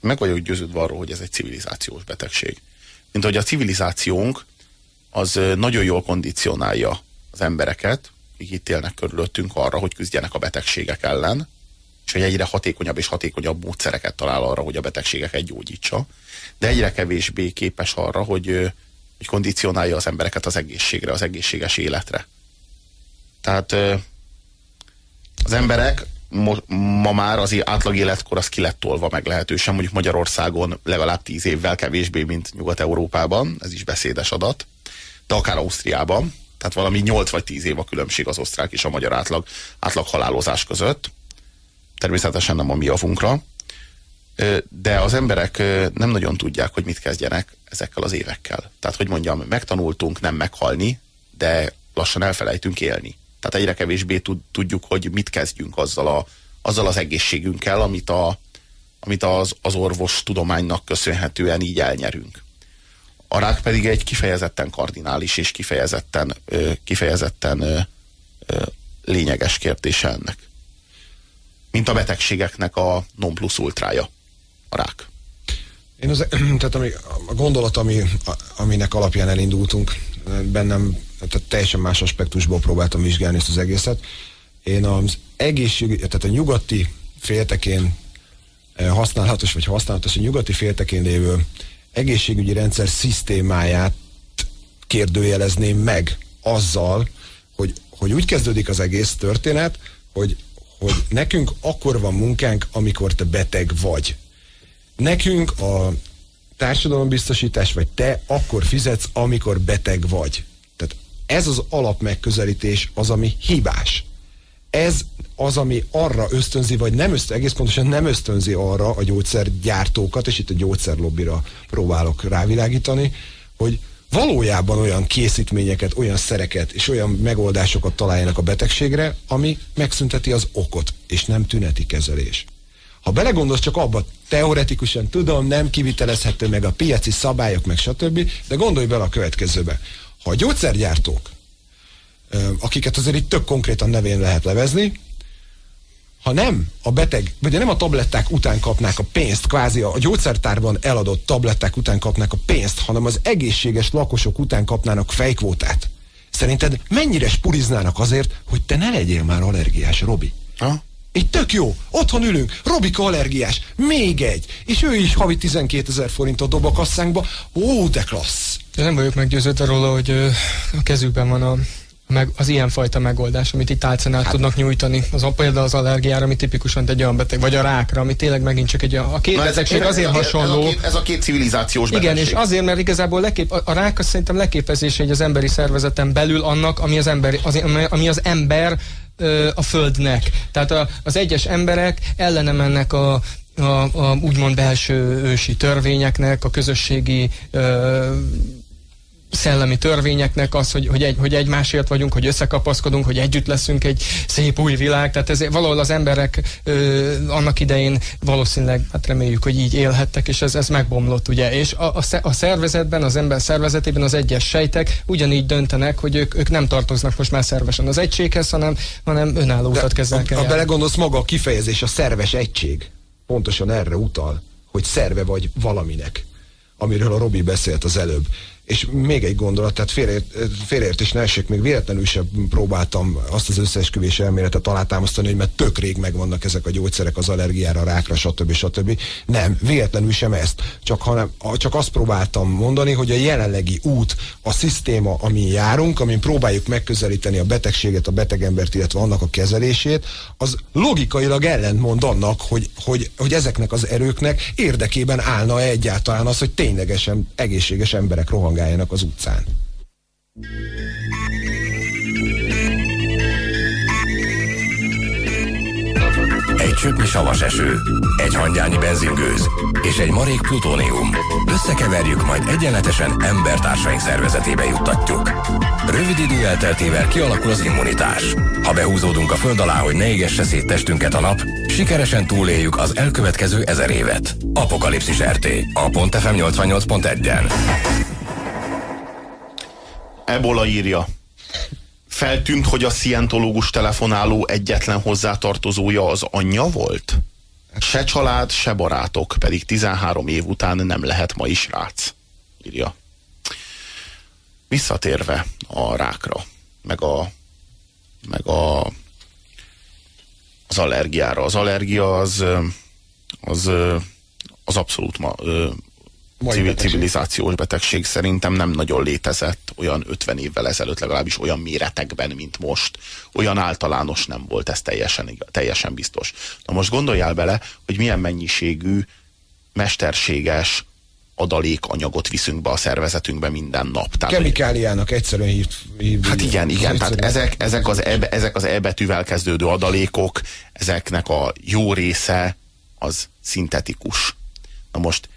Speaker 1: Meg vagyok győződve arról, hogy ez egy civilizációs betegség. Mint hogy a civilizációnk az nagyon jól kondicionálja az embereket, akik itt élnek körülöttünk arra, hogy küzdjenek a betegségek ellen, és hogy egyre hatékonyabb és hatékonyabb módszereket talál arra, hogy a betegségeket gyógyítsa, de egyre kevésbé képes arra, hogy, hogy kondicionálja az embereket az egészségre, az egészséges életre. Tehát az emberek ma már az átlag életkor az ki lett tolva meg lehetősen, mondjuk Magyarországon legalább tíz évvel kevésbé, mint Nyugat-Európában, ez is beszédes adat, de akár Ausztriában, tehát valami 8 vagy 10 év a különbség az osztrák és a magyar átlag, átlag halálozás között. Természetesen nem a mi javunkra. de az emberek nem nagyon tudják, hogy mit kezdjenek ezekkel az évekkel. Tehát, hogy mondjam, megtanultunk nem meghalni, de lassan elfelejtünk élni. Tehát egyre kevésbé tudjuk, hogy mit kezdjünk azzal, a, azzal az egészségünkkel, amit, a, amit az, az orvos tudománynak köszönhetően így elnyerünk. A rák pedig egy kifejezetten kardinális és kifejezetten, kifejezetten lényeges kérdése ennek. Mint a betegségeknek a non plus ultrája, a rák.
Speaker 2: Én az, tehát ami, a gondolat, ami, aminek alapján elindultunk, bennem tehát teljesen más aspektusból próbáltam vizsgálni ezt az egészet. Én az egészség, tehát a nyugati féltekén használatos, vagy használatos, a nyugati féltekén lévő egészségügyi rendszer szisztémáját kérdőjelezném meg azzal, hogy, hogy úgy kezdődik az egész történet, hogy, hogy nekünk akkor van munkánk, amikor te beteg vagy. Nekünk a társadalombiztosítás, vagy te akkor fizetsz, amikor beteg vagy. Ez az alapmegközelítés az, ami hibás. Ez az, ami arra ösztönzi, vagy nem ösztönzi, egész pontosan nem ösztönzi arra a gyógyszergyártókat, és itt a gyógyszerlobbira próbálok rávilágítani, hogy valójában olyan készítményeket, olyan szereket és olyan megoldásokat találjanak a betegségre, ami megszünteti az okot, és nem tüneti kezelés. Ha belegondolsz csak abba, teoretikusan tudom, nem kivitelezhető meg a piaci szabályok, meg stb., de gondolj bele a következőbe. Ha a gyógyszergyártók, akiket azért itt tök konkrétan nevén lehet levezni, ha nem a beteg, vagy nem a tabletták után kapnák a pénzt, kvázi a gyógyszertárban eladott tabletták után kapnák a pénzt, hanem az egészséges lakosok után kapnának fejkvótát. Szerinted mennyire spuriznának azért, hogy te ne legyél már allergiás, Robi? Ha? Így tök jó. Otthon ülünk. Robika allergiás. Még egy. És ő is havi 12 ezer forintot dob a kasszánkba. Ó, de klassz.
Speaker 3: De nem vagyok meggyőződve róla, hogy a kezükben van a meg, az ilyenfajta megoldás, amit itt álcenát hát. tudnak nyújtani. Az például az allergiára, ami tipikusan egy olyan beteg, vagy a rákra, ami tényleg megint csak egy a két Na betegség ez, azért ez hasonló.
Speaker 1: Ez a, két, ez a két civilizációs
Speaker 3: betegség. Igen, és azért, mert igazából lekép, a, a rák az szerintem leképezése egy az emberi szervezeten belül annak, ami az ember, az, ami az ember a földnek. Tehát a, az egyes emberek ellene mennek a, a, a úgymond belső ősi törvényeknek, a közösségi ö, szellemi törvényeknek az, hogy, hogy, egy, hogy egymásért vagyunk, hogy összekapaszkodunk, hogy együtt leszünk egy szép új világ. Tehát ez valahol az emberek ö, annak idején valószínűleg, hát reméljük, hogy így élhettek, és ez, ez megbomlott, ugye. És a, a, a szervezetben, az ember szervezetében az egyes sejtek ugyanígy döntenek, hogy ők, ők nem tartoznak most már szervesen az egységhez, hanem, hanem önálló utat kezdenek
Speaker 2: el. Ha belegondolsz, maga a kifejezés, a szerves egység pontosan erre utal, hogy szerve vagy valaminek amiről a Robi beszélt az előbb. És még egy gondolat, tehát félreért, félreértés ne essék, még véletlenül sem próbáltam azt az összeesküvés elméletet alátámasztani, hogy mert tök rég megvannak ezek a gyógyszerek az allergiára, rákra, stb. stb. Nem, véletlenül sem ezt. Csak, hanem, csak azt próbáltam mondani, hogy a jelenlegi út, a szisztéma, amin járunk, amin próbáljuk megközelíteni a betegséget, a betegembert, illetve annak a kezelését, az logikailag ellentmond annak, hogy, hogy, hogy ezeknek az erőknek érdekében állna egyáltalán az, hogy ténylegesen egészséges emberek rohangálnak rohangáljanak az utcán.
Speaker 4: Egy csöpnyi savas eső, egy hangyányi benzingőz és egy marék plutónium. Összekeverjük, majd egyenletesen embertársaink szervezetébe juttatjuk. Rövid idő elteltével kialakul az immunitás. Ha behúzódunk a föld alá, hogy ne égesse szét testünket a nap, sikeresen túléljük az elkövetkező ezer évet. Apokalipszis RT. A .fm 88.1-en.
Speaker 1: Ebola írja. Feltűnt, hogy a szientológus telefonáló egyetlen hozzátartozója az anyja volt? Se család, se barátok, pedig 13 év után nem lehet ma is rác, írja. Visszatérve a rákra, meg a, meg a az allergiára. Az allergia az, az, az abszolút ma, civil, betegség. civilizációs betegség szerintem nem nagyon létezett olyan 50 évvel ezelőtt, legalábbis olyan méretekben, mint most. Olyan általános nem volt, ez teljesen, teljesen biztos. Na most gondoljál bele, hogy milyen mennyiségű mesterséges adalékanyagot viszünk be a szervezetünkbe minden nap.
Speaker 2: Tehát, Kemikáliának egyszerűen hívt.
Speaker 1: hív, hát igen, igen. Tehát ezek, ezek, az e, ezek az e betűvel kezdődő adalékok, ezeknek a jó része az szintetikus. Na most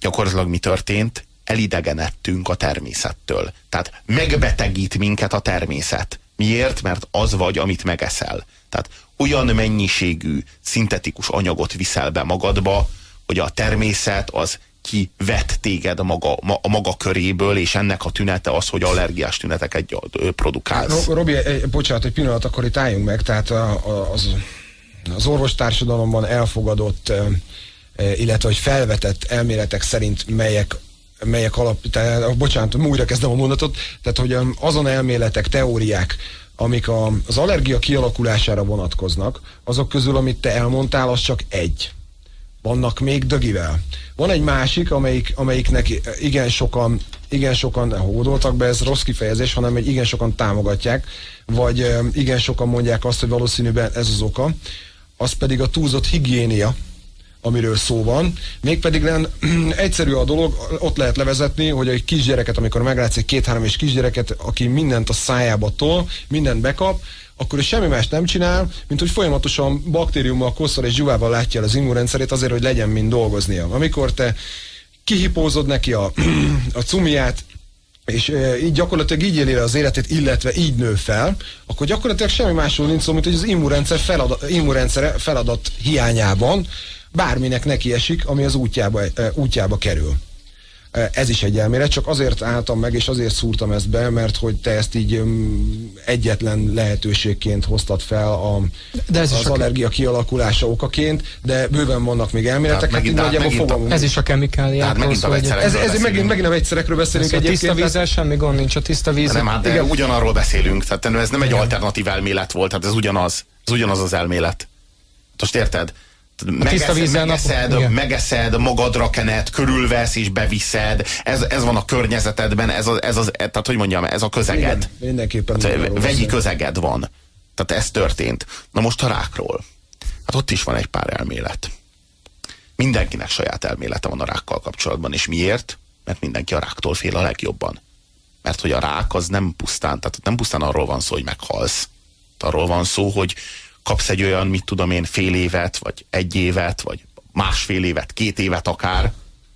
Speaker 1: gyakorlatilag mi történt? Elidegenedtünk a természettől. Tehát megbetegít minket a természet. Miért? Mert az vagy, amit megeszel. Tehát olyan mennyiségű szintetikus anyagot viszel be magadba, hogy a természet az kivett téged a maga, ma, a maga köréből, és ennek a tünete az, hogy allergiás tüneteket produkálsz.
Speaker 2: Robi, bocsánat, egy pillanat, akkor itt álljunk meg, tehát az, az orvostársadalomban elfogadott, illetve hogy felvetett elméletek szerint melyek melyek alap, tehát, bocsánat, újra kezdem a mondatot, tehát hogy azon elméletek, teóriák, amik a, az allergia kialakulására vonatkoznak, azok közül, amit te elmondtál, az csak egy. Vannak még dögivel. Van egy másik, amelyik, amelyiknek igen sokan, igen sokan hódoltak be, ez rossz kifejezés, hanem egy igen sokan támogatják, vagy igen sokan mondják azt, hogy valószínűben ez az oka. Az pedig a túlzott higiénia, amiről szó van. Mégpedig nem egyszerű a dolog, ott lehet levezetni, hogy egy kisgyereket, amikor meglátsz egy két-három és kisgyereket, aki mindent a szájába tol, mindent bekap, akkor ő semmi más nem csinál, mint hogy folyamatosan baktériummal, kosszal és zsuvával látja el az immunrendszerét azért, hogy legyen mind dolgoznia. Amikor te kihipózod neki a, a cumiát, és így gyakorlatilag így éli az életét, illetve így nő fel, akkor gyakorlatilag semmi másról nincs szó, mint hogy az immunrendszer feladat, immunrendszer feladat hiányában bárminek neki esik, ami az útjába, útjába kerül. Ez is egy elmélet, csak azért álltam meg, és azért szúrtam ezt be, mert hogy te ezt így egyetlen lehetőségként hoztad fel a, de ez az allergia a... kialakulása okaként, de bőven vannak még elméletek. Hát
Speaker 3: megint, hát megint fogom... Ez is a kemikáliákról
Speaker 1: szól. Ez,
Speaker 2: ez megint, megint a vegyszerekről beszélünk
Speaker 3: ez egyébként. A tiszta vízzel semmi gond nincs, a tiszta víz.
Speaker 1: Nem, hát de igen. ugyanarról beszélünk, tehát ez nem egy Igen. alternatív elmélet volt, tehát ez ugyanaz. Ez ugyanaz az elmélet. Most érted? Megeszed, vízzel megeszed, nap... megeszed, magadra kenet, körülvesz és beviszed, ez, ez van a környezetedben, ez, az, ez az, tehát hogy mondjam, ez a közeged. Igen,
Speaker 2: mindenképpen.
Speaker 1: Tehát, vegyi közeged van. Tehát ez történt. Na most a rákról. Hát ott is van egy pár elmélet. Mindenkinek saját elmélete van a rákkal kapcsolatban, és miért? Mert mindenki a ráktól fél a legjobban. Mert hogy a rák az nem pusztán, tehát nem pusztán arról van szó, hogy meghalsz. Arról van szó, hogy, kapsz egy olyan, mit tudom én, fél évet, vagy egy évet, vagy másfél évet, két évet akár,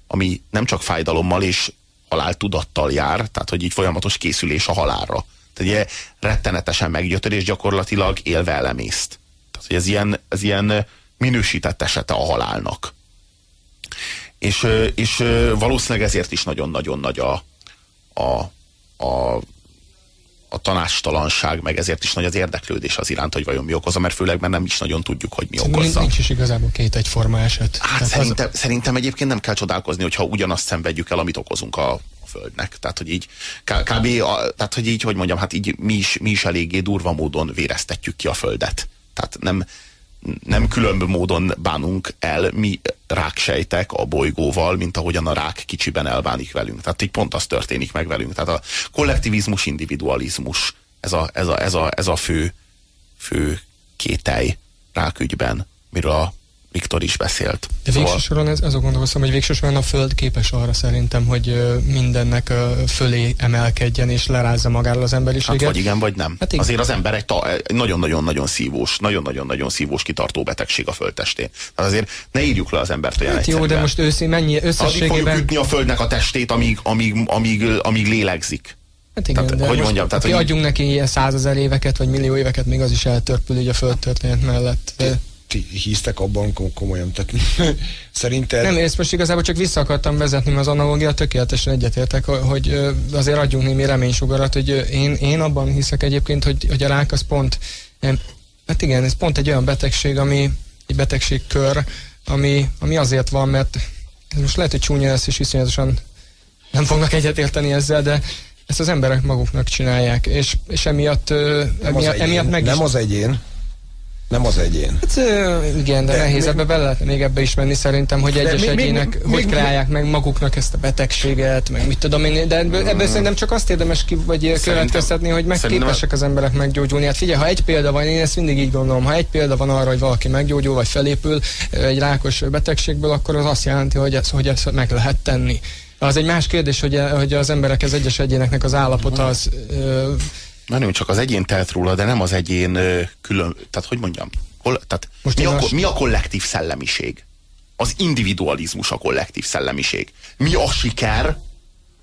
Speaker 1: ami nem csak fájdalommal és haláltudattal jár, tehát hogy így folyamatos készülés a halálra. Tehát ugye rettenetesen meggyötör, és gyakorlatilag élve elemészt. Tehát hogy ez ilyen, ez ilyen minősített esete a halálnak. És, és valószínűleg ezért is nagyon-nagyon nagy a, a, a a tanástalanság, meg ezért is nagy az érdeklődés az iránt, hogy vajon mi okozza, mert főleg mert nem is nagyon tudjuk, hogy mi okozza.
Speaker 3: Nincs is igazából két egyforma eset.
Speaker 1: Hát szerintem, az... szerintem egyébként nem kell csodálkozni, hogyha ugyanazt szenvedjük el, amit okozunk a, a Földnek. Tehát, hogy így kb. A, tehát, hogy így, hogy mondjam, hát így mi is, mi is eléggé durva módon véreztetjük ki a Földet. Tehát nem, nem különb módon bánunk el mi ráksejtek a bolygóval, mint ahogyan a rák kicsiben elbánik velünk. Tehát így pont az történik meg velünk. Tehát a kollektivizmus, individualizmus, ez a, ez a, ez a, ez a fő, fő kételj rákügyben, miről a Viktor is beszélt.
Speaker 3: De végső szóval... soron ez, azon gondolkoztam, hogy végső soron a Föld képes arra szerintem, hogy mindennek fölé emelkedjen és lerázza magáról az emberiséget.
Speaker 1: Hát vagy igen, vagy nem. Hát igen. Azért az ember egy nagyon-nagyon-nagyon szívós, nagyon-nagyon-nagyon szívós kitartó betegség a földtestén. Tehát azért ne írjuk le az embert olyan hát
Speaker 3: Jó, de most őszín, mennyi összességében... Addig fogjuk
Speaker 1: ütni a földnek a testét, amíg, amíg, amíg, amíg lélegzik.
Speaker 3: Hát igen, tehát, de hogy mondjam, tehát, hogy adjunk neki ilyen százezer éveket, vagy millió éveket, még az is eltörpül így a földtörténet mellett. De
Speaker 2: ti hisztek abban komolyan? Tehát szerinted...
Speaker 3: Nem, ezt most igazából csak vissza akartam vezetni, az analógia tökéletesen egyetértek, hogy azért adjunk némi reménysugarat, hogy én, én abban hiszek egyébként, hogy, hogy a rák az pont, hát igen, ez pont egy olyan betegség, ami egy betegségkör, ami, ami azért van, mert ez most lehet, hogy csúnya lesz, és iszonyatosan nem fognak egyetérteni ezzel, de ezt az emberek maguknak csinálják, és, és emiatt, nem emiatt,
Speaker 2: az emiatt meg Nem is... az egyén, nem az egyén.
Speaker 3: Hát, igen, de, de nehéz ebbe bele lehet még ebbe is menni szerintem, hogy egyes még, egyének még, hogy még, kreálják meg maguknak ezt a betegséget, meg mit tudom én, de ebből, ebből szerintem csak azt érdemes ki, vagy következtetni, hogy meg képesek az emberek meggyógyulni. Hát figyelj, ha egy példa van, én ezt mindig így gondolom, ha egy példa van arra, hogy valaki meggyógyul, vagy felépül egy rákos betegségből, akkor az azt jelenti, hogy, ez, hogy ezt meg lehet tenni. Az egy más kérdés, hogy, hogy az emberek, az egyes egyéneknek az állapota az
Speaker 1: nem csak az egyén telt róla, de nem az egyén külön, tehát hogy mondjam, Kol, tehát Most mi, a, mi a kollektív szellemiség? Az individualizmus a kollektív szellemiség. Mi a siker,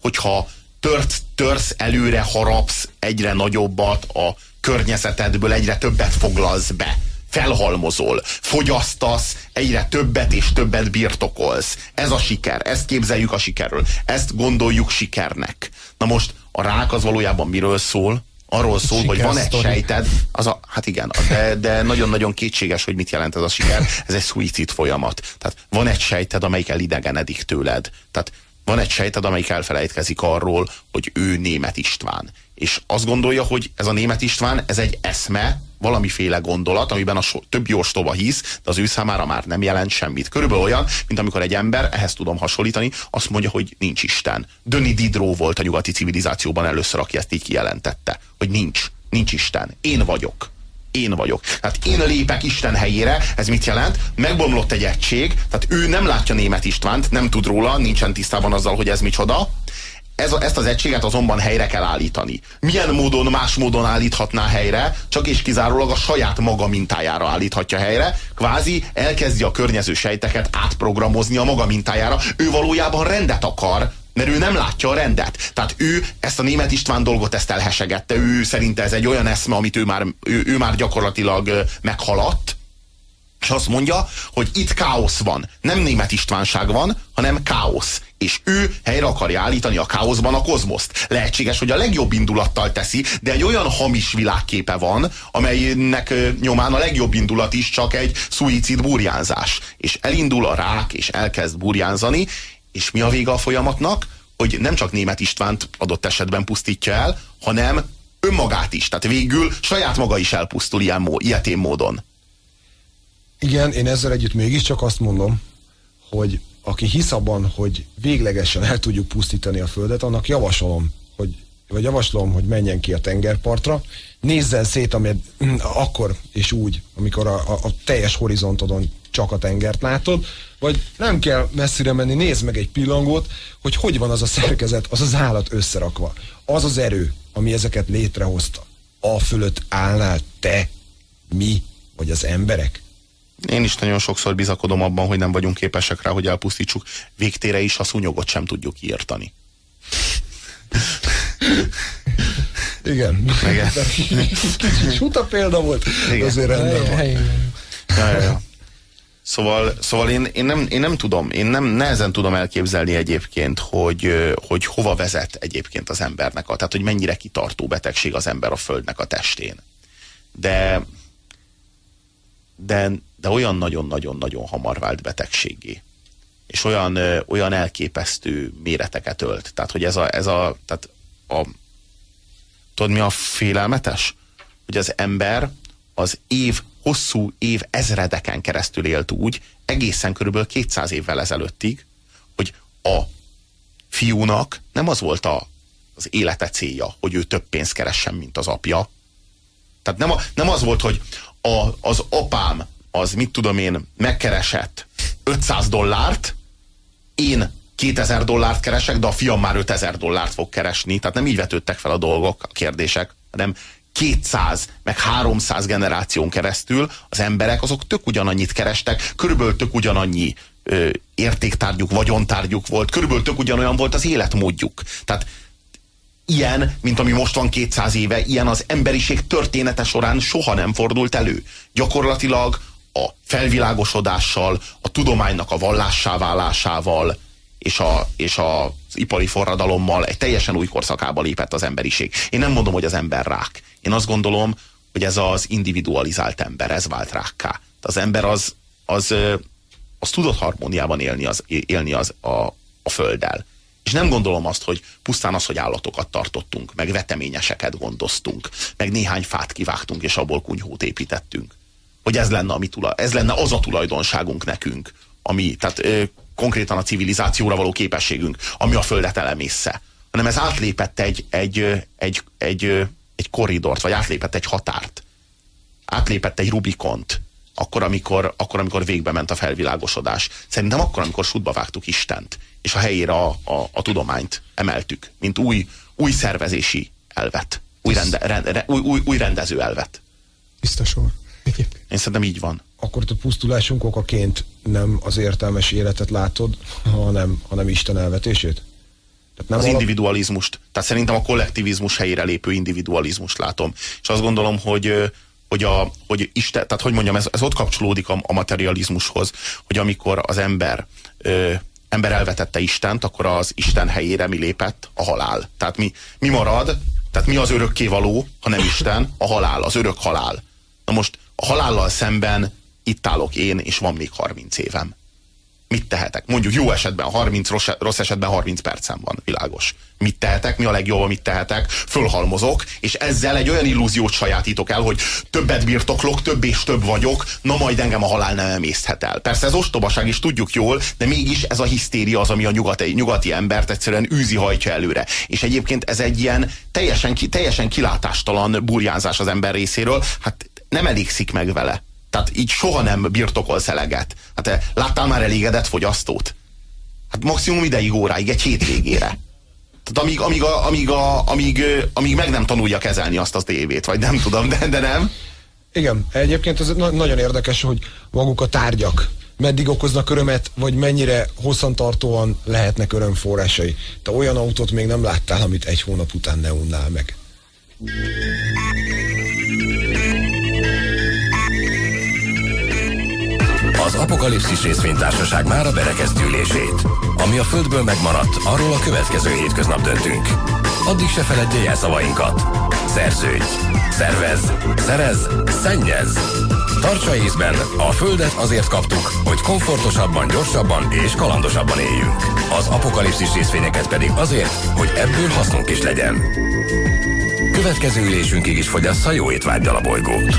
Speaker 1: hogyha tört, törsz előre, harapsz egyre nagyobbat a környezetedből, egyre többet foglalsz be felhalmozol, fogyasztasz, egyre többet és többet birtokolsz. Ez a siker, ezt képzeljük a sikerről, ezt gondoljuk sikernek. Na most a rák az valójában miről szól? Arról szól, siker hogy van egy sejted, az a, hát igen, de, de nagyon-nagyon kétséges, hogy mit jelent ez a siker. Ez egy suicid folyamat. Tehát van egy sejted, amelyik elidegenedik tőled. Tehát van egy sejted, amelyik elfelejtkezik arról, hogy ő német István. És azt gondolja, hogy ez a német István, ez egy eszme, valamiféle gondolat, amiben a so, többi ostoba hisz, de az ő számára már nem jelent semmit. Körülbelül olyan, mint amikor egy ember, ehhez tudom hasonlítani, azt mondja, hogy nincs Isten. Döni Diderot volt a nyugati civilizációban először, aki ezt így kijelentette, hogy nincs, nincs Isten. Én vagyok én vagyok. Tehát én lépek Isten helyére, ez mit jelent? Megbomlott egy egység, tehát ő nem látja német Istvánt, nem tud róla, nincsen tisztában azzal, hogy ez micsoda, ez, ezt az egységet azonban helyre kell állítani. Milyen módon, más módon állíthatná helyre, csak és kizárólag a saját maga mintájára állíthatja helyre, kvázi elkezdi a környező sejteket átprogramozni a maga mintájára. Ő valójában rendet akar, mert ő nem látja a rendet. Tehát ő ezt a német István dolgot ezt elhesegette, ő szerinte ez egy olyan eszme, amit ő már, ő, ő már gyakorlatilag meghaladt, és azt mondja, hogy itt káosz van. Nem német Istvánság van, hanem káosz. És ő helyre akarja állítani a káoszban a kozmoszt. Lehetséges, hogy a legjobb indulattal teszi, de egy olyan hamis világképe van, amelynek nyomán a legjobb indulat is csak egy szuicid burjánzás. És elindul a rák, és elkezd burjánzani, és mi a vége a folyamatnak? Hogy nem csak német Istvánt adott esetben pusztítja el, hanem önmagát is. Tehát végül saját maga is elpusztul ilyen, ilyetén módon.
Speaker 2: Igen, én ezzel együtt mégiscsak azt mondom, hogy aki hisz abban, hogy véglegesen el tudjuk pusztítani a Földet, annak javasolom, hogy vagy javaslom, hogy menjen ki a tengerpartra, nézzen szét, amíg, akkor és úgy, amikor a, a, a teljes horizontodon csak a tengert látod, vagy nem kell messzire menni, nézd meg egy pillangót, hogy hogy van az a szerkezet, az az állat összerakva. Az az erő, ami ezeket létrehozta. A fölött állnál te, mi, vagy az emberek?
Speaker 1: Én is nagyon sokszor bizakodom abban, hogy nem vagyunk képesek rá, hogy elpusztítsuk. Végtére is a szúnyogot sem tudjuk írtani.
Speaker 2: Igen.
Speaker 1: Igen.
Speaker 2: Kicsit suta példa volt, Igen. azért rendben van.
Speaker 1: Ja, ja, ja. Szóval, szóval én, én, nem, én nem tudom, én nem nehezen tudom elképzelni egyébként, hogy, hogy hova vezet egyébként az embernek, a, tehát hogy mennyire kitartó betegség az ember a földnek a testén. De, de, de olyan nagyon-nagyon-nagyon hamar vált betegségé. És olyan, olyan elképesztő méreteket ölt. Tehát, hogy ez a, ez a, tehát a tudod mi a félelmetes? Hogy az ember az év hosszú év ezredeken keresztül élt úgy, egészen körülbelül 200 évvel ezelőttig, hogy a fiúnak nem az volt a, az élete célja, hogy ő több pénzt keressen, mint az apja. Tehát nem, a, nem az volt, hogy a, az apám az, mit tudom én, megkeresett 500 dollárt, én 2000 dollárt keresek, de a fiam már 5000 dollárt fog keresni. Tehát nem így vetődtek fel a dolgok, a kérdések, hanem 200 meg 300 generáción keresztül az emberek azok tök ugyanannyit kerestek, körülbelül tök ugyanannyi ö, értéktárgyuk, vagyontárgyuk volt, körülbelül tök ugyanolyan volt az életmódjuk. Tehát ilyen, mint ami most van 200 éve, ilyen az emberiség története során soha nem fordult elő. Gyakorlatilag a felvilágosodással, a tudománynak a vallássá válásával, és, a, és az ipari forradalommal egy teljesen új korszakába lépett az emberiség. Én nem mondom, hogy az ember rák. Én azt gondolom, hogy ez az individualizált ember, ez vált rákká. Az ember az, az, az tudott harmóniában élni, az, élni az, a, a földdel. És nem gondolom azt, hogy pusztán az, hogy állatokat tartottunk, meg veteményeseket gondoztunk, meg néhány fát kivágtunk, és abból kunyhót építettünk. Hogy ez lenne, ami tula, ez lenne az a tulajdonságunk nekünk, ami, tehát ö, konkrétan a civilizációra való képességünk, ami a földet elemésze. Hanem ez átlépett egy, egy, egy, egy, egy korridort, vagy átlépett egy határt. Átlépett egy Rubikont, akkor amikor, akkor, amikor végbe ment a felvilágosodás. Szerintem akkor, amikor sútba vágtuk Istent, és a helyére a, a, a tudományt emeltük, mint új, új szervezési elvet, új, rende, rende, új, új, új rendező elvet.
Speaker 3: Biztos. Egyébként.
Speaker 1: Én szerintem így van.
Speaker 2: Akkor a pusztulásunk okaként nem az értelmes életet látod, hanem, hanem Isten elvetését?
Speaker 1: Tehát nem az alap... individualizmust. Tehát szerintem a kollektivizmus helyére lépő individualizmust látom. És azt gondolom, hogy hogy, a, hogy Isten, tehát hogy mondjam, ez, ez ott kapcsolódik a, a materializmushoz, hogy amikor az ember ö, ember elvetette Istent, akkor az Isten helyére mi lépett? A halál. Tehát mi, mi marad, tehát mi az örökkévaló, ha nem Isten? A halál, az örök halál. Na most a halállal szemben itt állok én, és van még 30 évem mit tehetek? Mondjuk jó esetben 30, rossz, esetben 30 percem van, világos. Mit tehetek? Mi a legjobb, amit tehetek? Fölhalmozok, és ezzel egy olyan illúziót sajátítok el, hogy többet birtoklok, több és több vagyok, na majd engem a halál nem emészhet el. Persze ez ostobaság is tudjuk jól, de mégis ez a hisztéria az, ami a nyugati, nyugati embert egyszerűen űzi hajtja előre. És egyébként ez egy ilyen teljesen, teljesen kilátástalan burjánzás az ember részéről, hát nem elégszik meg vele. Tehát így soha nem birtokolsz eleget. Hát te láttál már elégedett fogyasztót? Hát maximum ideig óráig, egy hétvégére. Tehát amíg, amíg, a, amíg, a, amíg, amíg meg nem tanulja kezelni azt az tévét, vagy nem tudom, de, de nem.
Speaker 2: Igen, egyébként ez na nagyon érdekes, hogy maguk a tárgyak meddig okoznak örömet, vagy mennyire hosszantartóan lehetnek örömforrásai. Te olyan autót még nem láttál, amit egy hónap után ne unnál meg.
Speaker 4: Az Apokalipszis részvénytársaság már a berekeztülését. Ami a Földből megmaradt, arról a következő hétköznap döntünk. Addig se feledje el szavainkat. Szerződj! Szervez! Szerez! Szennyez! Tartsa észben, a Földet azért kaptuk, hogy komfortosabban, gyorsabban és kalandosabban éljünk. Az apokalipszis részvényeket pedig azért, hogy ebből hasznunk is legyen. Következő ülésünkig is fogyassza jó étvágydal a bolygót.